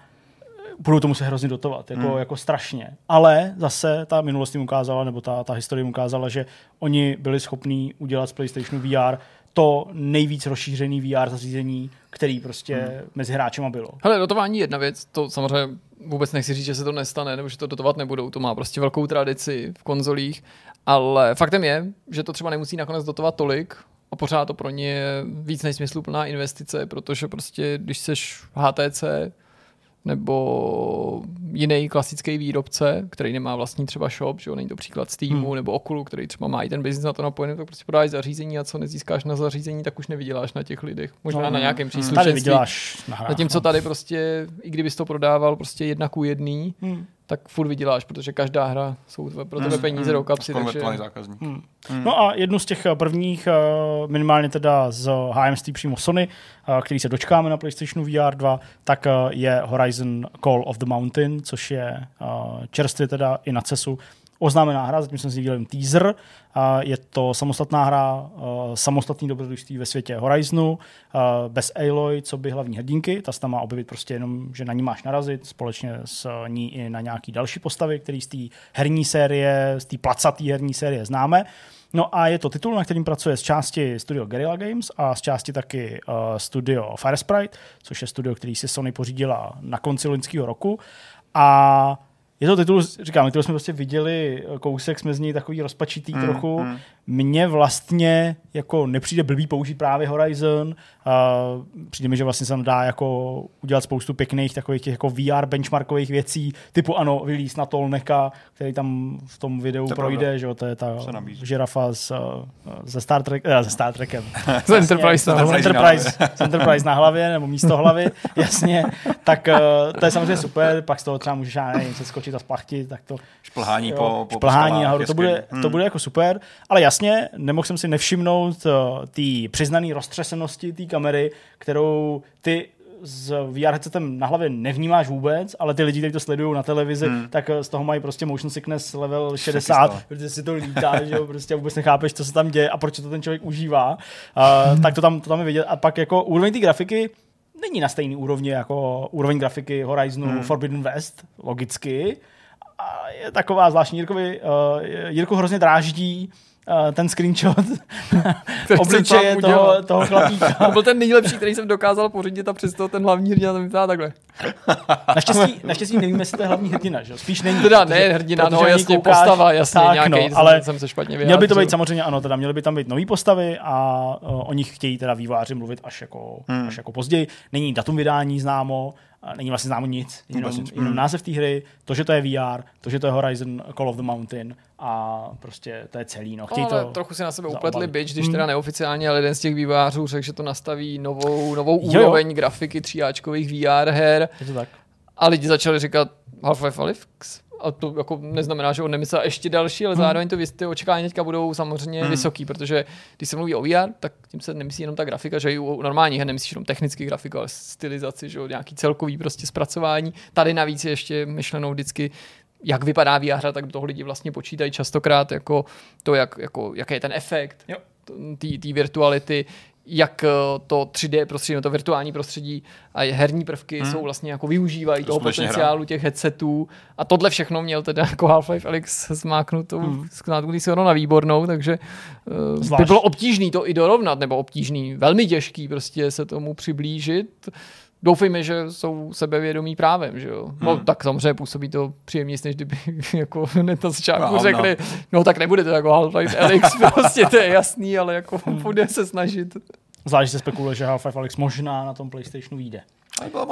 budou to muset hrozně dotovat, jako, Hmm. jako strašně. Ale zase ta minulost jim ukázala, nebo ta, ta historie jim ukázala, že oni byli schopní udělat z PlayStationu VR to nejvíc rozšířený VR zařízení, který prostě hmm. mezi hráčema bylo. Hele, dotování je jedna věc, to samozřejmě vůbec nechci říct, že se to nestane, nebo že to dotovat nebudou, to má prostě velkou tradici v konzolích, ale faktem je, že to třeba nemusí nakonec dotovat tolik, a pořád to pro ně je víc než smysluplná investice, protože prostě, když seš HTC, nebo jiný klasický výrobce, který nemá vlastní třeba shop, že jo, není to příklad Steamu hmm. nebo Okulu, který třeba má i ten biznis na to napojený, tak prostě prodáš zařízení a co nezískáš na zařízení, tak už nevyděláš na těch lidech. Možná no, na nějakém příslušenství. Tady vyděláš na hrách, Zatímco no. tady prostě, i kdybys to prodával prostě jedna ku jedný, hmm tak furt vyděláš, protože každá hra jsou pro tebe hmm, peníze mm, do kapsy. Takže... zákazník. Mm. Mm. No a jednu z těch eh, prvních, eh, minimálně teda z HMST přímo Sony, eh, který se dočkáme na PlayStationu VR 2, tak je Horizon Call of the Mountain, což je čerstvě teda i na CESu oznámená hra, zatím jsem si viděl teaser. Je to samostatná hra, samostatný dobrodružství ve světě Horizonu, bez Aloy, co by hlavní hrdinky. Ta se tam má objevit prostě jenom, že na ní máš narazit, společně s ní i na nějaký další postavy, který z té herní série, z té placatý herní série známe. No a je to titul, na kterým pracuje z části studio Guerrilla Games a z části taky uh, studio Firesprite, což je studio, který si Sony pořídila na konci loňského roku. A je to titul, říkám, titul jsme prostě viděli kousek, jsme z něj takový rozpačitý mm, trochu. Mm mně vlastně jako nepřijde blbý použít právě Horizon. Uh, přijde mi, že vlastně se dá jako udělat spoustu pěkných takových těch jako VR benchmarkových věcí, typu ano, vylíz na Tolneka, který tam v tom videu to projde, pravda. že jo, to je ta žirafa z, ze Star Trek, uh, ze Star Trekem. z Enterprise, z Enterprise, z Enterprise na hlavě, nebo místo hlavy, jasně. Tak uh, to je samozřejmě super, pak z toho třeba můžeš, já nevím, se skočit a splachtit, tak to... Šplhání jo, po, po šplhání nahoru, to bude, hmm. to bude jako super, ale jasně, jasně, nemohl jsem si nevšimnout uh, té přiznané roztřesenosti té kamery, kterou ty s VR headsetem na hlavě nevnímáš vůbec, ale ty lidi, kteří to sledují na televizi, hmm. tak eh, z toho mají prostě motion sickness level 60, protože si to lítá, že jo, prostě vůbec nechápeš, co se tam děje a proč to ten člověk užívá. Uh, tak to tam, to tam je vidět. A pak jako úroveň té grafiky není na stejný úrovni jako úroveň grafiky Horizonu hmm. Forbidden West, logicky. A je taková zvláštní. Jirkovi, uh, Jirku hrozně dráždí uh, ten screenshot obličeje toho, toho chlapíka. to byl ten nejlepší, který jsem dokázal pořídit a přesto ten hlavní hrdina to vypadá takhle. naštěstí, naštěstí nevíme, jestli to je hlavní hrdina, že? Spíš není. Teda ne hrdina, no jasně, koukáš, postava, jasně, tak, nějaký, no, ale jsem se špatně vyjádřil. Měl by to být samozřejmě, ano, teda měly by tam být nové postavy a uh, o nich chtějí teda výváři mluvit až jako, hmm. až jako později. Není datum vydání známo, není vlastně známo nic, jenom, jenom hmm. název té hry, to, že to je VR, to, že to je Horizon Call of the Mountain a prostě to je celý. No, chtějí ale to trochu si na sebe upletli byč, když teda hmm. neoficiálně, ale jeden z těch vývářů řekl, že to nastaví novou, novou úroveň jo. grafiky tříáčkových VR her. Je to tak. A lidi začali říkat Half-Life Alyx, a to jako neznamená, že on nemyslel ještě další, ale hmm. zároveň to ty očekávání teďka budou samozřejmě hmm. vysoký, protože když se mluví o VR, tak tím se nemyslí jenom ta grafika, že i u normálních her nemyslíš jenom technický grafika, ale stylizaci, že nějaký celkový prostě zpracování. Tady navíc je ještě myšlenou vždycky jak vypadá VR hra, tak toho lidi vlastně počítají častokrát jako to, jak, jako, jaký je ten efekt té virtuality, jak eh, to 3D prostředí, no to virtuální prostředí a herní prvky hmm. jsou vlastně jako využívají to toho potenciálu hra. těch headsetů a tohle všechno měl teda jako Half-Life Alyx zmáknutou hmm. se ono na výbornou, takže uh, by bylo obtížný to i dorovnat, nebo obtížný, velmi těžký prostě se tomu přiblížit doufejme, že jsou sebevědomí právem, že jo. No, hmm. No, tak samozřejmě působí to příjemně, než kdyby jako hned na začátku no, řekli, no. no tak nebude to jako Half-Life Alyx, prostě to je jasný, ale jako hmm. bude se snažit. Zvlášť se spekuluje, že Half-Life Alyx možná na tom PlayStationu vyjde.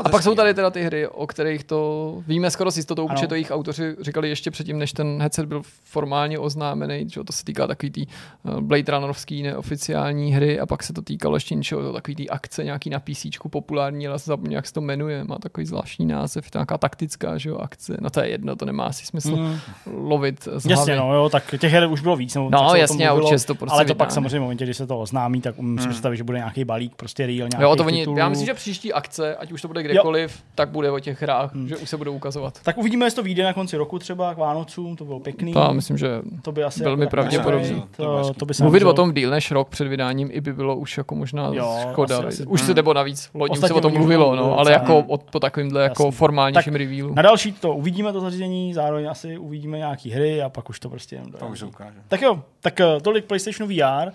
A pak jsou tady teda ty hry, o kterých to víme skoro s jistotou, protože to jejich autoři říkali ještě předtím, než ten headset byl formálně oznámený, že to se týká takový tý eh, Blade Runnerovský neoficiální hry a pak se to týkalo ještě něčeho, takový tý akce nějaký na PC populární, ale jak se to jmenuje, má takový zvláštní název, nějaká taktická že jo, akce, no to je jedno, to nemá asi smysl mm. lovit z Jasně, no jo, tak těch her už bylo víc. Nebo no jasně, mluvilo, určitě to prostě Ale to pak samozřejmě v momentě, kdy se to oznámí, tak umím mm. si hmm. představit, že bude nějaký balík, prostě real, nějaký jo, to oni, Já myslím, že příští akce, ať už to bude kdekoliv, jo. tak bude o těch hrách, hmm. že už se budou ukazovat. Tak uvidíme, jestli to vyjde na konci roku třeba k Vánocům, to bylo pěkný. To myslím, že to by asi velmi jako pravděpodobně. To, to by Mluvit o tom díl než rok před vydáním i by bylo už jako možná jo, škoda. Asi, asi, už se nebo navíc, loni se o tom mluvilo, no, ale jako od, po takovýmhle jako formálnějším revealu. Na další to uvidíme to zařízení, zároveň asi uvidíme nějaký hry a pak už to prostě jenom už se ukáže. Tak jo, tak eh, tolik PlayStation VR.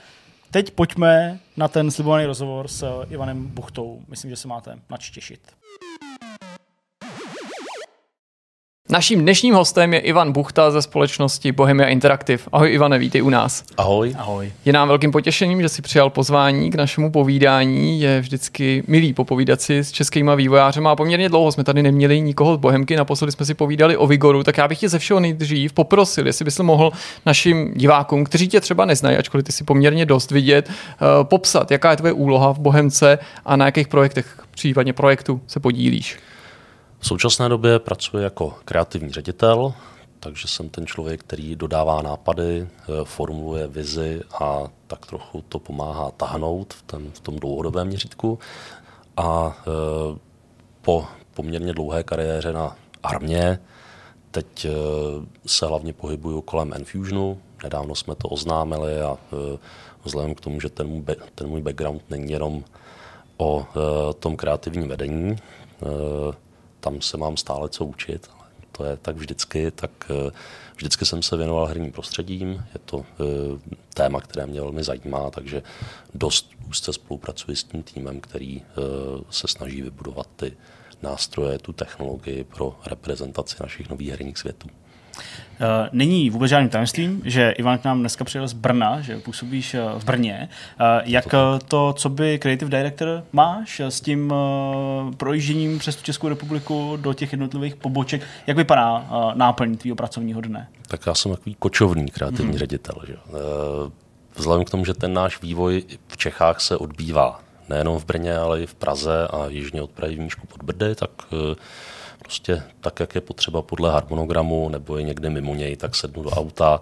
Teď pojďme na ten slibovaný rozhovor s Ivanem Buchtou. Myslím, že se máte nač těšit. Naším dnešním hostem je Ivan Buchta ze společnosti Bohemia Interactive. Ahoj Ivane, vítej u nás. Ahoj. Ahoj. Je nám velkým potěšením, že si přijal pozvání k našemu povídání. Je vždycky milý popovídat si s českýma vývojářema a poměrně dlouho jsme tady neměli nikoho z Bohemky. Naposledy jsme si povídali o Vigoru, tak já bych tě ze všeho nejdřív poprosil, jestli bys mohl našim divákům, kteří tě třeba neznají, ačkoliv ty si poměrně dost vidět, eh, popsat, jaká je tvoje úloha v Bohemce a na jakých projektech, případně projektu se podílíš. V současné době pracuji jako kreativní ředitel, takže jsem ten člověk, který dodává nápady, eh, formuluje vizi a tak trochu to pomáhá tahnout v, ten, v tom dlouhodobém měřítku. A e, po poměrně dlouhé kariéře na armě teď e, se hlavně pohybuju kolem Enfusionu. Nedávno jsme to oznámili a vzhledem k tomu, že ten můj, ten můj background není jenom o tom kreativním vedení, tam se mám stále co učit. To je tak vždycky, tak eh, vždycky jsem se věnoval herním prostředím. Je to eh, téma, které mě velmi zajímá, takže dost úzce spolupracuji s tím týmem, který eh, se snaží vybudovat ty nástroje, tu technologii pro reprezentaci našich nových herních světů. Uh, není vůbec žádným tajemstvím, že Ivan k nám dneska přijel z Brna, že působíš uh, v Brně. Uh, jak to, co by Creative Director máš s tím projížděním přes tu Českou republiku do těch jednotlivých poboček? Jak vypadá náplň tvýho pracovního dne? Tak já jsem takový kočovný kreativní mm-hmm. ředitel. Že? Vzhledem k tomu, že ten náš vývoj v Čechách se odbývá nejenom v Brně, ale i v Praze a jižně od Prahy v Míšku pod Brdy, tak prostě tak, jak je potřeba podle harmonogramu nebo je někde mimo něj, tak sednu do auta,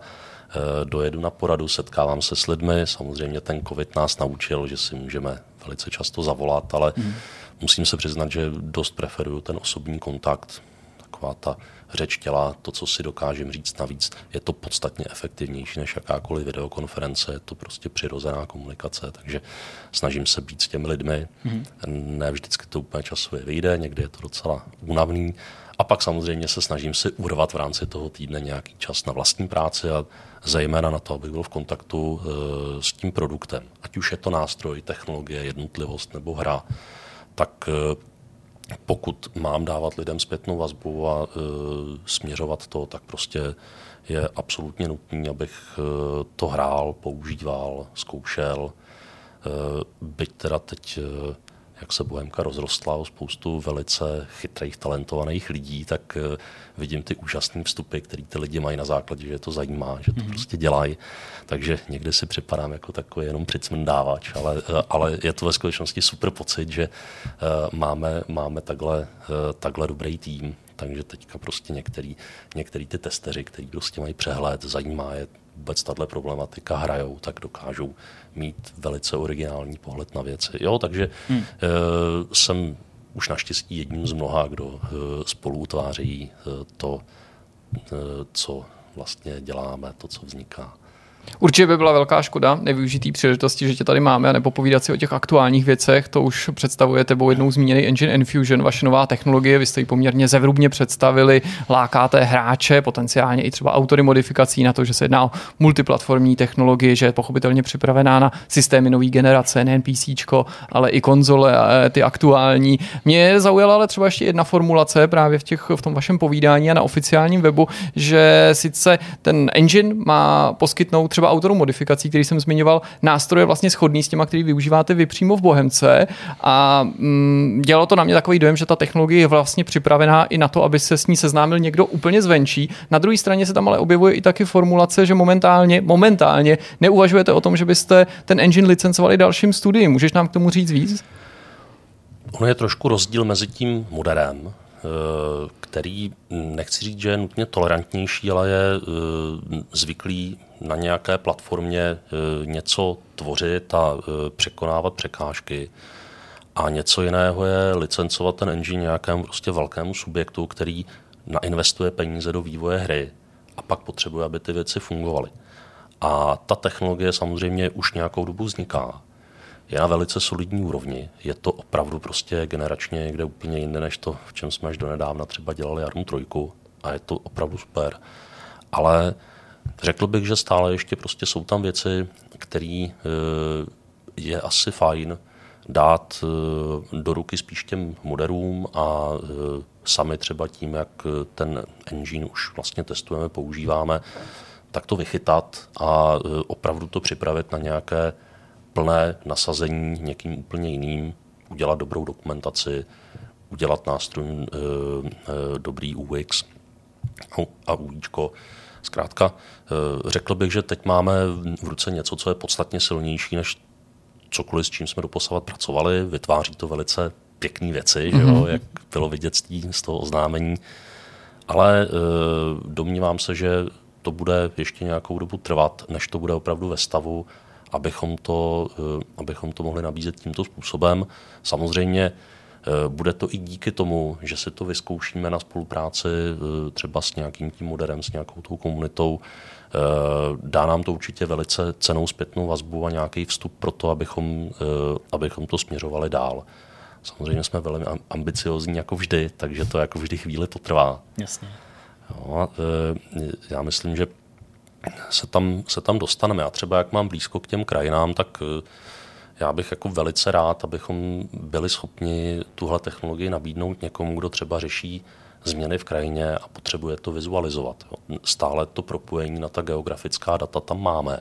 eh, dojedu na poradu, setkávám se s lidmi. Samozřejmě ten covid nás naučil, že si můžeme velice často zavolat, ale mm. musím se přiznat, že dost preferuju ten osobní kontakt, taková ta řeč těla, to, co si dokážem říct navíc, je to podstatně efektivnější než jakákoliv videokonference, je to prostě přirozená komunikace, takže snažím se být s těmi lidmi. Mm-hmm. Ne vždycky to úplně časově vyjde, někdy je to docela únavný. A pak samozřejmě se snažím si urvat v rámci toho týdne nějaký čas na vlastní práci a zejména na to, abych byl v kontaktu e, s tím produktem. Ať už je to nástroj, technologie, jednotlivost nebo hra, tak e, pokud mám dávat lidem zpětnou vazbu a e, směřovat to, tak prostě je absolutně nutné, abych e, to hrál, používal, zkoušel. E, byť teda teď e, jak se Bohemka rozrostla o spoustu velice chytrých, talentovaných lidí, tak eh, vidím ty úžasné vstupy, které ty lidi mají na základě, že je to zajímá, že to mm-hmm. prostě dělají. Takže někdy si připadám jako takový jenom přicmndávač, ale, eh, ale je to ve skutečnosti super pocit, že eh, máme, máme takhle, takhle dobrý tým, takže teďka prostě některý, některý ty testeři, kteří prostě mají přehled, zajímá je vůbec tahle problematika hrajou, tak dokážou mít velice originální pohled na věci. Jo, takže hmm. uh, jsem už naštěstí jedním z mnoha, kdo uh, spolu utváří uh, to, uh, co vlastně děláme, to, co vzniká. Určitě by byla velká škoda nevyužitý příležitosti, že tě tady máme a nepopovídat si o těch aktuálních věcech. To už představuje tebou jednou zmíněný Engine Infusion, vaše nová technologie. Vy jste ji poměrně zevrubně představili, lákáte hráče, potenciálně i třeba autory modifikací na to, že se jedná o multiplatformní technologii, že je pochopitelně připravená na systémy nové generace, nejen PC, ale i konzole, ty aktuální. Mě zaujala ale třeba ještě jedna formulace právě v, těch, v tom vašem povídání a na oficiálním webu, že sice ten engine má poskytnout třeba autorů modifikací, který jsem zmiňoval, nástroje vlastně schodný s těma, který využíváte vy přímo v Bohemce a mm, dělalo to na mě takový dojem, že ta technologie je vlastně připravená i na to, aby se s ní seznámil někdo úplně zvenčí. Na druhé straně se tam ale objevuje i taky formulace, že momentálně, momentálně neuvažujete o tom, že byste ten engine licencovali dalším studiem. Můžeš nám k tomu říct víc? Ono je trošku rozdíl mezi tím modelem, eh, který nechci říct, že je nutně tolerantnější, ale je eh, zvyklý na nějaké platformě eh, něco tvořit a eh, překonávat překážky. A něco jiného je licencovat ten engine nějakému prostě velkému subjektu, který nainvestuje peníze do vývoje hry a pak potřebuje, aby ty věci fungovaly. A ta technologie samozřejmě už nějakou dobu vzniká. Je na velice solidní úrovni. Je to opravdu prostě generačně někde úplně jinde, než to, v čem jsme až donedávna třeba dělali Armu 3. A je to opravdu super. Ale Řekl bych, že stále ještě prostě jsou tam věci, které je asi fajn dát do ruky spíš těm moderům a sami třeba tím, jak ten engine už vlastně testujeme, používáme, tak to vychytat a opravdu to připravit na nějaké plné nasazení někým úplně jiným, udělat dobrou dokumentaci, udělat nástroj e, e, dobrý UX a UIčko. Zkrátka, e, řekl bych, že teď máme v ruce něco, co je podstatně silnější než cokoliv, s čím jsme doposavat pracovali. Vytváří to velice pěkné věci, mm-hmm. že jo, mhm. jak bylo vidět z toho oznámení. Ale e, domnívám se, že to bude ještě nějakou dobu trvat, než to bude opravdu ve stavu, abychom to, eh, abychom to mohli nabízet tímto způsobem. Samozřejmě eh, bude to i díky tomu, že si to vyzkoušíme na spolupráci eh, třeba s nějakým tím moderem, s nějakou tou komunitou. Dá nám to určitě velice cenou zpětnou vazbu a nějaký vstup pro to, abychom, abychom to směřovali dál. Samozřejmě jsme velmi ambiciozní jako vždy, takže to jako vždy chvíli potrvá. Jasně. Jo, já myslím, že se tam, se tam dostaneme. Já třeba, jak mám blízko k těm krajinám, tak eh, já bych jako velice rád, abychom byli schopni tuhle technologii nabídnout někomu, kdo třeba řeší změny v krajině a potřebuje to vizualizovat. Stále to propojení na ta geografická data tam máme.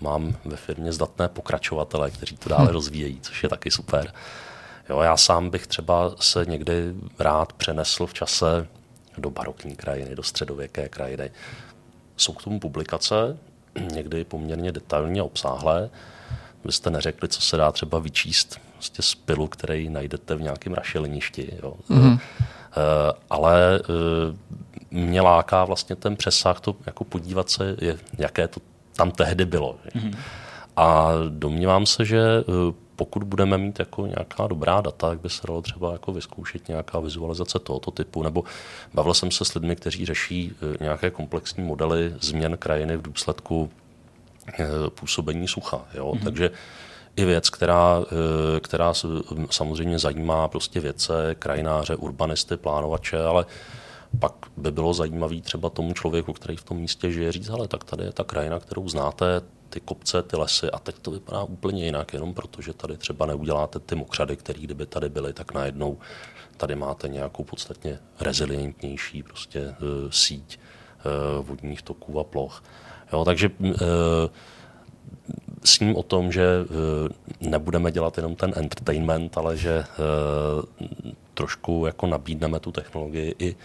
Mám ve firmě zdatné pokračovatele, kteří to dále hm. rozvíjejí, což je taky super. Jo, já sám bych třeba se někdy rád přenesl v čase do barokní krajiny, do středověké krajiny, jsou k tomu publikace, někdy poměrně detailně obsáhlé. Vy jste neřekli, co se dá třeba vyčíst prostě z pilu, který najdete v nějakém rašeliništi. Jo. Mm-hmm. Ale eh, mě láká vlastně ten přesah, to jako podívat se, jaké to tam tehdy bylo. Mm-hmm. A domnívám se, že pokud budeme mít jako nějaká dobrá data, tak by se dalo třeba jako vyzkoušet nějaká vizualizace tohoto typu. Nebo bavil jsem se s lidmi, kteří řeší e, nějaké komplexní modely změn krajiny v důsledku e, působení sucha. Jo? Mm-hmm. Takže i věc, která, e, která samozřejmě zajímá prostě vědce, krajináře, urbanisty, plánovače, ale pak by bylo zajímavý třeba tomu člověku, který v tom místě žije, říct, ale tak tady je ta krajina, kterou znáte, ty kopce, ty lesy a teď to vypadá úplně jinak, jenom protože že tady třeba neuděláte ty mokřady, které kdyby tady byly, tak najednou tady máte nějakou podstatně rezilientnější prostě uh, síť uh, vodních toků a ploch. Jo, takže uh, s ním o tom, že nebudeme dělat jenom ten entertainment, ale že trošku jako nabídneme tu technologii i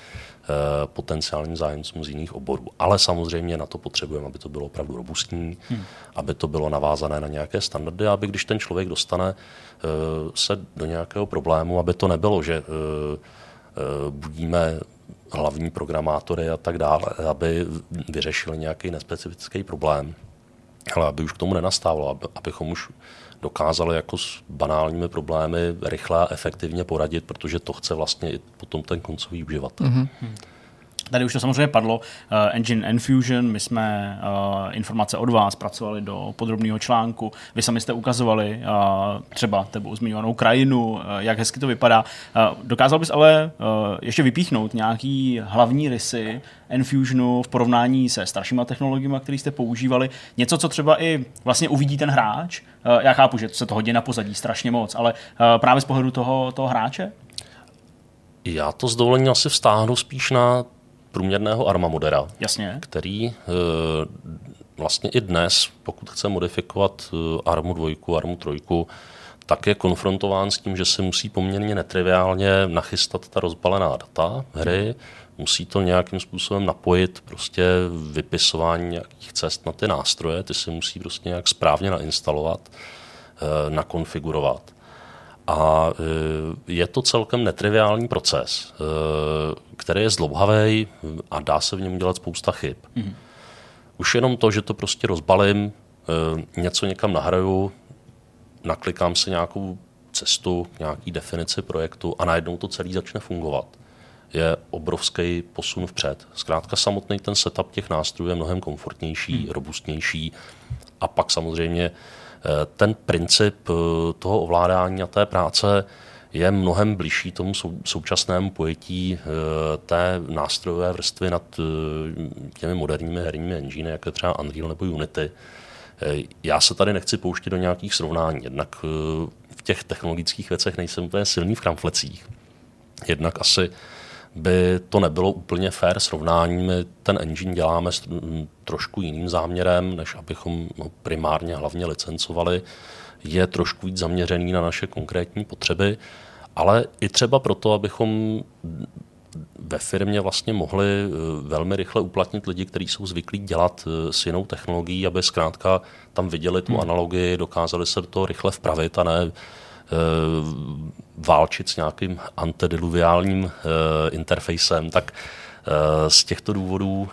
Eh, potenciálním zájemcům z jiných oborů. Ale samozřejmě na to potřebujeme, aby to bylo opravdu robustní, hmm. aby to bylo navázané na nějaké standardy, aby když ten člověk dostane eh, se do nějakého problému, aby to nebylo, že eh, budíme hlavní programátory a tak dále, aby vyřešili nějaký nespecifický problém, ale aby už k tomu nenastávalo, aby, abychom už dokázali jako s banálními problémy rychle a efektivně poradit, protože to chce vlastně i potom ten koncový uživatel. Mm-hmm. Tady už to samozřejmě padlo. Uh, Engine Enfusion, my jsme uh, informace od vás pracovali do podrobného článku. Vy sami jste ukazovali uh, třeba tebou zmiňovanou krajinu, uh, jak hezky to vypadá. Uh, dokázal bys ale uh, ještě vypíchnout nějaký hlavní rysy Enfusionu v porovnání se staršíma technologiemi, které jste používali? Něco, co třeba i vlastně uvidí ten hráč? Uh, já chápu, že se to hodí na pozadí strašně moc, ale uh, právě z pohledu toho, toho hráče? Já to s dovolením asi vstáhnu spíš na průměrného arma modera, Jasně. který eh, vlastně i dnes, pokud chce modifikovat eh, armu dvojku, armu trojku, tak je konfrontován s tím, že se musí poměrně netriviálně nachystat ta rozbalená data hry, musí to nějakým způsobem napojit prostě vypisování nějakých cest na ty nástroje, ty si musí prostě nějak správně nainstalovat, eh, nakonfigurovat. A e, je to celkem netriviální proces, e, který je zdlouhavý a dá se v něm dělat spousta chyb. Mm. Už jenom to, že to prostě rozbalím, e, něco někam nahraju, naklikám si nějakou cestu, nějaký definici projektu a najednou to celý začne fungovat. Je obrovský posun vpřed. Zkrátka samotný ten setup těch nástrojů je mnohem komfortnější, hmm. robustnější a pak samozřejmě ten princip eh, toho ovládání a té práce je mnohem bližší tomu současnému pojetí té nástrojové vrstvy nad těmi moderními herními engine, jako je třeba Unreal nebo Unity. Já se tady nechci pouštět do nějakých srovnání, jednak v těch technologických věcech nejsem úplně silný v kramflecích. Jednak asi by to nebylo úplně fair srovnání. My ten engine děláme s trošku jiným záměrem, než abychom no, primárně hlavně licencovali. Je trošku víc zaměřený na naše konkrétní potřeby, ale i třeba proto, abychom ve firmě vlastně mohli eh, velmi rychle uplatnit lidi, kteří jsou zvyklí dělat eh, s jinou technologií, aby zkrátka tam viděli tu hmm. analogii, dokázali se to rychle vpravit a ne válčit s nějakým antediluviálním eh, interfejsem, tak eh, z těchto důvodů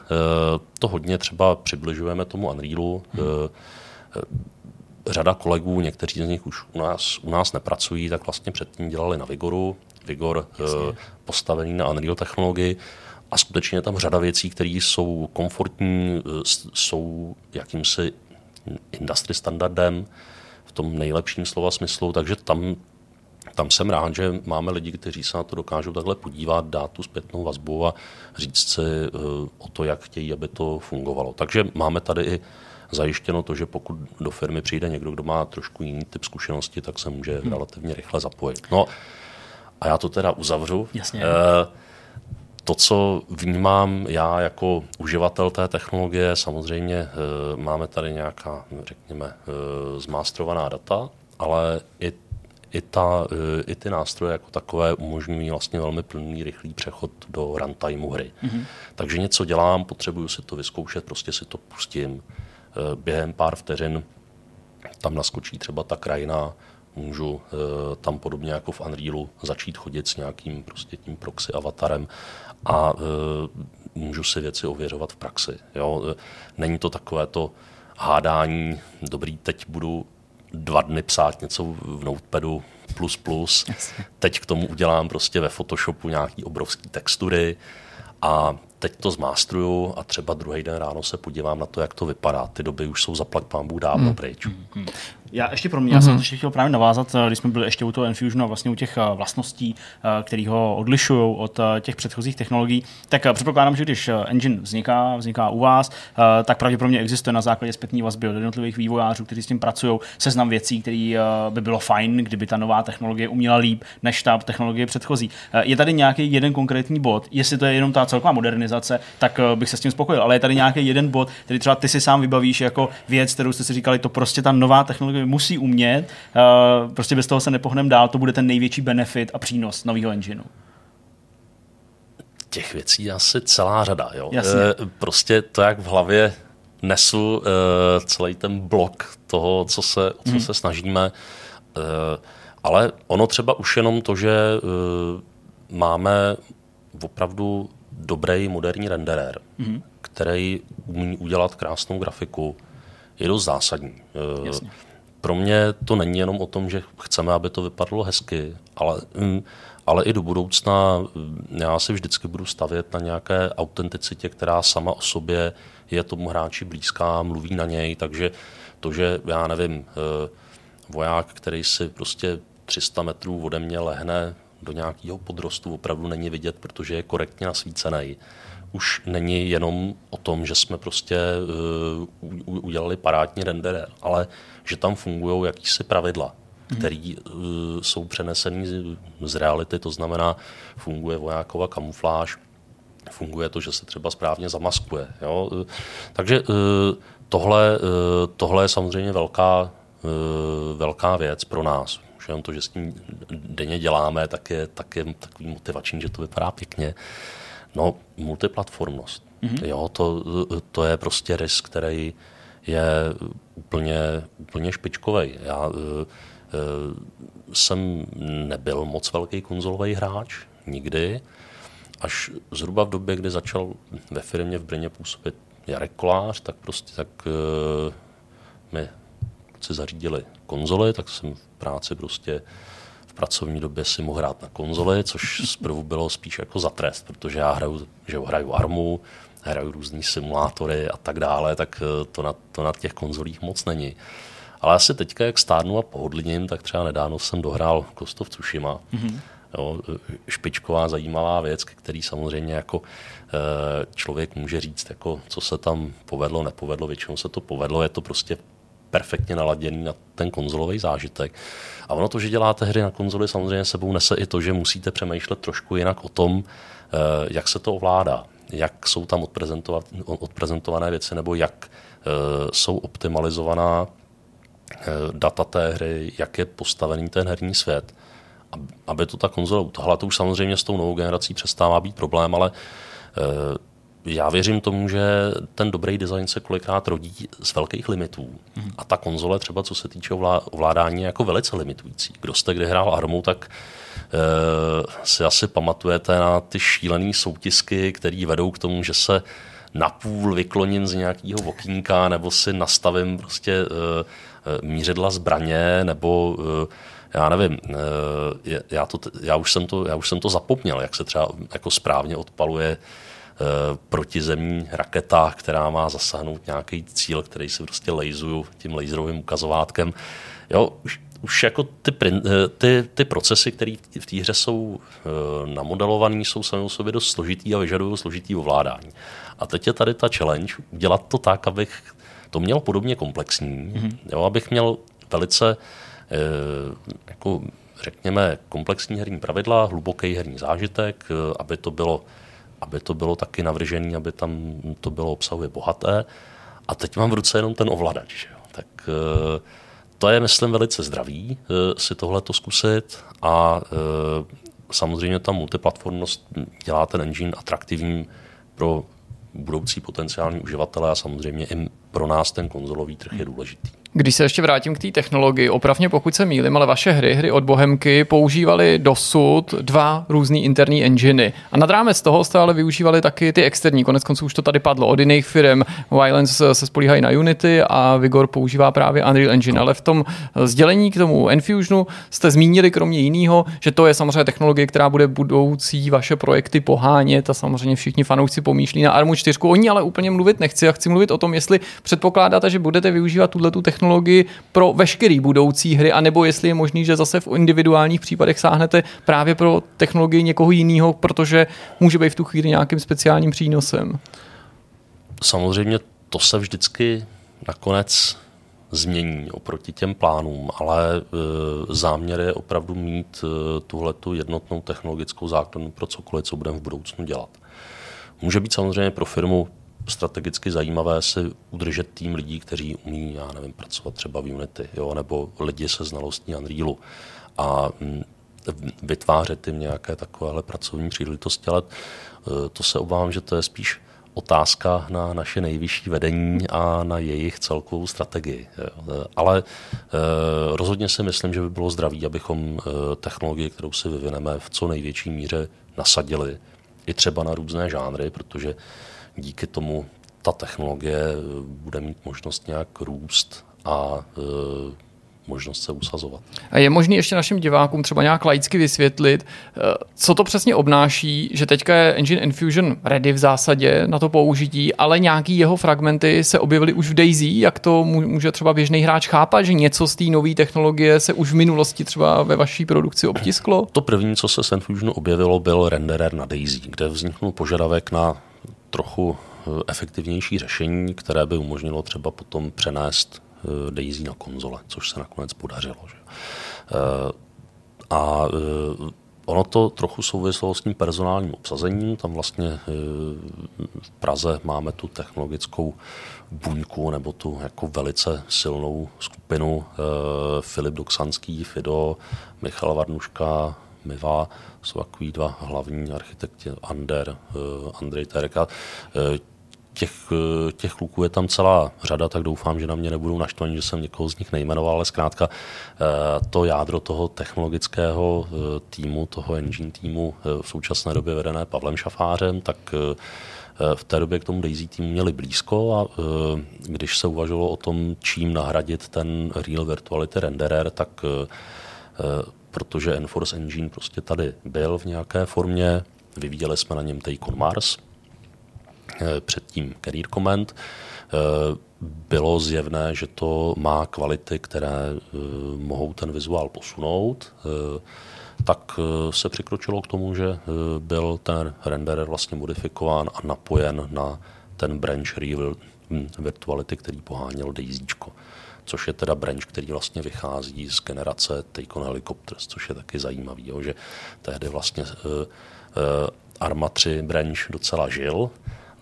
to hodně třeba přibližujeme tomu Unrealu. Řada kolegů, někteří z nich už u nás, u nás nepracují, tak vlastně předtím dělali na Vigoru. Vigor Jasně. postavený na Unreal technologii a skutečně je tam řada věcí, které jsou komfortní, jsou jakýmsi industry standardem, v tom nejlepším slova smyslu, takže tam, tam jsem rád, že máme lidi, kteří se na to dokážou takhle podívat, dát tu zpětnou vazbu a říct si uh, o to, jak chtějí, aby to fungovalo. Takže máme tady i zajištěno to, že pokud do firmy přijde někdo, kdo má trošku jiný typ zkušenosti, tak se může hmm. relativně rychle zapojit. No a já to teda uzavřu. Jasně. Uh, to, co vnímám já jako uživatel té technologie, samozřejmě eh, máme tady nějaká, řekněme, eh, zmástrovaná data, ale i, i, ta, eh, i ty nástroje jako takové umožňují vlastně velmi plný, rychlý přechod do runtimeu hry. Mm-hmm. Takže něco dělám, potřebuju si to vyzkoušet, prostě si to pustím. Během pár vteřin tam naskočí třeba ta krajina, můžu tam podobně jako v Unrealu začít chodit s nějakým prostě tím proxy avatarem a e, můžu si věci ověřovat v praxi. Jo? Není to takové to hádání, dobrý, teď budu dva dny psát něco v Notepadu plus plus, teď k tomu udělám prostě ve Photoshopu nějaký obrovský textury a teď to zmástruju a třeba druhý den ráno se podívám na to, jak to vypadá. Ty doby už jsou zaplať pán Bůh dávno hmm. pryč. Hmm. Já ještě pro mě, mm-hmm. já jsem mhm. to ještě chtěl právě navázat, eh, když jsme byli ještě u toho Enfusionu a vlastně u těch eh, vlastností, eh, které ho odlišují od těch předchozích technologií, tak předpokládám, že když engine vzniká, vzniká u vás, tak pravděpodobně existuje na základě zpětné vazby od jednotlivých vývojářů, kteří s tím pracují, seznam věcí, který by bylo fajn, kdyby ta nová technologie uměla líp než ta technologie předchozí. Je tady nějaký jeden konkrétní bod, jestli to je jenom ta celková modernizace, tak bych se s tím spokojil, ale je tady nějaký jeden bod, který třeba ty si sám vybavíš jako věc, kterou jste si říkali, to prostě ta nová technologie musí umět, uh, prostě bez toho se nepohneme dál, to bude ten největší benefit a přínos nového engineu. Těch věcí asi celá řada. Jo. Jasně. E, prostě to, jak v hlavě nesu e, celý ten blok toho, co se, co hmm. se snažíme. E, ale ono třeba už jenom to, že e, máme opravdu dobrý moderní renderer, hmm. který umí udělat krásnou grafiku, je dost zásadní. Jasně pro mě to není jenom o tom, že chceme, aby to vypadalo hezky, ale, mm, ale i do budoucna mm, já si vždycky budu stavět na nějaké autenticitě, která sama o sobě je tomu hráči blízká, mluví na něj, takže to, že já nevím, eh, voják, který si prostě 300 metrů ode mě lehne do nějakého podrostu, opravdu není vidět, protože je korektně nasvícený už není jenom o tom, že jsme prostě uh, udělali parádní render, ale že tam fungují jakýsi pravidla, mhm. které uh, jsou přeneseny z, z reality, to znamená, funguje vojáková kamufláž, funguje to, že se třeba správně zamaskuje. Jo? Uh, takže uh, tohle, uh, tohle je samozřejmě velká, uh, velká věc pro nás. Už jenom to, že s tím denně děláme, tak je, tak je takový motivační, že to vypadá pěkně. No, multiplatformnost. Mm-hmm. Jo, to, to je prostě risk, který je úplně, úplně špičkový. Já uh, jsem nebyl moc velký konzolový hráč, nikdy. Až zhruba v době, kdy začal ve firmě v Brně působit Jarek Kolář, tak prostě tak uh, mi zařídili konzoly, tak jsem v práci prostě v pracovní době si mohl hrát na konzoli, což zprvu bylo spíš jako za trest, protože já hraju, že hraju armu, hraju různý simulátory a tak dále, tak eh, to na, to na těch konzolích moc není. Ale asi teďka, jak stárnu a pohodlním, tak třeba nedávno jsem dohrál Kostov Tsushima. Mm-hmm. Jo, špičková, zajímavá věc, který samozřejmě jako eh, člověk může říct, jako, co se tam povedlo, nepovedlo, většinou se to povedlo, je to prostě perfektně naladěný na ten konzolový zážitek. A ono to, že děláte hry na konzoli, samozřejmě sebou nese i to, že musíte přemýšlet trošku jinak o tom, eh, jak se to ovládá, jak jsou tam odprezentované věci, nebo jak eh, jsou optimalizovaná data té hry, jak je postavený ten herní svět aby to ta konzole utahla. To už samozřejmě s tou novou generací přestává být problém, ale eh, já věřím tomu, že ten dobrý design se kolikrát rodí z velkých limitů. Mm. A ta konzole třeba, co se týče ovládání, je jako velice limitující. Kdo jste kdy hrál Armu, tak uh, si asi pamatujete na ty šílené soutisky, které vedou k tomu, že se napůl vykloním z nějakého okýnka, nebo si nastavím prostě uh, mířidla zbraně, nebo já nevím, eh, já, to, já, už jsem to, já už jsem to zapomněl, jak se třeba jako správně odpaluje eh, protizemní raketa, která má zasáhnout nějaký cíl, který si prostě lejzuju tím laserovým ukazovátkem. Jo, už, už jako ty, eh, ty, ty procesy, které v té hře jsou namodelované, jsou sami o sobě dost složitý a vyžadují složitý ovládání. A teď je tady ta challenge, udělat to tak, abych to měl podobně komplexní, mm-hmm. jo, abych měl velice Eh, jako řekněme, komplexní herní pravidla, hluboký herní zážitek, eh, aby to bylo, aby to bylo taky navržené, aby tam to bylo obsahově bohaté. A teď mám v ruce jenom ten ovladač. Jo? Tak eh, to je, myslím, velice zdravý si tohle to zkusit a samozřejmě ta multiplatformnost dělá ten engine atraktivní pro budoucí potenciální uživatele a samozřejmě i pro nás ten konzolový trh je důležitý. Když se ještě vrátím k té technologii, opravně pokud se mýlím, ale vaše hry, hry od Bohemky, používaly dosud dva různý interní enginy. A nad rámec toho jste ale využívali taky ty externí. Konec konců už to tady padlo od jiných firm. Violence se spolíhají na Unity a Vigor používá právě Unreal Engine. Ale v tom sdělení k tomu Enfusionu jste zmínili kromě jiného, že to je samozřejmě technologie, která bude budoucí vaše projekty pohánět a samozřejmě všichni fanoušci pomýšlí na Armu 4. Oni ale úplně mluvit nechci a chci mluvit o tom, jestli předpokládáte, že budete využívat tuhle technologii technologii pro veškeré budoucí hry, anebo jestli je možný, že zase v individuálních případech sáhnete právě pro technologii někoho jiného, protože může být v tu chvíli nějakým speciálním přínosem. Samozřejmě to se vždycky nakonec změní oproti těm plánům, ale e, záměr je opravdu mít e, tuhletu jednotnou technologickou základnu pro cokoliv, co budeme v budoucnu dělat. Může být samozřejmě pro firmu strategicky zajímavé si udržet tým lidí, kteří umí, já nevím, pracovat třeba v Unity, jo, nebo lidi se znalostí Unrealu a mm, vytvářet jim nějaké takovéhle pracovní příležitosti, ale e, to se obávám, že to je spíš otázka na naše nejvyšší vedení a na jejich celkovou strategii. E, ale e, rozhodně si myslím, že by bylo zdravý, abychom technologii, kterou si vyvineme, v co největší míře nasadili i třeba na různé žánry, protože díky tomu ta technologie bude mít možnost nějak růst a e, možnost se usazovat. A je možné ještě našim divákům třeba nějak laicky vysvětlit, e, co to přesně obnáší, že teďka je Engine Infusion ready v zásadě na to použití, ale nějaký jeho fragmenty se objevily už v Daisy, jak to může třeba běžný hráč chápat, že něco z té nové technologie se už v minulosti třeba ve vaší produkci obtisklo? To první, co se s Infusionu objevilo, byl renderer na Daisy, kde vzniknul požadavek na trochu eh, efektivnější řešení, které by umožnilo třeba potom přenést eh, Daisy na konzole, což se nakonec podařilo. Že? Eh, a ono to trochu souvislo s tím personálním obsazením. Tam vlastně v Praze máme tu technologickou buňku nebo tu jako velice silnou skupinu Filip Doksanský, Fido, Michal Varnuška, Miva, jsou takový dva hlavní architekti, Ander, eh, Andrej Terka. Eh, těch, eh, těch kluků je tam celá řada, tak doufám, že na mě nebudou naštvaní, že jsem někoho z nich nejmenoval, ale zkrátka to jádro toho technologického týmu, toho engine týmu v současné době vedené Pavlem Šafářem, tak v té době k tomu Daisy týmu měli blízko a když se uvažovalo o tom, čím nahradit ten Real Virtuality Renderer, tak protože Enforce Engine prostě tady byl v nějaké formě, vyvíjeli jsme na něm Take Mars, předtím Career Comment. Bylo zjevné, že to má kvality, které mohou ten vizuál posunout tak se přikročilo k tomu, že byl ten renderer vlastně modifikován a napojen na ten branch virtuality, který poháněl Daisy což je teda branch, který vlastně vychází z generace Take-on Helicopters, což je taky zajímavý, jo, že tehdy vlastně uh, uh, Arma 3 branch docela žil,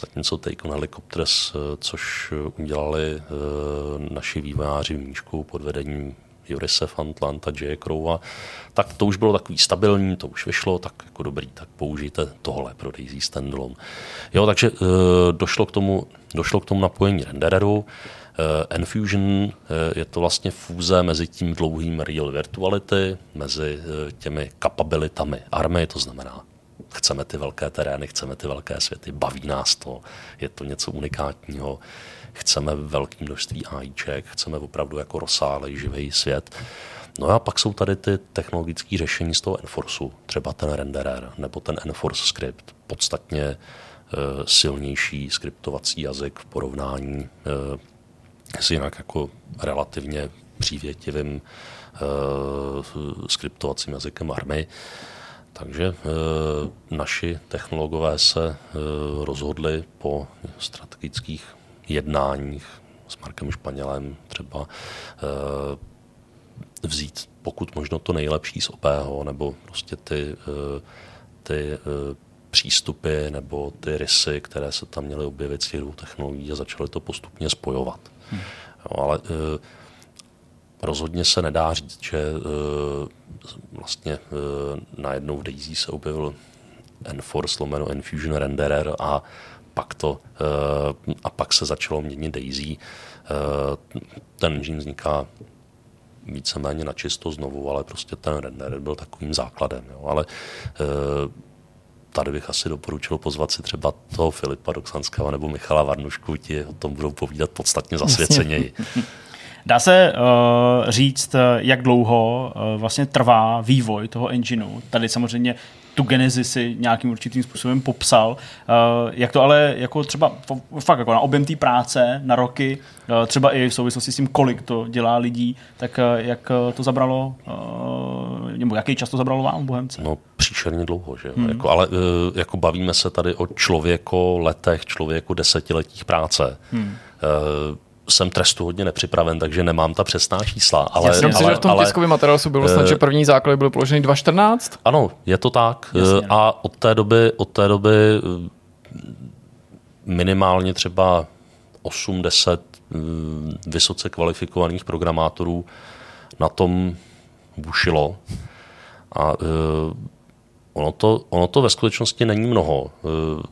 zatímco Take-on Helicopters, uh, což udělali uh, naši vývojáři v Míšku pod vedením Jurise Fantland a J. Crowa, tak to už bylo takový stabilní, to už vyšlo, tak jako dobrý, tak použijte tohle pro Daisy Standalone. Jo, takže uh, došlo k tomu, došlo k tomu napojení rendereru, Uh, Enfusion uh, je to vlastně fúze mezi tím dlouhým real virtuality, mezi těmi kapabilitami army, to znamená, chceme ty velké terény, chceme ty velké světy, baví nás to, je to něco unikátního, chceme velké množství AIček, chceme opravdu jako rozsáhlej živý svět. No a pak jsou tady ty technologické řešení z toho Enforceu, třeba ten renderer nebo ten Enforce script, podstatně silnější skriptovací jazyk v porovnání s jinak jako relativně přívětivým uh, skriptovacím jazykem army. Takže uh, naši technologové se uh, rozhodli po strategických jednáních s Markem Španělem třeba uh, vzít pokud možno to nejlepší z OPHO, nebo prostě ty, uh, ty uh, přístupy nebo ty rysy, které se tam měly objevit z těch dvou technologií a začaly to postupně spojovat. Hmm. Jo, ale rozhodně se nedá říct, že vlastně najednou v Daisy se objevil Enforce lomeno Enfusion Renderer a pak, to, uh, a pak se začalo měnit Daisy. Uh, ten engine vzniká víceméně na čisto znovu, ale prostě ten renderer byl takovým základem. Jo. Ale uh, tady bych asi doporučil pozvat si třeba toho Filipa Doxanského nebo Michala Varnušku, ti o tom budou povídat podstatně zasvěceněji. Dá se uh, říct, jak dlouho uh, vlastně trvá vývoj toho engineu. Tady samozřejmě tu genezi si nějakým určitým způsobem popsal. Uh, jak to ale jako třeba fakt jako na objem té práce, na roky, uh, třeba i v souvislosti s tím, kolik to dělá lidí, tak uh, jak to zabralo, nebo jaký čas to zabralo vám Bohemce? No příšerně dlouho, že hmm. jako, ale jako bavíme se tady o člověko letech, člověku desetiletích práce. Hmm jsem trestu hodně nepřipraven, takže nemám ta přesná čísla. Ale, Jasně, ale, že v tom ale, tiskovém materiálu bylo snad, že první základ byl položený 2.14? Ano, je to tak. Jasně. A od té doby, od té doby eh, minimálně třeba 8-10 eh, vysoce kvalifikovaných programátorů na tom bušilo. A uh, ono, to, ono to ve skutečnosti není mnoho. Uh,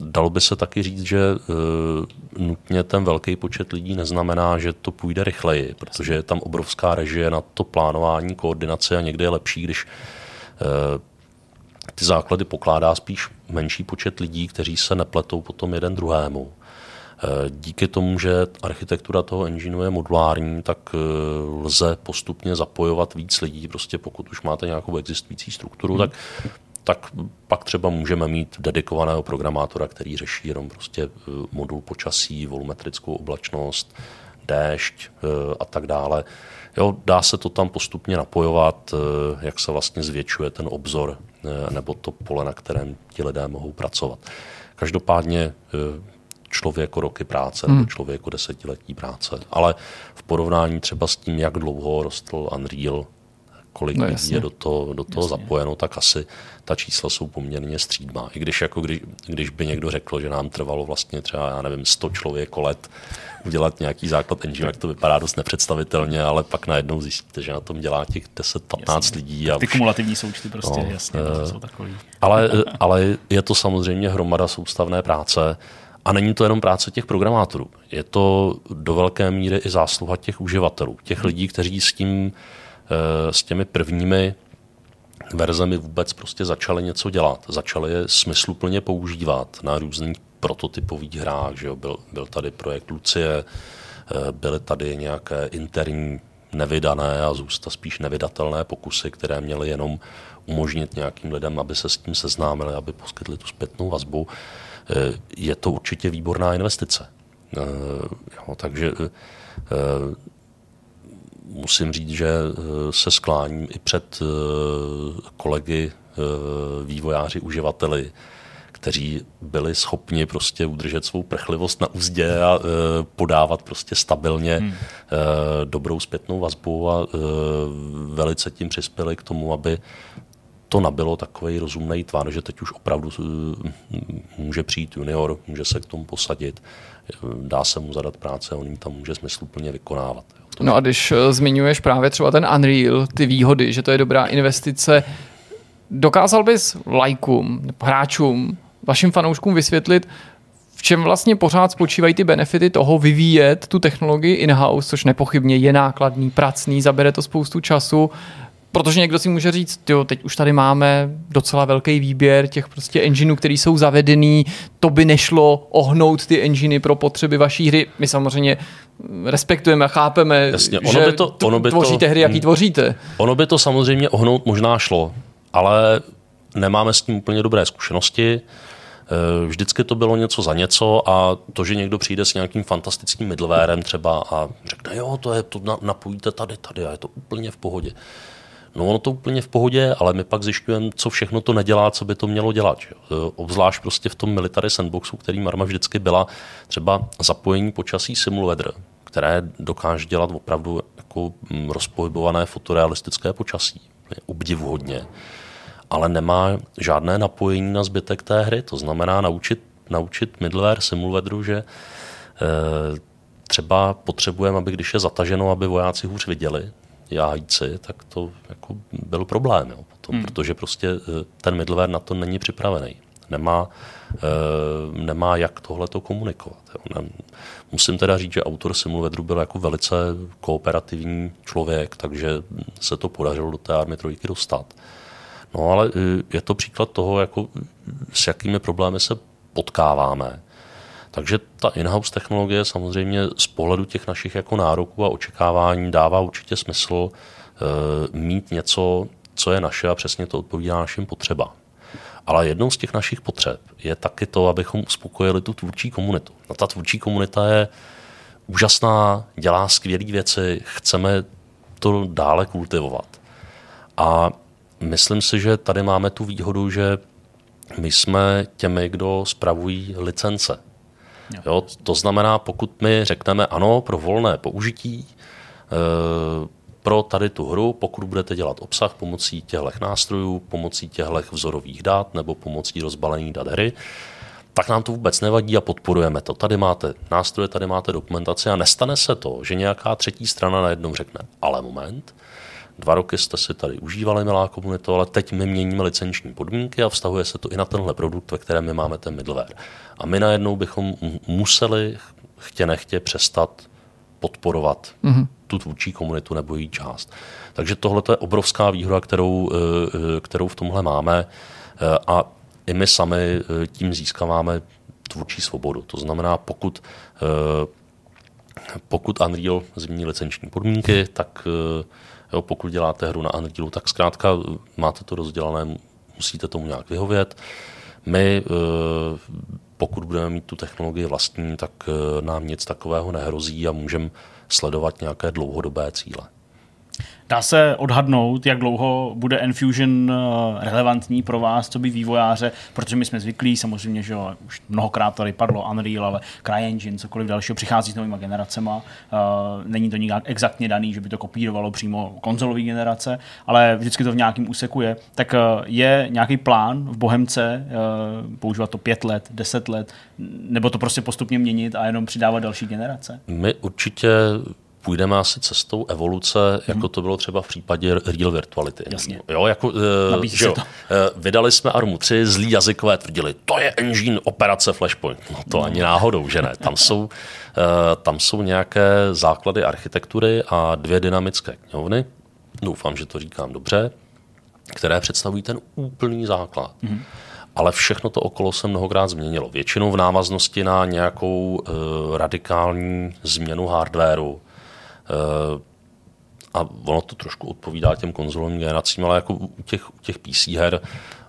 dalo by se taky říct, že uh, nutně ten velký počet lidí neznamená, že to půjde rychleji, protože je tam obrovská režie na to plánování, koordinace a někde je lepší, když uh, ty základy pokládá spíš menší počet lidí, kteří se nepletou potom jeden druhému. Eh, díky tomu, že architektura toho engineu je modulární, tak lze postupně zapojovat víc lidí. Prostě pokud už máte nějakou existující strukturu, tak tak pak třeba můžeme mít dedikovaného programátora, který řeší jenom prostě eh, modul počasí, volumetrickou oblačnost, déšť eh, a tak dále. Jo, dá se to tam postupně napojovat, eh, jak se vlastně zvětšuje ten obzor nebo to pole, na kterém ti lidé mohou pracovat. Každopádně člověku roky práce hmm. nebo člověku desetiletí práce. Ale v porovnání třeba s tím, jak dlouho rostl Unreal, kolik no, lidí je do toho, do toho zapojeno, tak asi ta čísla jsou poměrně střídmá. I když, jako kdy, když by někdo řekl, že nám trvalo vlastně třeba, já nevím, 100 člověk let udělat nějaký základ engine, tak to vypadá dost nepředstavitelně, ale pak najednou zjistíte, že na tom dělá těch 10-15 lidí. A ty už, kumulativní součty prostě, no, jasně, uh, jsou takový. Ale, ale je to samozřejmě hromada soustavné práce. A není to jenom práce těch programátorů. Je to do velké míry i zásluha těch uživatelů, těch lidí, kteří s tím Eh, s těmi prvními verzemi vůbec prostě začali něco dělat. Začali je smysluplně používat na různých prototypových hrách. Že jo? Byl, byl tady projekt Lucie, eh, byly tady nějaké interní nevydané a zůsta spíš nevydatelné pokusy, které měly jenom umožnit nějakým lidem, aby se s tím seznámili, aby poskytli tu zpětnou vazbu. je to určitě výborná investice. Jo, takže musím říct, že se skláním i před kolegy vývojáři, uživateli, kteří byli schopni prostě udržet svou prchlivost na úzdě a podávat prostě stabilně hmm. dobrou zpětnou vazbu a velice tím přispěli k tomu, aby to nabilo takový rozumný tvar, že teď už opravdu může přijít junior, může se k tomu posadit, dá se mu zadat práce, on jim tam může smysluplně vykonávat. No a když e, zmiňuješ právě třeba ten Unreal, ty výhody, že to je dobrá investice, dokázal bys lajkům, hráčům vašim fanouškům vysvětlit, v čem vlastně pořád spočívají ty benefity toho vyvíjet tu technologii in-house, což nepochybně je nákladný, pracný, zabere to spoustu času, protože někdo si může říct, jo, teď už tady máme docela velký výběr těch prostě engineů, který jsou zavedený, to by nešlo ohnout ty enginy pro potřeby vaší hry. My samozřejmě respektujeme a chápeme, Jasně, ono že by to, ono by tvoříte to, hry, jaký hmm. tvoříte. Ono by to samozřejmě ohnout možná šlo, ale nemáme s tím úplně dobré zkušenosti. Eh, vždycky to bylo něco za něco a to, že někdo přijde s nějakým fantastickým middlewarem třeba a řekne, jo, to je, to napojíte tady, tady a je to úplně v pohodě. No ono to úplně v pohodě, ale my pak zjišťujeme, co všechno to nedělá, co by to mělo dělat. Že? Eh, obzvlášť prostě v tom military sandboxu, který Marma vždycky byla, třeba zapojení počasí simulweather, které dokáže dělat opravdu jako mm, rozpohybované fotorealistické počasí. Obdivuhodně ale nemá žádné napojení na zbytek té hry. To znamená naučit, naučit middleware simulvedru, že e, třeba potřebujeme, aby když je zataženo, aby vojáci hůř viděli, jájíci, tak to jako byl problém. Jo, potom, hmm. Protože prostě eh, ten middleware na to není připravený. Nemá, e, nemá jak tohle to komunikovat. Jo. Ne, musím teda říct, že autor Simulvedru byl jako velice kooperativní člověk, takže se to podařilo do té army trojky dostat. No ale e, je to příklad toho, jako, s jakými problémy se potkáváme. Takže ta in-house technologie samozřejmě z pohledu těch našich jako nároků a očekávání dává určitě smysl e, mít něco, co je naše a přesně to odpovídá našim potřebám. Ale jednou z těch našich potřeb je taky to, abychom uspokojili tu tvůrčí komunitu. No, ta tvůrčí komunita je úžasná, dělá skvělé věci, chceme to dále kultivovat. A Myslím si, že tady máme tu výhodu, že my jsme těmi, kdo spravují licence. Jo. To znamená, pokud my řekneme ano pro volné použití, e, pro tady tu hru, pokud budete dělat obsah pomocí těchto nástrojů, pomocí těchto vzorových dat nebo pomocí rozbalení dat hry, tak nám to vůbec nevadí a podporujeme to. Tady máte nástroje, tady máte dokumentaci a nestane se to, že nějaká třetí strana najednou řekne, ale moment, Dva roky jste si tady užívali, milá komunito, ale teď my měníme licenční podmínky a vztahuje se to i na tenhle produkt, ve kterém my máme ten middleware. A my najednou bychom museli chtě nechtě přestat podporovat mm-hmm. tu tvůrčí komunitu nebo její část. Takže tohle je obrovská výhoda, kterou, eh, eh, kterou v tomhle máme eh, a i my sami tím získáváme tvůrčí svobodu. To znamená, pokud, pokud Unreal změní licenční podmínky, tak Jo, pokud děláte hru na Unrealu, tak zkrátka máte to rozdělané, musíte tomu nějak vyhovět. My, eh, pokud budeme mít tu technologii vlastní, tak eh, nám nic takového nehrozí a můžeme sledovat nějaké dlouhodobé cíle. Dá se odhadnout, jak dlouho bude Enfusion eh, relevantní pro vás, co by vývojáře, protože my jsme zvyklí, samozřejmě, že už mnohokrát tady padlo Unreal, ale CryEngine, cokoliv dalšího, přichází s novýma generacema. Uh, není to nějak exaktně daný, že by to kopírovalo přímo konzolový generace, ale vždycky to v nějakém úseku je. Tak uh, je nějaký plán v Bohemce používat to pět let, deset let, nebo to prostě postupně měnit a jenom přidávat další generace? My určitě půjdeme asi cestou evoluce, hmm. jako to bylo třeba v případě Real Virtuality. Jasně. Jo, jako, uh, že jo, uh, vydali jsme Armu 3, zlí jazykové tvrdili, to je engine operace Flashpoint. No to no. ani náhodou, že ne. Tam jsou, uh, tam jsou nějaké základy architektury a dvě dynamické knihovny. Doufám, že to říkám dobře, které představují ten úplný základ. Hmm. Ale všechno to okolo se mnohokrát změnilo. Většinou v návaznosti na nějakou uh, radikální změnu hardwareu, a ono to trošku odpovídá těm konzolovým generacím, ale jako u těch, u těch PC her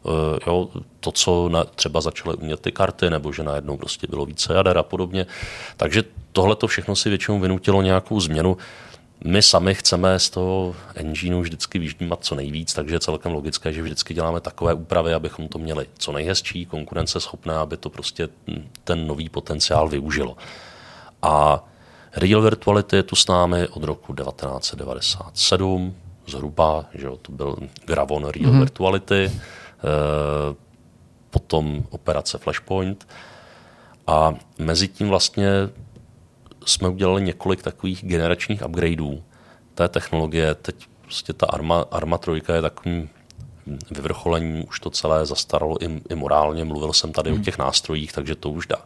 Eh, jo, to, co na, třeba začaly umět ty karty, nebo že najednou prostě bylo více jader a podobně. Takže tohle to všechno si většinou vynutilo nějakou změnu. My sami chceme z toho engineu vždycky vyždímat co nejvíc, takže je celkem logické, že vždycky děláme takové úpravy, abychom to měli co nejhezčí, konkurenceschopné, aby to prostě ten nový potenciál využilo. A Real Virtuality je tu s námi od roku 1997, zhruba, že to byl Gravon Real mm-hmm. Virtuality, eh, potom operace Flashpoint a mezi tím vlastně jsme udělali několik takových generačních upgradeů té technologie. Teď prostě ta Arma, Arma 3 je takovým vyvrcholením, už to celé zastaralo i, i morálně. Mluvil jsem tady hmm. o těch nástrojích, takže to už dá,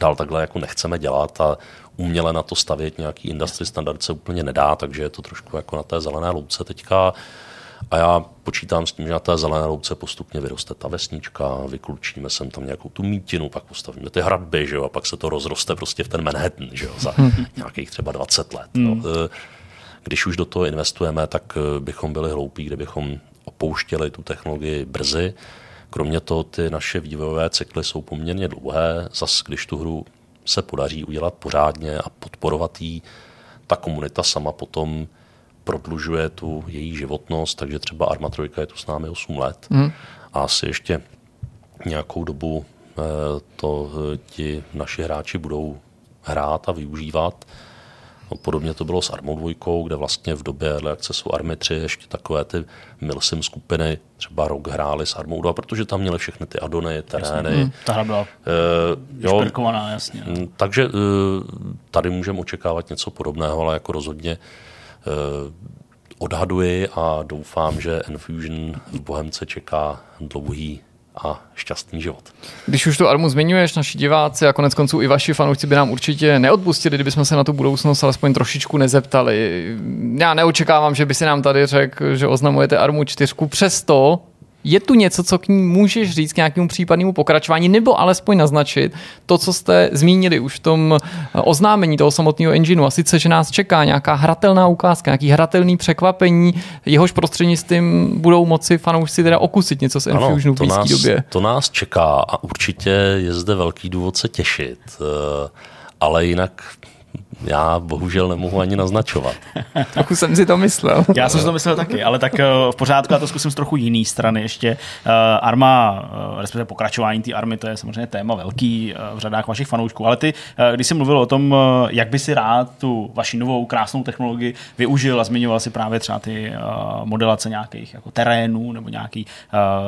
dál takhle jako nechceme dělat a uměle na to stavět nějaký industry standard se úplně nedá, takže je to trošku jako na té zelené louce teďka. A já počítám s tím, že na té zelené louce postupně vyroste ta vesnička, vyklučíme sem tam nějakou tu mítinu, pak postavíme ty hradby, že jo, a pak se to rozroste prostě v ten Manhattan, že jo, za nějakých třeba 20 let. No. Hmm. Když už do toho investujeme, tak eh, bychom byli hloupí, kdybychom opouštěli tu technologii brzy. Kromě toho ty naše vývojové cykly jsou poměrně dlouhé. Zas, když tu hru se podaří udělat pořádně a podporovat jí, ta komunita sama potom prodlužuje tu její životnost, takže třeba Arma 3 je tu s námi 8 let mm. a asi ještě nějakou dobu eh, to eh, ti naši hráči budou hrát a využívat. No, podobně to bylo s Armou 2, kde vlastně v době Early Accessu Army 3 ještě takové ty Milsim skupiny třeba rok hráli s Armou 2, protože tam měli všechny ty adony, terény. Hmm, ta hra byla uh, jo, jasně. Mm, takže uh, tady můžeme očekávat něco podobného, ale jako rozhodně uh, odhaduji a doufám, že Enfusion v Bohemce čeká dlouhý a šťastný život. Když už tu armu zmiňuješ, naši diváci a konec konců i vaši fanoušci by nám určitě neodpustili, kdybychom se na tu budoucnost alespoň trošičku nezeptali. Já neočekávám, že by si nám tady řekl, že oznamujete armu čtyřku, přesto je tu něco, co k ní můžeš říct k nějakému případnému pokračování, nebo alespoň naznačit to, co jste zmínili už v tom eh, oznámení toho samotného engineu, a sice, že nás čeká nějaká hratelná ukázka, nějaký hratelný překvapení, jehož prostřednictvím budou moci fanoušci teda okusit něco z Enfusionu v blízké době. To nás čeká a určitě je zde velký důvod se těšit, eh, ale jinak já bohužel nemohu ani naznačovat. Trochu jsem si to myslel. Já jsem si to myslel taky, ale tak eh, v pořádku, já to zkusím z trochu jiný strany ještě. Eh, Arma, eh, respektive pokračování té army, to je samozřejmě téma velký v řadách vašich fanoušků, ale ty, když jsi mluvil o tom, jak by si rád tu vaši novou krásnou technologii využil a zmiňoval si právě třeba ty modelace nějakých jako terénů nebo nějaký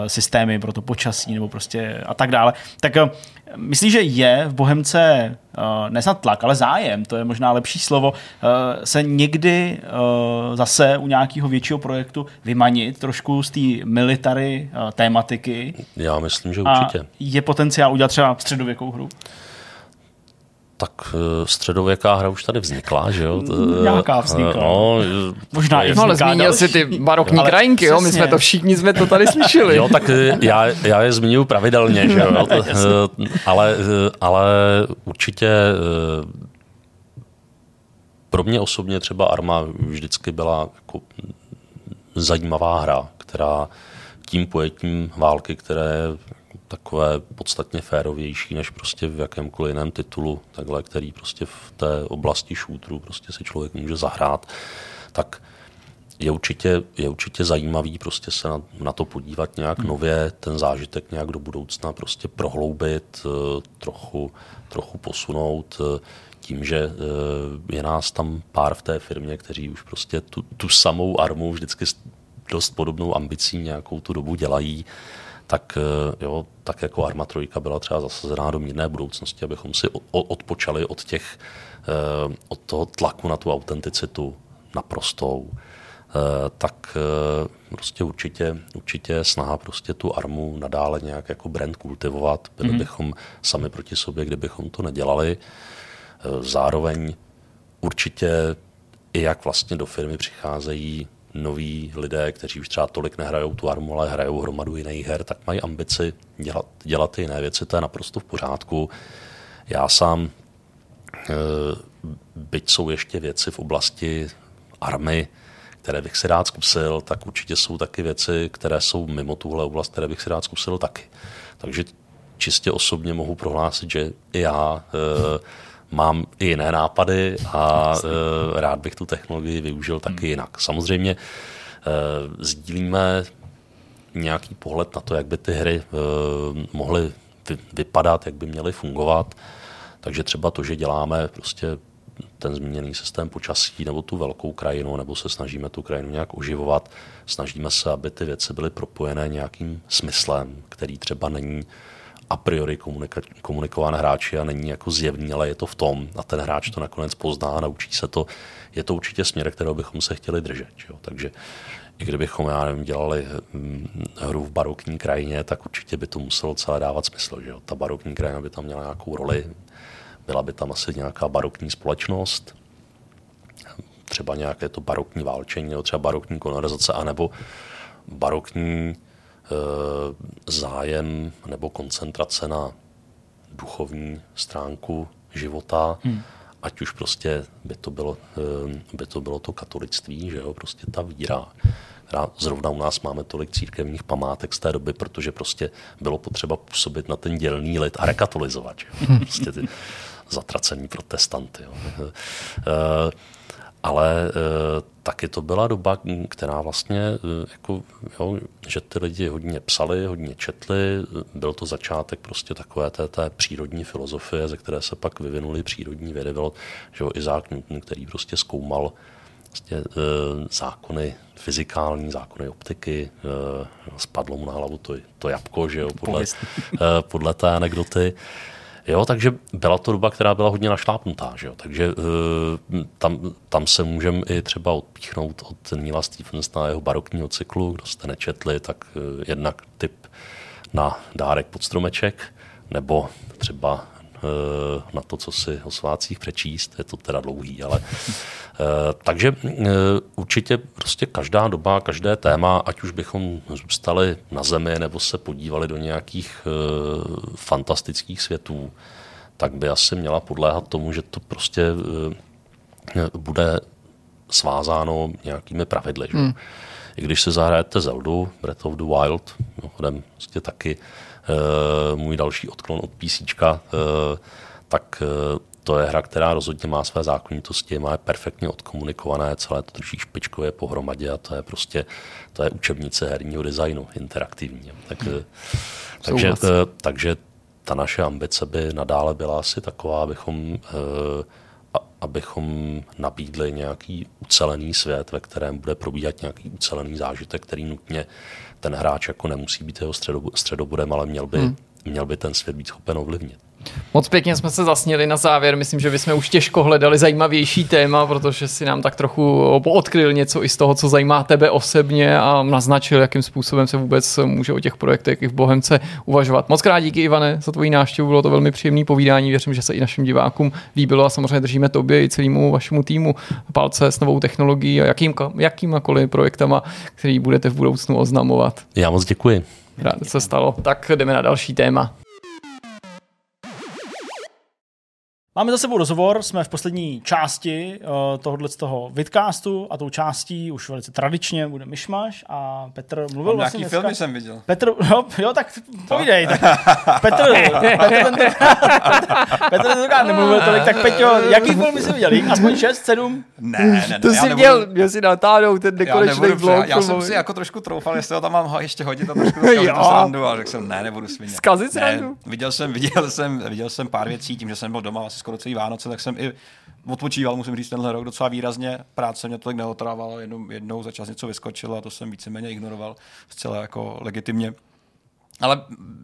systémy pro to počasí nebo prostě a tak dále, tak Myslíš, že je v Bohemce uh, nesnad tlak, ale zájem, to je možná lepší slovo, uh, se někdy uh, zase u nějakého většího projektu vymanit trošku z té military uh, tématiky? Já myslím, že určitě. A je potenciál udělat třeba středověkou hru? Tak eh, středověká hra už tady vznikla, že jo? Nějaká vznikla. No, Možná i no, ale zmínil si ty barokní ale krajinky, jo? My jsme to všichni jsme to tady slyšeli. jo, tak eh, já, já je zmiňuji pravidelně, že jo? Eh, ale, ale určitě pro mě osobně třeba Arma vždycky byla jako zajímavá hra, která tím pojetím války, které takové podstatně férovější než prostě v jakémkoliv jiném titulu, takhle, který prostě v té oblasti šútru prostě si člověk může zahrát, tak je určitě, je určitě zajímavý prostě se na, na to podívat nějak hmm. nově, ten zážitek nějak do budoucna prostě prohloubit, eh, trochu, trochu posunout eh, tím, že eh, je nás tam pár v té firmě, kteří už prostě tu, tu samou armu vždycky dost podobnou ambicí nějakou tu dobu dělají tak, eh, jo, tak jako Arma 3 byla třeba zasazená do mírné budoucnosti, abychom si odpočali od, těch, eh, od toho tlaku na tu autenticitu naprostou, eh, tak prostě určitě, určitě snaha prostě tu armu nadále nějak jako brand kultivovat. Byli mm-hmm. bychom sami proti sobě, kdybychom to nedělali. Zároveň určitě i jak vlastně do firmy přicházejí noví lidé, kteří už třeba tolik nehrajou tu armu, ale hrajou hromadu jiných her, tak mají ambici dělat, dělat ty jiné věci, to je naprosto v pořádku. Já sám, eh, byť jsou ještě věci v oblasti army, které bych si rád zkusil, tak určitě jsou taky věci, které jsou mimo tuhle oblast, které bych si rád zkusil taky. Takže čistě osobně mohu prohlásit, že i já e, mám i jiné nápady a e, rád bych tu technologii využil taky jinak. Samozřejmě e, sdílíme nějaký pohled na to, jak by ty hry e, mohly vy, vypadat, jak by měly fungovat. Takže třeba to, že děláme prostě ten zmíněný systém počasí nebo tu velkou krajinu, nebo se snažíme tu krajinu nějak oživovat. Snažíme se, aby ty věci byly propojené nějakým smyslem, který třeba není a priori komunika- komunikován hráči a není jako zjevný, ale je to v tom a ten hráč to nakonec pozná a naučí se to. Je to určitě směr, kterého bychom se chtěli držet. Jo? Takže i kdybychom, já nevím, dělali hm, hru v barokní krajině, tak určitě by to muselo celé dávat smysl. Že jo? Ta barokní krajina by tam měla nějakou roli, byla by tam asi nějaká barokní společnost, třeba nějaké to barokní válčení, třeba barokní konverzace, anebo barokní zájem nebo koncentrace na duchovní stránku života, hmm. ať už prostě by to bylo, e, by to, bylo to katolictví, že jo, prostě ta víra, která zrovna u nás máme tolik církevních památek z té doby, protože prostě bylo potřeba působit na ten dělný lid a rekatolizovat. Že jo? Prostě ty, zatracený protestanty. Jo. Ale eh, taky to byla doba, která vlastně, eh, jako, jo, že ty lidi hodně psali, hodně četli, byl to začátek prostě takové té, té přírodní filozofie, ze které se pak vyvinuly přírodní vědy, byl že jo, Isaac Newton, který prostě zkoumal vlastně, e, zákony fyzikální, zákony optiky, e, spadlo mu na hlavu to, to jabko, že jo, podle, e, podle té anekdoty. Jo, takže byla to doba, která byla hodně našlápnutá. Že jo? Takže uh, tam, tam se můžeme i třeba odpíchnout od Nila Stephensona jeho barokního cyklu. Kdo jste nečetli, tak uh, jednak typ na dárek pod stromeček, nebo třeba na to, co si o svácích přečíst. Je to teda dlouhý, ale Eh, takže eh, určitě prostě každá doba, každé téma, ať už bychom zůstali na zemi nebo se podívali do nějakých eh, fantastických světů, tak by asi měla podléhat tomu, že to prostě bude svázáno nějakými pravidly. Že? Hmm. I když se zahrajete Zeldu, Breath of the Wild, mimochodem prostě taky můj další odklon od PC, tak to je hra, která rozhodně má své zákonitosti, má je perfektně odkomunikované, celé to drží špičkově pohromadě a to je prostě, to je učebnice herního designu, interaktivní. Tak, hmm. takže, eh, takže ta naše ambice by nadále byla asi taková, abychom, eh, abychom nabídli nějaký ucelený svět, ve kterém bude probíhat nějaký ucelený zážitek, který nutně ten hráč jako nemusí být jeho středobodem, ale měl by, hmm. měl by ten svět být schopen ovlivnit. Moc pěkně jsme se zasněli na závěr. Myslím, že bychom už těžko hledali zajímavější téma, protože si nám tak trochu odkryl něco i z toho, co zajímá tebe osobně a naznačil, jakým způsobem se vůbec může o těch projektech i v Bohemce uvažovat. Moc krát díky, Ivane, za tvoji návštěvu. Bylo to velmi příjemné povídání. Věřím, že se i našim divákům líbilo a samozřejmě držíme tobě i celému vašemu týmu palce s novou technologií a jakým, jakýmakoliv projektama, který budete v budoucnu oznamovat. Já moc děkuji. Rád se stalo. Tak jdeme na další téma. Máme za sebou rozhovor, jsme v poslední části uh, tohohle z toho vidcastu a tou částí už velice tradičně bude Myšmaš a Petr mluvil Mám vlastně nějaký dneska... filmy jsem viděl. Petr, jo, jo tak povídej. Tak Petr, Petr, Petr tentokrát nemluvil tolik, tak Peťo, jaký filmy jsi viděl? Aspoň 6, 7? Ne, ne, ne. To jsi nebudu, měl, měl si natáhnout ten nekonečný vlog. Já, já jsem si jako trošku troufal, jestli ho tam mám ještě hodit a trošku zkazit to srandu, ale řekl jsem, ne, nebudu svině. Zkazit srandu? Viděl jsem, viděl jsem, viděl jsem pár věcí, tím, že jsem byl doma asi skoro celý Vánoce, tak jsem i odpočíval, musím říct, tenhle rok docela výrazně. Práce mě tolik neotrávala, jednou, jednou za čas něco vyskočilo a to jsem víceméně ignoroval zcela jako legitimně. Ale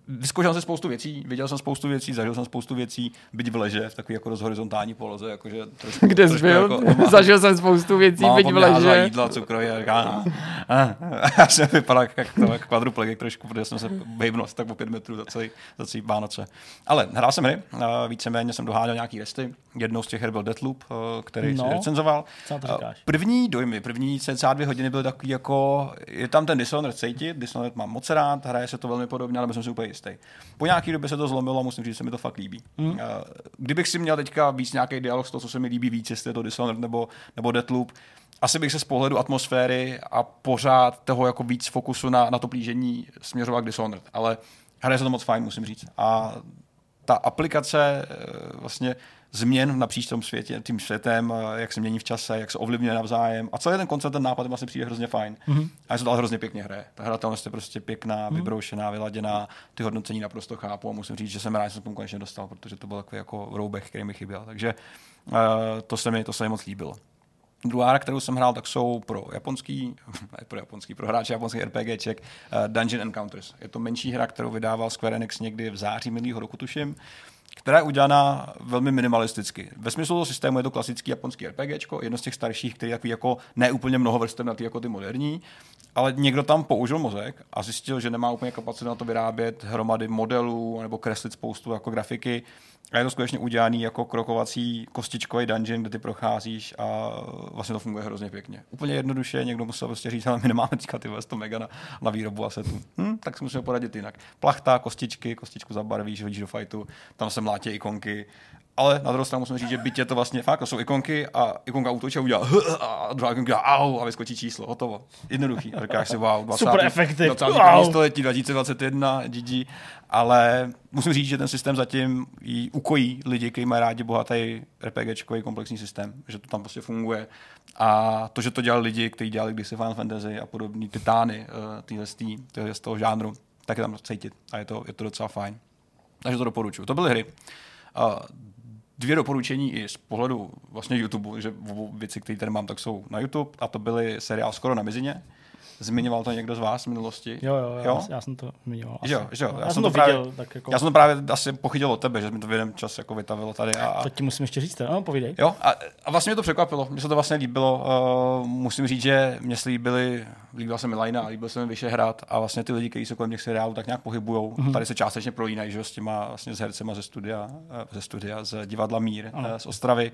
vyzkoušel jsem spoustu věcí, viděl jsem spoustu věcí, zažil jsem spoustu věcí, byť v leže, v takové jako rozhorizontální poloze, jakože trošku, Kde jsi byl? Jako, doma, zažil jsem spoustu věcí, byť v leže. jídla, cukroví a říká, já jsem vypadal jak, to, jak kvadruplegik trošku, protože jsem se hejbnul tak o pět metrů za celý, za celý Vánoce. Ale hrál jsem hry, víceméně jsem doháněl nějaký resty, jednou z těch her byl Deathloop, který no, recenzoval. První dojmy, první cca dvě hodiny byly takový jako, je tam ten Dishonored cítit, Dishonored mám moc rád, hraje se to velmi podobně podobně, ale jsem si úplně jistý. Po nějaký době se to zlomilo a musím říct, že se mi to fakt líbí. Mm. Kdybych si měl teďka víc nějaký dialog z toho, co se mi líbí víc, jestli je to Dishonored nebo, nebo Deathloop, asi bych se z pohledu atmosféry a pořád toho jako víc fokusu na, na to plížení směřoval k Dishonored, ale hraje se to moc fajn, musím říct. A ta aplikace eh, vlastně změn napříč tom světě, tím světem, eh, jak se mění v čase, jak se ovlivňuje navzájem. A celý ten koncept, ten nápad mi vlastně přijde hrozně fajn. Mm-hmm. A je to dál hrozně pěkně hraje. Ta hratelnost je prostě pěkná, mm-hmm. vybroušená, vyladěná, ty hodnocení naprosto chápu a musím říct, že jsem rád, že jsem tomu konečně dostal, protože to byl takový jako roubek, který mi chyběl. Takže uh, to, se mi, to se mi moc líbilo. Druhá hra, kterou jsem hrál, tak jsou pro japonský, ne pro japonský, pro hráče japonský RPGček uh, Dungeon Encounters. Je to menší hra, kterou vydával Square Enix někdy v září minulého roku, tuším která je udělaná velmi minimalisticky. Ve smyslu toho systému je to klasický japonský RPG, jedno z těch starších, který je jako neúplně mnoho vrstev na ty jako ty moderní, ale někdo tam použil mozek a zjistil, že nemá úplně kapacitu na to vyrábět hromady modelů nebo kreslit spoustu jako grafiky a je to skutečně udělaný jako krokovací kostičkový dungeon, kde ty procházíš a vlastně to funguje hrozně pěkně. Úplně jednoduše, někdo musel prostě říct, ale my nemáme teďka ty 100 mega na, na výrobu asetů. Hm, tak si musíme poradit jinak. Plachta, kostičky, kostičku zabarvíš, hodíš do fightu, tam se mlátí ikonky ale na druhou stranu musím říct, že je to vlastně fakt, to jsou ikonky a ikonka útočí a udělá a druhá ikonka au a vyskočí číslo, hotovo. Jednoduchý. A říkáš si wow, 20. Super efekty. 20. Wow. století 2021, GG. Ale musím říct, že ten systém zatím jí ukojí lidi, kteří mají rádi bohatý RPGčkový komplexní systém, že to tam prostě funguje. A to, že to dělali lidi, kteří dělali kdysi Final Fantasy a podobný titány uh, z toho žánru, tak je tam cítit. A je to, je to docela fajn. Takže to doporučuji. To byly hry. Uh, dvě doporučení i z pohledu vlastně YouTube, že věci, které tady mám, tak jsou na YouTube a to byly seriál Skoro na mizině. Zmiňoval to někdo z vás v minulosti? Jo, jo, jo? Já, já jsem to zmiňoval. Jo, jo, já, já jsem to, to právě, viděl. Tak jako... Já jsem to právě asi pochytil od tebe, že mi to v jeden čas jako vytavilo tady. A, to ti musím ještě říct, no, povídej. Jo, a, a vlastně mě to překvapilo, mně se to vlastně líbilo. Uh, musím říct, že mě se líbily, líbila se mi Lajna, líbil se mi Vyšehrad a vlastně ty lidi, kteří se kolem těch seriálů tak nějak pohybují, mm-hmm. tady se částečně prolínají, že s těma vlastně s hercema ze studia, ze studia, z divadla Mír, ano. z Ostravy.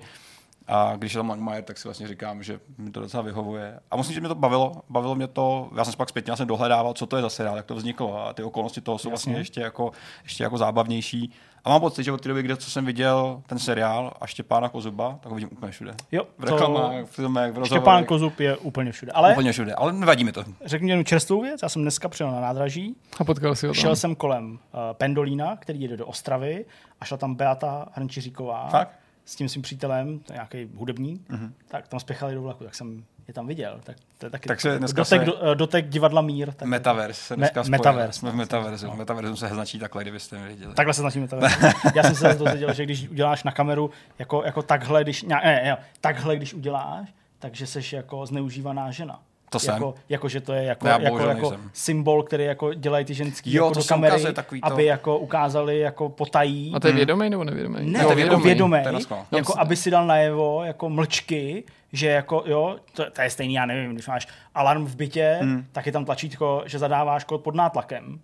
A když je tam Langmajer, tak si vlastně říkám, že mi to docela vyhovuje. A musím, že mě to bavilo. Bavilo mě to, já jsem se pak zpětně jsem dohledával, co to je za seriál, jak to vzniklo. A ty okolnosti toho jsou vlastně ještě jako, ještě jako zábavnější. A mám pocit, že od té doby, kde co jsem viděl ten seriál a Štěpána Kozuba, tak ho vidím úplně všude. Jo, v reklamách, v filmech, v rozhovorech. Štěpán Kozub je úplně všude. Ale úplně všude, ale nevadí mi to. Řekni jednu čerstvou věc, já jsem dneska přijel na nádraží. A potkal si ho tam. Šel jsem kolem uh, Pendolína, který jede do Ostravy a šla tam Beata Hrnčiříková. Fakt? S tím svým přítelem, to je nějaký hudebník, mm-hmm. tak tam spěchali do vlaku, tak jsem je tam viděl. Tak to je taky tak se dneska dotek, se... do, dotek divadla Mír. Tak Metaverse se dneska Me, metaverse. Jsme v metaverzu. No. Metaverzu se značí takhle, kdybyste mi viděli. Takhle se značí metaverse. Já jsem se dozvěděl, že když uděláš na kameru jako, jako takhle, když, ne, ne, takhle, když uděláš, takže seš jako zneužívaná žena. To jsem. Jako, jako, že to je jako, jako, jako symbol, který jako dělají ty ženský jo, jako to do kamery, to... aby jako ukázali jako potají. A to je vědomý nebo nevědomý? Ne, Jo, to je vědomý. vědomý, To je vědomý na jako aby si dal najevo jako mlčky, že jako, jo, to, to je stejný, já nevím, když máš alarm v bytě, hmm. tak je tam tlačítko, že zadáváš kód pod nátlakem.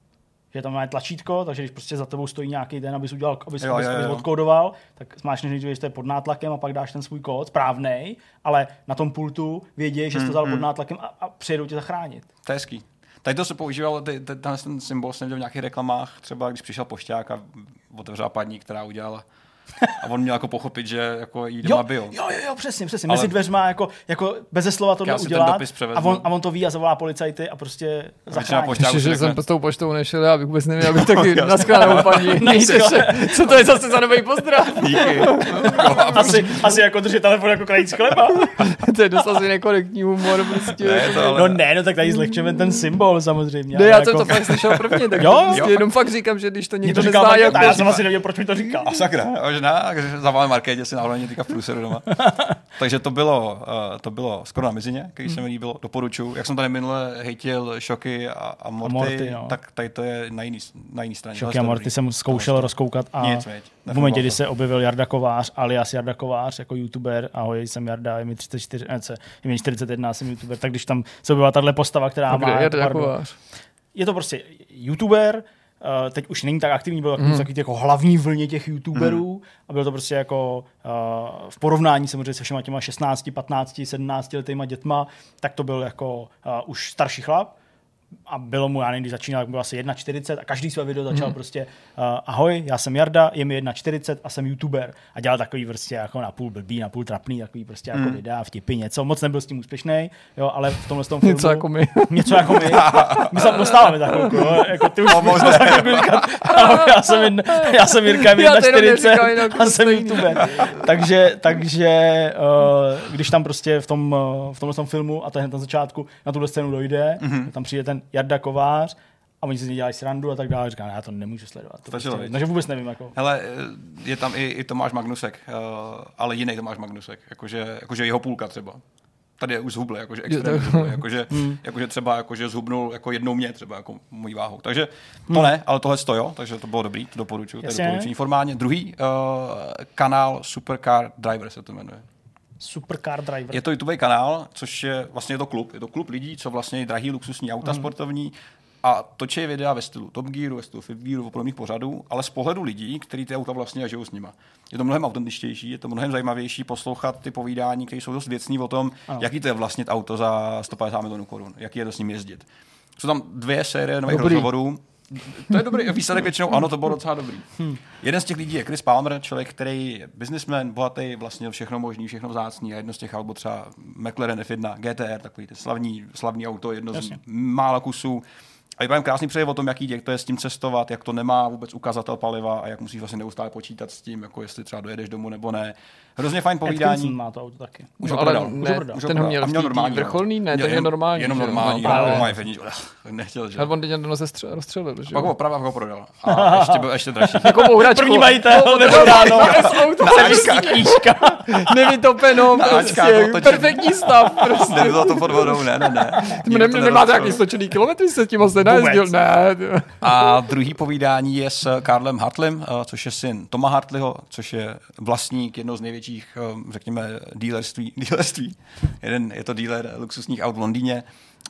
Že tam má tlačítko, takže když prostě za tebou stojí nějaký den, abys udělal, abys, Jo, abys, jo, jo. abys odkódoval, tak zmáčneš nejdřív, že to je pod nátlakem a pak dáš ten svůj kód, správnej, ale na tom pultu vědí, že jsi to dal pod nátlakem a, a přijedou tě zachránit. To je hezký. Tady to se používal, tenhle ten symbol jsem viděl v nějakých reklamách, třeba když přišel pošťák a otevřela paní, která udělala a on měl jako pochopit, že jako jí doma byl. jo, jo, jo, přesně, přesně. Ale- Mezi dveřma jako, jako beze slova to udělat dopis a on, a on to ví a zavolá policajty a prostě zachrání. pošťáků Ještě, že jsem s tou poštou nešel, já bych vůbec nevěděl, abych taky naschledanou paní. Mějte se. Co to je zase za nový pozdrav? díky. asi, asi jako držet telefon jako krajíc chleba. to je dost asi nekorektní humor prostě. Ne, to ale... No ne, no tak tady zlehčeme ten symbol samozřejmě. Ne, já jako, jsem to fakt slyšel prvně, tak Jo, jo, jo. prostě jenom fakt říkám, že když to někdo nezná, jak já to jsem asi nevěděl, proč mi to říkal. A sakra, možná, že zavolám Markétě, si náhodou není teďka v průseru doma. Takže to bylo, uh, to bylo skoro na mizině, který se mi líbilo, doporučuji. Jak jsem tady minule hejtil Šoky a, a Morty, Morty, no. tak tady to je na jiný, na jiný straně. Šoky a Morty dobrý. jsem zkoušel rozkoukat a Nic, v momentě, kdy se objevil Jarda Kovář, alias Jarda Kovář, jako youtuber, ahoj, jsem Jarda, je mi 34, ne, co, je mi 41, jsem youtuber, tak když tam se objevila tahle postava, která A má... barvu- Jakovář? je to prostě youtuber, Uh, teď už není tak aktivní, byl mm. takový jako hlavní vlně těch youtuberů mm. a bylo to prostě jako uh, v porovnání samozřejmě se všema těma 16, 15, 17 letýma dětma, tak to byl jako uh, už starší chlap, a bylo mu, já nevím, když začínal, bylo asi 1,40 a každý své video začal mm. prostě uh, ahoj, já jsem Jarda, je mi 1,40 a jsem youtuber a dělal takový prostě jako na půl blbý, na půl trapný, takový prostě jako mm. videa, vtipy, něco, moc nebyl s tím úspěšný, jo, ale v tomhle tom filmu... Něco jako my. Něco jako my. My se dostáváme takovou, jo, jako ty už No, možná. jako říkat, ahoj, já jsem, jedna, já jsem Jirka, je mi Já to jenom 1,40 neříkám, jinak a jsem youtuber. takže, takže uh, když tam prostě v tom, uh, v tomhle tom filmu a to je hned na začátku na tuhle scénu dojde, Mhm. mm-hmm. tam přijde ten Jarda Kovář a oni si z něj dělají srandu a tak dále. Říkám, já to nemůžu sledovat. To prostě, viď? takže vůbec nevím. Jako. Hele, je tam i, i Tomáš Magnusek, uh, ale jiný Tomáš Magnusek, jakože, jakože jeho půlka třeba. Tady je už zhubl, jakože extrémně zhubl, jakože, jakože třeba jakože zhubnul jako jednou mě třeba jako mojí váhou. Takže to ne, ale tohle to jo, takže to bylo dobrý, to doporučuju, to je doporučení formálně. Druhý uh, kanál Supercar Driver se to jmenuje. Supercar driver. Je to YouTube kanál, což je vlastně je to klub. Je to klub lidí, co vlastně drahý luxusní auta mm. sportovní a točí videa ve stylu Top Gearu, ve stylu Fit Gearu, podobných pořadů, ale z pohledu lidí, kteří ty auta vlastně a žijou s nima. Je to mnohem autentičtější, je to mnohem zajímavější poslouchat ty povídání, které jsou dost věcní o tom, ano. jaký to je vlastnit auto za 150 milionů korun, jaký je to s ním jezdit. Jsou tam dvě série nových Dobrý. rozhovorů. To je dobrý výsledek většinou, ano, to bylo docela dobrý. Jeden z těch lidí je Chris Palmer, člověk, který je businessman, bohatý, vlastně všechno možný, všechno vzácný a jedno z těch byl třeba McLaren F1, GTR, takový ten slavný, slavný auto, jedno Jasně. z mála kusů. A vypadám krásný přeje o tom, jaký děk to je s tím cestovat, jak to nemá vůbec ukazatel paliva a jak musíš vlastně neustále počítat s tím, jako jestli třeba dojedeš domů nebo ne. Hrozně fajn Atkinson povídání. má to auto taky. Už No, ho ale prodal. ne, Už ho prodal. Ten ho měl A měl normální. vrcholný, ne, ten je jenom- normální, Jenom normální, No, no. Nechtěl, že? Ale on teď stře- rozstřelil, že Pak ho opravdu ho prodal. A ještě byl ještě dražší. Jako bouračku. První majitel, nebo ráno. Knížka. Nevytopeno, prostě, otočený. perfektní stav. Prostě. Nebylo to pod vodou, ne, ne, ne. Ne, to nemáte nějaký stočený kilometry, se tím moc nenajezdil. Vůbec. Ne. A druhý povídání je s Karlem Hartlem, eh, což je syn Toma Hartleyho, což je vlastník jednoho z největších, eh, řekněme, dealerství. dealerství. Jeden, je to dealer luxusních aut v Londýně.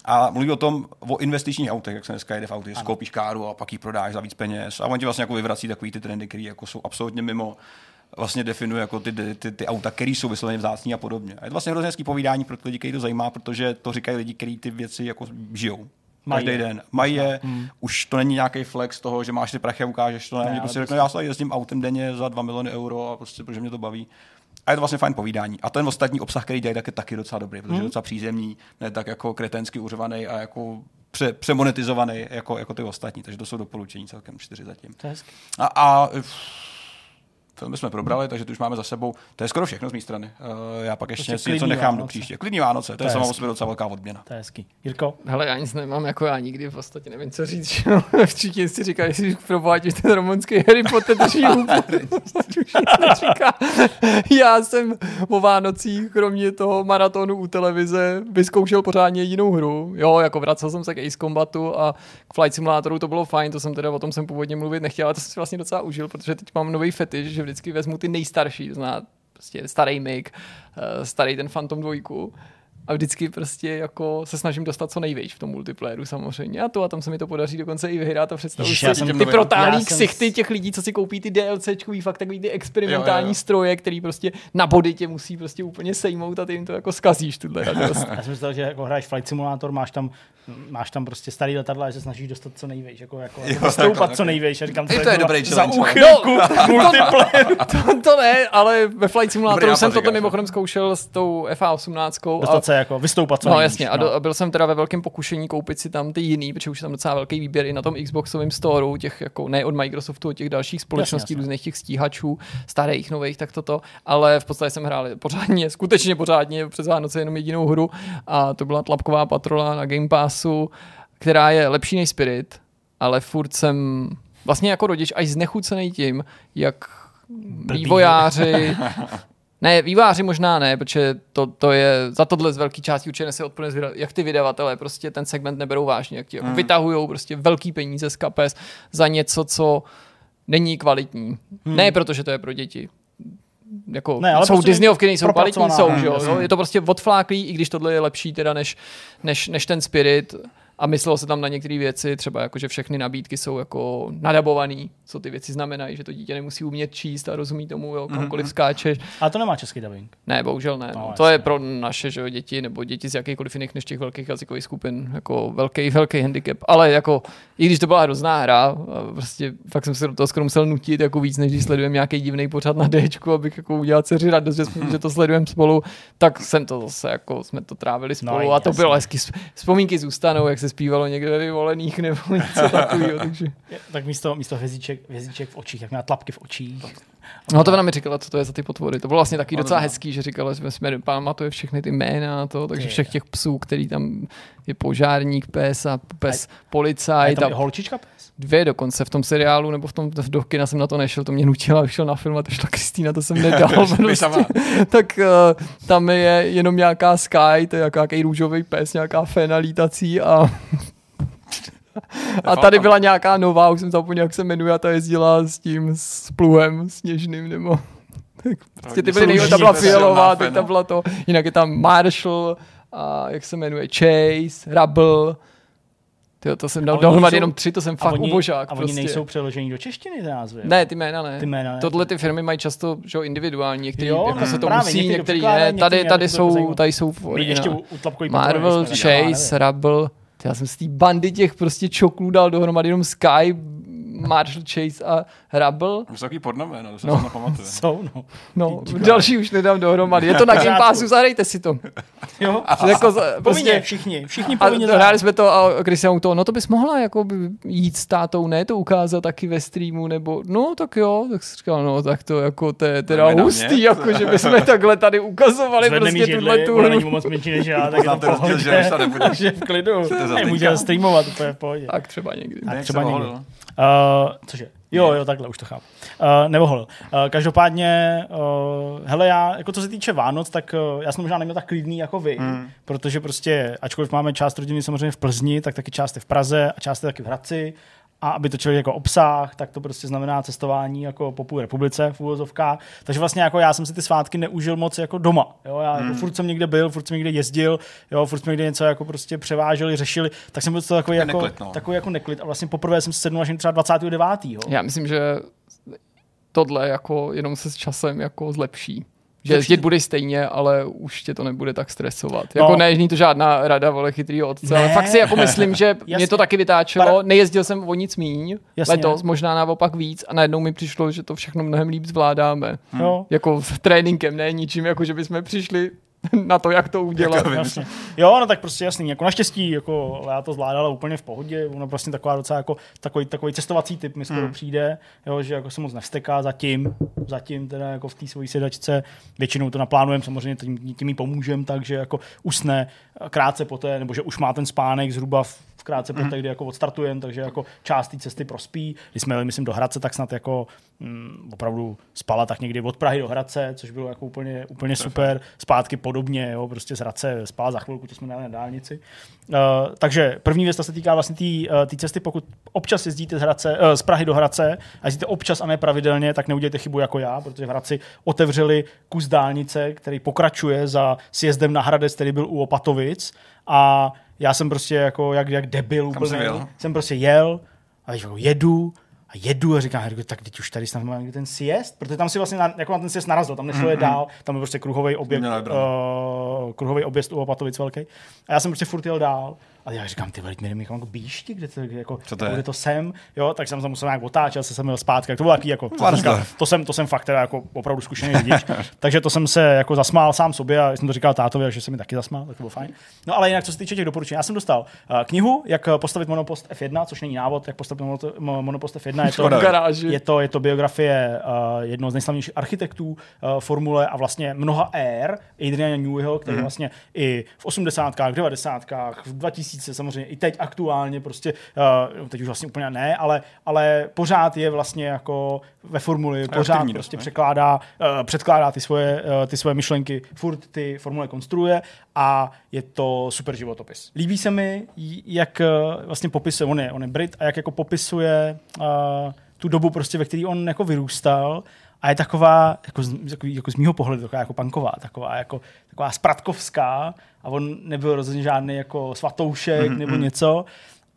A mluví o tom, o investičních autech, jak se dneska jede v autě, že koupíš káru a pak ji prodáš za víc peněz. A on ti vlastně jako vyvrací takový ty trendy, které jako jsou absolutně mimo vlastně definuje jako ty, ty, ty auta, které jsou vysloveně vzácný a podobně. A je to vlastně hrozně hezký povídání pro ty lidi, kteří to zajímá, protože to říkají lidi, kteří ty věci jako žijou. Mají Každý je. den. Mají je, už to není nějaký flex toho, že máš ty prachy a ukážeš to. Ne, Ne, ale prostě řekne, já se jezdím autem denně za 2 miliony euro a prostě, protože mě to baví. A je to vlastně fajn povídání. A ten ostatní obsah, který dělají, tak je taky docela dobrý, protože je docela přízemní, ne tak jako kretensky uřvaný a jako pře, přemonetizovaný jako, jako ty ostatní. Takže to jsou doporučení celkem čtyři zatím. To. A, a filmy jsme probrali, takže tu už máme za sebou. To je skoro všechno z mé strany. Uh, já pak ještě Prostě něco nechám do Vánoce. příště. Klidný Vánoce, to, To je je sama o docela velká odměna. To je hezký. Jirko, Hele, já nic nemám jako já nikdy, v podstatě nevím, co říct. Všichni si říkají, že pro boha, ať ten romanský Harry Potter. Já jsem o Vánocích, kromě toho maratonu u televize, vyzkoušel pořádně jedinou hru. Jo, jako vracel jsem se k Ace Combatu a k Flight Simulatoru to bylo fajn, to jsem teda o tom jsem původně mluvit nechtěl, ale to jsem si vlastně docela užil, protože teď mám nový fetiš, že vždycky vezmu ty nejstarší, znamená prostě starý Mig, eh, starý ten Phantom 2 a vždycky prostě jako se snažím dostat co nejvíc v tom multiplayeru samozřejmě a to a tam se mi to podaří dokonce i vyhrát a představuji Ježiš, si jsem ty protáhlý jsem ksichty s- těch lidí, co si koupí ty DLCčkový, fakt takový ty experimentální Jo, jo, jo. stroje, který prostě na body tě musí prostě úplně sejmout a ty jim to jako skazíš tuhle radost. já jsem myslel, že jako hraješ Flight Simulator, máš tam, máš tam prostě starý letadla a že se snažíš dostat co nejvejš, jako, jako, Jo, jako stoupat takhle, co. A říkám, co to je dobrý za challenge, no. úchylku multiplayer. to, to ne, ale ve Flight Simulatoru jsem toto říkáš, mimochodem zkoušel s tou FA18. A, Dostat se jako, vystoupat co no jasně, a, do, a byl jsem teda ve velkém pokušení koupit si tam ty jiný, protože už je tam docela velký výběr i na tom Xboxovém storeu, těch jako ne od Microsoftu, od těch dalších společností, jasně. různých těch stíhačů, starých, nových, tak toto, ale v podstatě jsem hrál pořádně, skutečně pořádně přes Vánoce jenom jedinou hru a to byla Tlapková patrola na Game Passu, která je lepší než Spirit, ale furt jsem vlastně jako rodič až znechucený tím, jak vývojáři ne, výváři možná ne, protože to, to je za tohle z velké části určitě nese odpovědnost, jak ty vydavatelé prostě ten segment neberou vážně, jak ti jako Hmm. vytahují prostě velký peníze z kapes za něco, co není kvalitní. Ne, protože to je pro děti. Jako, Hmm. Ne, ale jsou prostě Disneyovky, nejsou kvalitní, jsou, že jo? jo. Je to prostě odfláklý, i když tohle je lepší teda než, než, než ten Spirit. A myslelo se tam na některé věci, třeba jako, že všechny nabídky jsou jako nadabované, co ty věci znamenají, že to dítě nemusí umět číst a rozumí tomu, jo, kamkoliv Mhm. skáčeš. Ale to nemá český dubbing. Ne, bohužel ne. No, No, to je pro naše že, děti nebo děti z jakýchkoliv jiných než těch velkých jazykových skupin jako velký, velký handicap. Ale jako, i když to byla hrozná hra, a prostě fakt jsem se do toho skoro musel nutit jako víc, než když sledujeme nějaký divný pořad na Dčku, abych jako udělal dceři radost, že, jsme, že to sledujeme spolu, tak jsem to zase jako, jsme to trávili spolu No, a to jasně. bylo hezky. Vzpomínky zůstanou, jak se zpívalo někde ve vyvolených nebo něco takového, takže... Tak místo, místo hvězdiček, hvězdiček v očích, jak měla tlapky v očích. No to ona mi říkala, co to je za ty potvory. To bylo vlastně taky docela hezký, že říkala, že jsme pamatuje všechny ty jména a to, takže všech těch psů, který tam je požárník, pes a pes A je policajt tam holčička pes? dvě dokonce v tom seriálu nebo v tom do kina jsem na to nešel, to mě nutila, šel na film a to šla Kristýna, to jsem nedal. prostě. tak uh, tam je jenom nějaká Sky, to je nějaký růžový pes, nějaká féna lítací a a tady byla nějaká nová, už jsem zapomněl, jak se jmenuje, a ta jezdila s tím s pluhem sněžným, nebo tak prostě ty byly Jsou nejlepší, ta byla fialová, teď tam byla to, jinak je tam Marshall, a jak se jmenuje, Chase, Rubble, Tyjo, to jsem A dal dohromady jenom tři, to jsem A fakt oni, ubožák. a oni prostě. nejsou přeložení do češtiny, ty názvy. Ne, ty jména ne. Ty jména ne. Tohle ty firmy mají často že jo, individuální, některý Jo, jako no, se to právě, musí, některý ne. Tady, tady to jsou, tady jsou v My ještě u, u Marvel, Chase, Rubble. Já jsem z té bandy těch prostě čoklů dal dohromady jenom Sky, Marshall, Chase a Rubble. To jsou takový pornové, no, to se No. nepamatuju. Jsou, no. No, další už nedám dohromady. Je to na Game. Passu, zahrajte si to. Jo, jako, za- povinně, prostě, všichni, všichni a povinně. hráli jsme to a Christian to, no to bys mohla jako by jít s tátou, ne to ukázat taky ve streamu, nebo no tak jo, tak jsem říkal, no tak to jako to je teda Jdeme na hustý, mě. jako že bychom takhle tady ukazovali Zvedne prostě tuhle tu hru. není moc menší než já, tak to pohodě. že v klidu. A může streamovat úplně v pohodě. Tak třeba někdy. Tak třeba někdy. Uh, cože? Jo, jo, takhle, už to chápu. Uh, nemohl. Uh, každopádně, uh, hele, já, jako co se týče Vánoc, tak uh, já jsem možná neměl tak klidný jako vy, hmm. protože prostě, ačkoliv máme část rodiny samozřejmě v Plzni, tak taky část je v Praze a část je taky v Hradci. A aby to člověk jako obsah, tak to prostě znamená cestování jako po půl republice v úvozovkách. Takže vlastně jako já jsem si ty svátky neužil moc jako doma. Jo? Já jako furt jsem někde byl, furt jsem někde jezdil, jo? furt jsme někde něco jako prostě převáželi, řešili, tak jsem byl to takový jako, neklid, no. takový jako neklid. A vlastně poprvé jsem se sednul až třeba 29. Jo? Já myslím, že tohle jako jenom se s časem jako zlepší. Že jezdit bude stejně, ale už tě to nebude tak stresovat. No. Jako ne, není to žádná rada, vole, chytrýho otce, ale Ne. fakt si jako myslím, že mě to taky vytáčelo. Para- Nejezdil jsem o nic míň, Jasně. letos, možná naopak víc a najednou mi přišlo, že to všechno mnohem líp zvládáme. Jo. Jako s tréninkem, ne ničím, jako že bychom přišli na to, jak to udělat. Jako Jasně. Jo, no tak prostě jasný. Jako naštěstí, jako já to zvládala úplně v pohodě. Ono prostě taková docela jako takový, takový cestovací typ mi skoro Hmm. přijde, jo, že jako se moc nevsteká zatím, zatím teda jako v té svojí sedačce. Většinou to naplánujeme, samozřejmě tím, tím jí pomůžem, takže jako usne krátce poté, nebo že už má ten spánek zhruba v krátce Hmm. poté, kdy jako odstartujeme, takže jako část té cesty prospí. Když jsme jeli, myslím, do Hradce, tak snad jako mm, opravdu spala tak někdy od Prahy do Hradce, což bylo jako úplně, úplně super. Zpátky podobně, jo, prostě z Hradce spala za chvilku, to jsme dali na dálnici. Uh, takže první věc, ta se týká vlastně té uh, cesty, pokud občas jezdíte z, Hradce, uh, z Prahy do Hradce a jezdíte občas a ne pravidelně, tak neudějte chybu jako já, protože v Hradci otevřeli kus dálnice, který pokračuje za sjezdem na Hradec, který byl u Opatovic a já jsem prostě jako jak, jak debil úplně, jel? jsem prostě jel a jako jedu a jedu a říkám, "Hergo, tak teď už tady snad někde ten sjezd, protože tam si vlastně na, jako na ten sjezd narazil, tam nešlo je dál, tam byl prostě kruhový objekt, vybranou. uh, kruhový objezd u Opatovic velký. A já jsem prostě furt jel dál. A já říkám, ty jdeme někam jako bíšti, kde to, jako, Co to je? bude to sem, jo, tak jsem se musel nějak otáčet, se jsem měl zpátky, tak to bylo taky jako, to jsem, říkal, to jsem, to jsem fakt teda jako opravdu zkušený řidič, takže to jsem se jako zasmál sám sobě a jsem to říkal tátovi, že se mi taky zasmál, tak to bylo fajn. No ale jinak, co se týče těch doporučení, já jsem dostal uh, knihu, jak postavit monopost F1, což není návod, jak postavit mono- mo- monopost F1, je to, je to, je to biografie uh, jednoho z nejslavnějších architektů uh, formule a vlastně mnoha ér, Adriana Neweyho, který mm. vlastně i v 80. 90. v 2000 samozřejmě i teď aktuálně prostě, uh, teď už vlastně úplně ne, ale, ale pořád je vlastně jako ve formuli, pořád aktivní prostě ne? překládá, uh, předkládá ty svoje, uh, ty svoje myšlenky, furt ty formule konstruuje a je to super životopis. Líbí se mi, jak uh, vlastně popisuje, on je, on je Brit, a jak jako popisuje uh, tu dobu prostě, ve které on jako vyrůstal a je taková, jako z, jako, jako z mýho pohledu, taková jako punková, taková jako taková spratkovská a on nebyl rozhodně žádný jako svatoušek mm-hmm. nebo něco.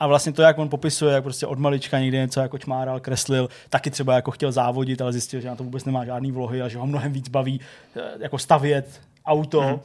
A vlastně to, jak on popisuje, jak prostě od malička někde něco jako čmáral, kreslil, taky třeba jako chtěl závodit, ale zjistil, že na to vůbec nemá žádný vlohy a že ho mnohem víc baví eh, jako stavět auto, mm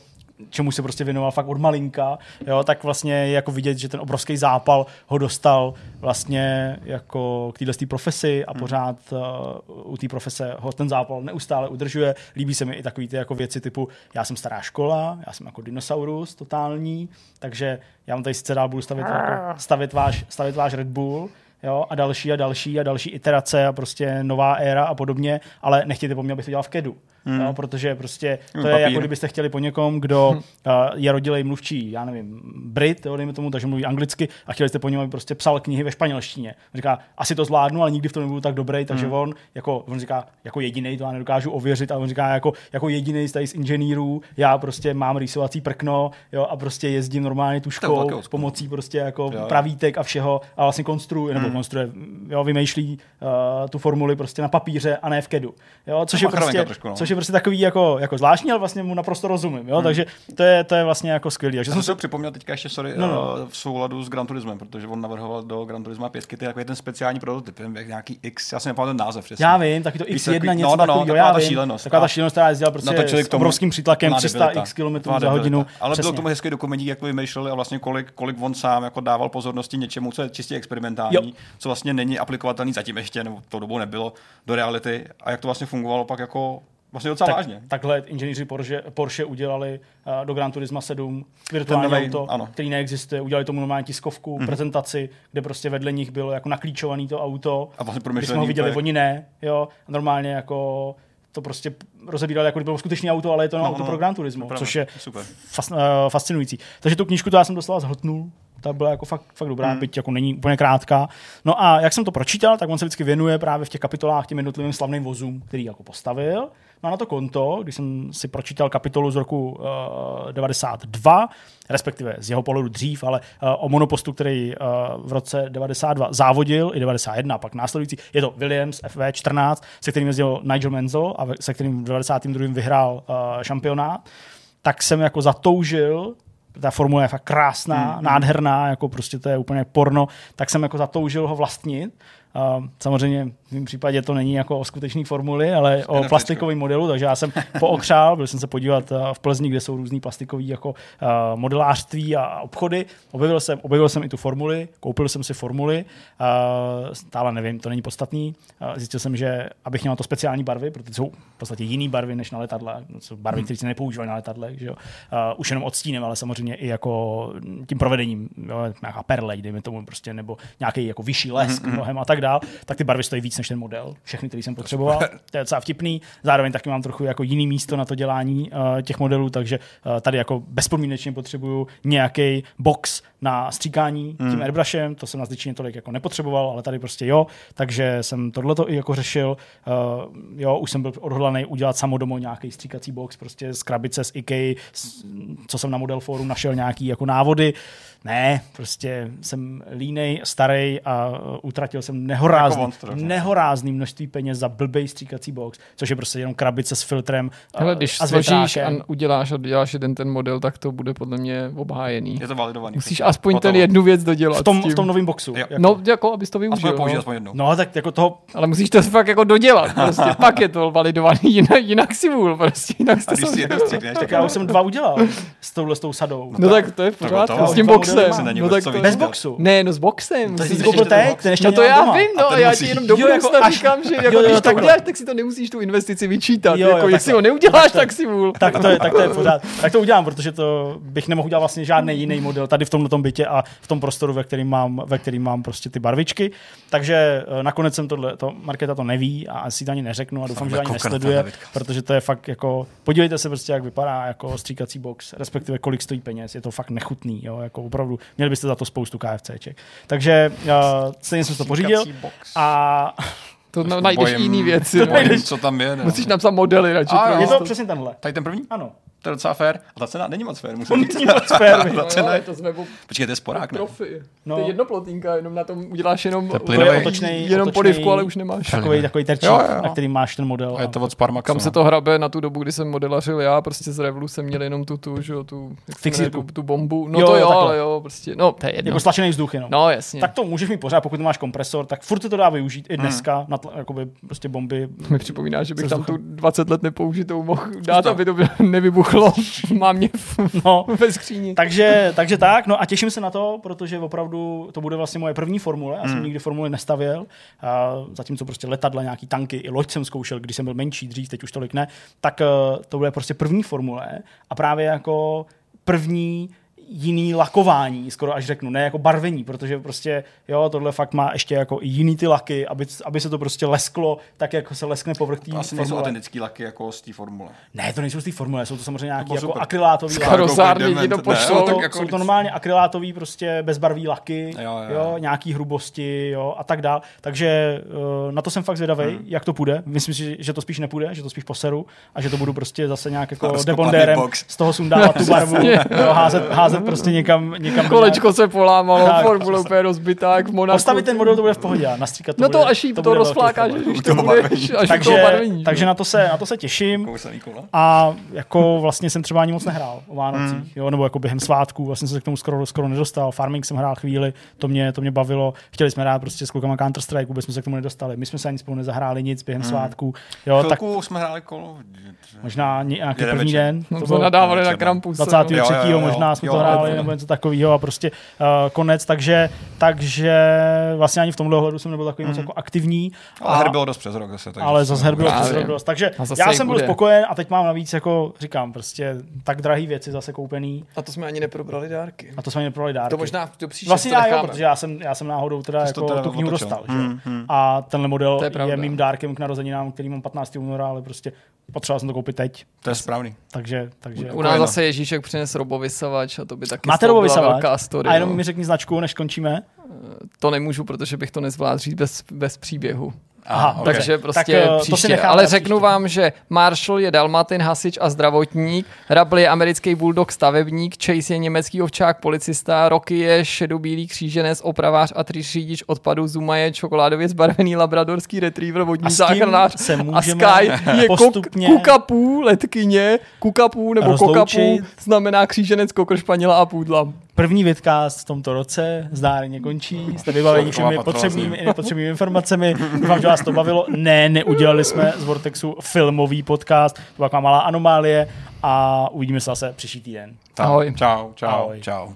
čemu se prostě věnoval fakt od malinka, jo, tak vlastně je jako vidět, že ten obrovský zápal ho dostal vlastně jako k této profesi a hmm. pořád uh, u té profese ho ten zápal neustále udržuje. Líbí se mi i takové ty jako věci typu, já jsem stará škola, já jsem jako dinosaurus totální, takže já vám tady sice dál budu stavit, jako, stavit, váš, stavit váš Red Bull, jo, a další a další a další iterace a prostě nová éra a podobně, ale nechtějte po mně, abych to dělal v KEDu hmm. jo, protože prostě to hmm, je jako kdybyste chtěli po někom, kdo hmm. uh, je rodilej mluvčí, já nevím, Brit, jo, dejme tomu, takže mluví anglicky a chtěli jste po něm, aby prostě psal knihy ve španělštině. On říká, asi to zvládnu, ale nikdy v tom nebudu tak dobrý, takže hmm. on, jako, on říká, jako jediný, to já nedokážu ověřit, a on říká, jako, jako jediný z tady z inženýrů, já prostě mám rýsovací prkno, jo, a prostě jezdím normálně tuškou pomocí prostě jako jo. pravítek a všeho a vlastně konstruuje, nebo hmm. konstruuje, jo, vymýšlí uh, tu formuli prostě na papíře a ne v kedu. Jo, což, je prostě, trošku, no. což je prostě takový jako, jako zvláštní, ale vlastně mu naprosto rozumím. Jo? Hmm. Takže to je, to je vlastně jako skvělý. Takže jsem si to připomněl teďka ještě, sorry, no, no. Eh, v souladu s Gran Turismem, protože on navrhoval do Gran Turisma 5 ty jako ten speciální prototyp, jak nějaký X, já si nepamatuju ten název přesně. Já vím, taky to X1 něco no, no, no, takového, já ta šílenost. Taková ta šílenost, která jezdila prostě natočili s obrovským přítlakem 300 x km za hodinu. Ale bylo tomu hezký dokument, jak vymýšleli a vlastně kolik, kolik on sám jako dával pozornosti něčemu, co je čistě experimentální, co vlastně není aplikovatelný zatím ještě, nebo to dobou nebylo, do reality a jak to vlastně fungovalo pak jako Vlastně docela tak, vážně. Takhle inženýři Porsche, Porsche udělali uh, do Gran Turismo 7 virtuální novej, auto, ano. který neexistuje. Udělali tomu normální tiskovku, mm. prezentaci, kde prostě vedle nich bylo jako naklíčovaný to auto. A vlastně My jsme ho viděli, oni ne. Jo, normálně jako to prostě rozebírali, jako kdyby bylo skutečné auto, ale je to na no, auto no, pro Gran Turismo, což je super. Fas, uh, fascinující. Takže tu knížku to já jsem dostala zhltnul, ta byla jako fakt, fakt dobrá, mm. byť jako není úplně krátká. No a jak jsem to pročítal, tak on se vždycky věnuje právě v těch kapitolách těm jednotlivým slavným vozům, který jako postavil. No a na to konto, když jsem si pročítal kapitolu z roku uh, 92, respektive z jeho pohledu dřív, ale uh, o monopostu, který uh, v roce 92 závodil, i 91, pak následující, je to Williams FV14, se kterým jezdil Nigel Menzel a se kterým v 92. vyhrál uh, šampionát, tak jsem jako zatoužil ta formule je fakt krásná, mm. nádherná, jako prostě to je úplně porno, tak jsem jako zatoužil ho vlastnit samozřejmě v mém případě to není jako o skutečné formuli, ale o plastikovém modelu, takže já jsem pookřál, byl jsem se podívat uh, v Plzni, kde jsou různý plastikový jako uh, modelářství a obchody. Objevil jsem, objevil jsem i tu formuli, koupil jsem si formuli, uh, stále nevím, to není podstatný. Zjistil jsem, že abych měl to speciální barvy, protože jsou v podstatě jiné barvy než na letadle, jsou barvy, hmm. které se nepoužívají na letadlech, že jo? Už jenom odstínem, ale samozřejmě i jako tím provedením, jo? nějaká perle, dejme tomu prostě, nebo nějaký jako vyšší lesk, mm-hmm. mnohem a tak dále dál, tak ty barvy stojí víc než ten model. Všechny, který jsem potřeboval. To je docela vtipný. Zároveň taky mám trochu jako jiný místo na to dělání uh, těch modelů, takže uh, tady jako bezpodmínečně potřebuju nějaký box na stříkání hmm. tím airbrushem, to jsem na zličině tolik jako nepotřeboval, ale tady prostě jo, takže jsem tohleto i jako řešil. Uh, jo, už jsem byl odhodlaný udělat samodomo nějaký stříkací box, prostě z krabice z IKEA, co jsem na Model Forum našel nějaký jako návody. Ne, prostě jsem línej, starý a utratil jsem nehorázný, jako nehorázný množství peněz za blbej stříkací box, což je prostě jenom krabice s filtrem Hele, když a složíš a uděláš a děláš jeden ten model, tak to bude podle mě obhájený. Je to validovaný. Musíš aspoň Potom. ten jednu věc dodělat. V tom, v tom novém boxu. Jo. Jako. No, jako abys to využil. Aspoň no. aspoň jednou. No, tak jako toho... Ale musíš to fakt jako dodělat. Prostě pak je to validovaný, jinak, jinak si vůl. Prostě, jinak a když si jednou stříkneš, tak já už jsem dva udělal s touhle s tou sadou. No, tak to je v pořádku. S tím boxem. No, tak bez boxu. Ne, no s boxem. To jsi koupil teď? No to já vím, no, já ti jenom do budoucna říkám, že jako když tak uděláš, tak si to nemusíš tu investici vyčítat. Jako jestli ho neuděláš, tak si vůl. Tak to je, tak to je pořád. Tak to udělám, protože to bych nemohl udělat vlastně žádný jiný model tady v tomhle bytě a v tom prostoru, ve kterým mám, ve kterým mám prostě ty barvičky. Takže eh, nakonec jsem tohle, to Markéta to neví a asi to ani neřeknu a doufám, že ani nesleduje, protože to je fakt jako, podívejte se prostě, jak vypadá jako stříkací box, respektive kolik stojí peněz, je to fakt nechutný, jo, jako opravdu, měli byste za to spoustu KFCček. Takže uh, stejně jsem to pořídil a to najdeš jiný věci. Bojím, co tam je. Ne? Musíš napsat modely radši. A, je to přesně tenhle. Tady ten první? Ano. To je docela fair. A ta cena není moc fair, musím říct. Není moc fair, ta No, cena jo, je... to z webu Počkej, to je sporák, ne? profi. No. To je jednoplotínka, jenom na tom uděláš jenom, To je otočnej, jenom otočnej, podivku, ale už nemáš. Takový, takový terčík, Jo, jo, na který máš ten model. A je to od Sparmaxu. Kam no. se to hrabe na tu dobu, kdy jsem modelařil já, prostě z Revolu jsem měl jenom tu, tu, že jo, tu, tu, tu bombu. No Jo, to jo, takhle. ale jo, prostě, no to je jedno. Jako stlačený vzduch jenom. No jasně. Tak to můžeš mít pořád, pokud máš kompresor, tak furt se to dá využít i dneska, na jakoby prostě bomby. mi připomíná, že bych tam tu vzduchem. 20 let nepoužitou mohl dát, to? aby to nevybuchlo. Mám mě v, No, ve skříni. takže, takže tak, no a těším se na to, protože opravdu to bude vlastně moje první formule. Já jsem nikdy formuli nestavěl, a zatímco prostě letadla, nějaký tanky, i loď jsem zkoušel, když jsem byl menší dřív, teď už tolik ne, tak eh, to bude prostě první formule a právě jako první jiný lakování, skoro až řeknu, ne jako barvení, protože prostě, jo, tohle fakt má ještě jako i jiný ty laky, aby, aby se to prostě lesklo, tak jako se leskne povrch té To asi nejsou autentický laky jako z té formule. Ne, to nejsou z té formule, jsou to samozřejmě nějaký jako super. akrylátový laky. ti to ne, pošlou. no, Jsou tak to, jako jsou to normálně akrylátový prostě bezbarvý laky, jo, Jo, jo, jo, nějaký hrubosti jo, a tak dál. Takže uh, na to jsem fakt zvědavý, hmm. jak to půjde. Myslím si, že to spíš nepůjde, že to spíš poseru a že to budu prostě zase nějak jako debondérem z toho sundávat tu barvu, jo, házet, házet prostě někam, někam do Kolečko se polámalo, Tak. formule úplně rozbitá, jak v Monaku. Postavit ten model to bude v pohodě, a nastříkat to No bude, to až jí to, bude velký rozflákáš, problém. když U to budeš, až toho takže, barvení. takže na to, se, na to se těším. A jako vlastně jsem třeba ani moc nehrál o Vánocích, mm. jo, nebo jako během svátků, vlastně jsem se k tomu skoro, skoro nedostal. Farming jsem hrál chvíli, to mě, to mě bavilo. Chtěli jsme hrát prostě s klukama Counter Strike, vůbec jsme se k tomu nedostali. My jsme se ani spolu nezahráli nic během mm. svátků. Jo, tak Chvilku jsme hráli kolo. možná nějaký první den. No, to nadávali na třeba. Krampuse. 23. Jo, jo, možná jsme to jo. nebo něco takového a prostě uh, konec, takže, takže vlastně ani v tomhle ohledu jsem nebyl takový moc jako aktivní. Ale her bylo dost přes rok zase. takže ale zase her bylo přes rok dost. Takže A já jsem byl spokojen a teď mám navíc, jako říkám, prostě tak drahý věci zase koupený. A to jsme ani neprobrali dárky. A to jsme mi neprobrali dárky. To možná do příště Vlastně to já jo, protože já jsem, já jsem náhodou teda to jako teda tu knihu dostal. Že? Hmm, hmm. A tenhle model To je je, mým dárkem k narozeninám, který mám 15. února, ale prostě potřeboval jsem to koupit teď. To je správný. Takže, takže... U nás zase Ježíšek přines robovysavač a to by taky Máte byla robovysavač? velká story. A jenom no. mi řekni značku, než končíme. To nemůžu, protože bych to nezvládl říct bez, bez příběhu. Aha, ok. Takže Tak, prostě eh, to si příště. necháme Ale řeknu příště. vám, že Marshall je dalmatin, hasič a zdravotník, Rabl je americký bulldog stavebník, Chase je německý ovčák policista, Rocky je šedobílý kříženec, opravář a řidič odpadu, Zuma je čokoládově zbarvený labradorský retriever, vodní A záchranář se a Sky je postupně- kuk, kukapů, letkyně, kukapů nebo rozloučit. kokapů znamená kříženec, kokr, španěla a půdla. První vidcast v tomto roce zdárně končí. Jste vybaveni všemi potřebnými i nepotřebnými informacemi. Doufám, že vás to bavilo. Ne, neudělali jsme z Vortexu filmový podcast. To byla taková malá anomálie a uvidíme se zase příští týden. Tak, Ahoj. Čau, čau, Ahoj. čau.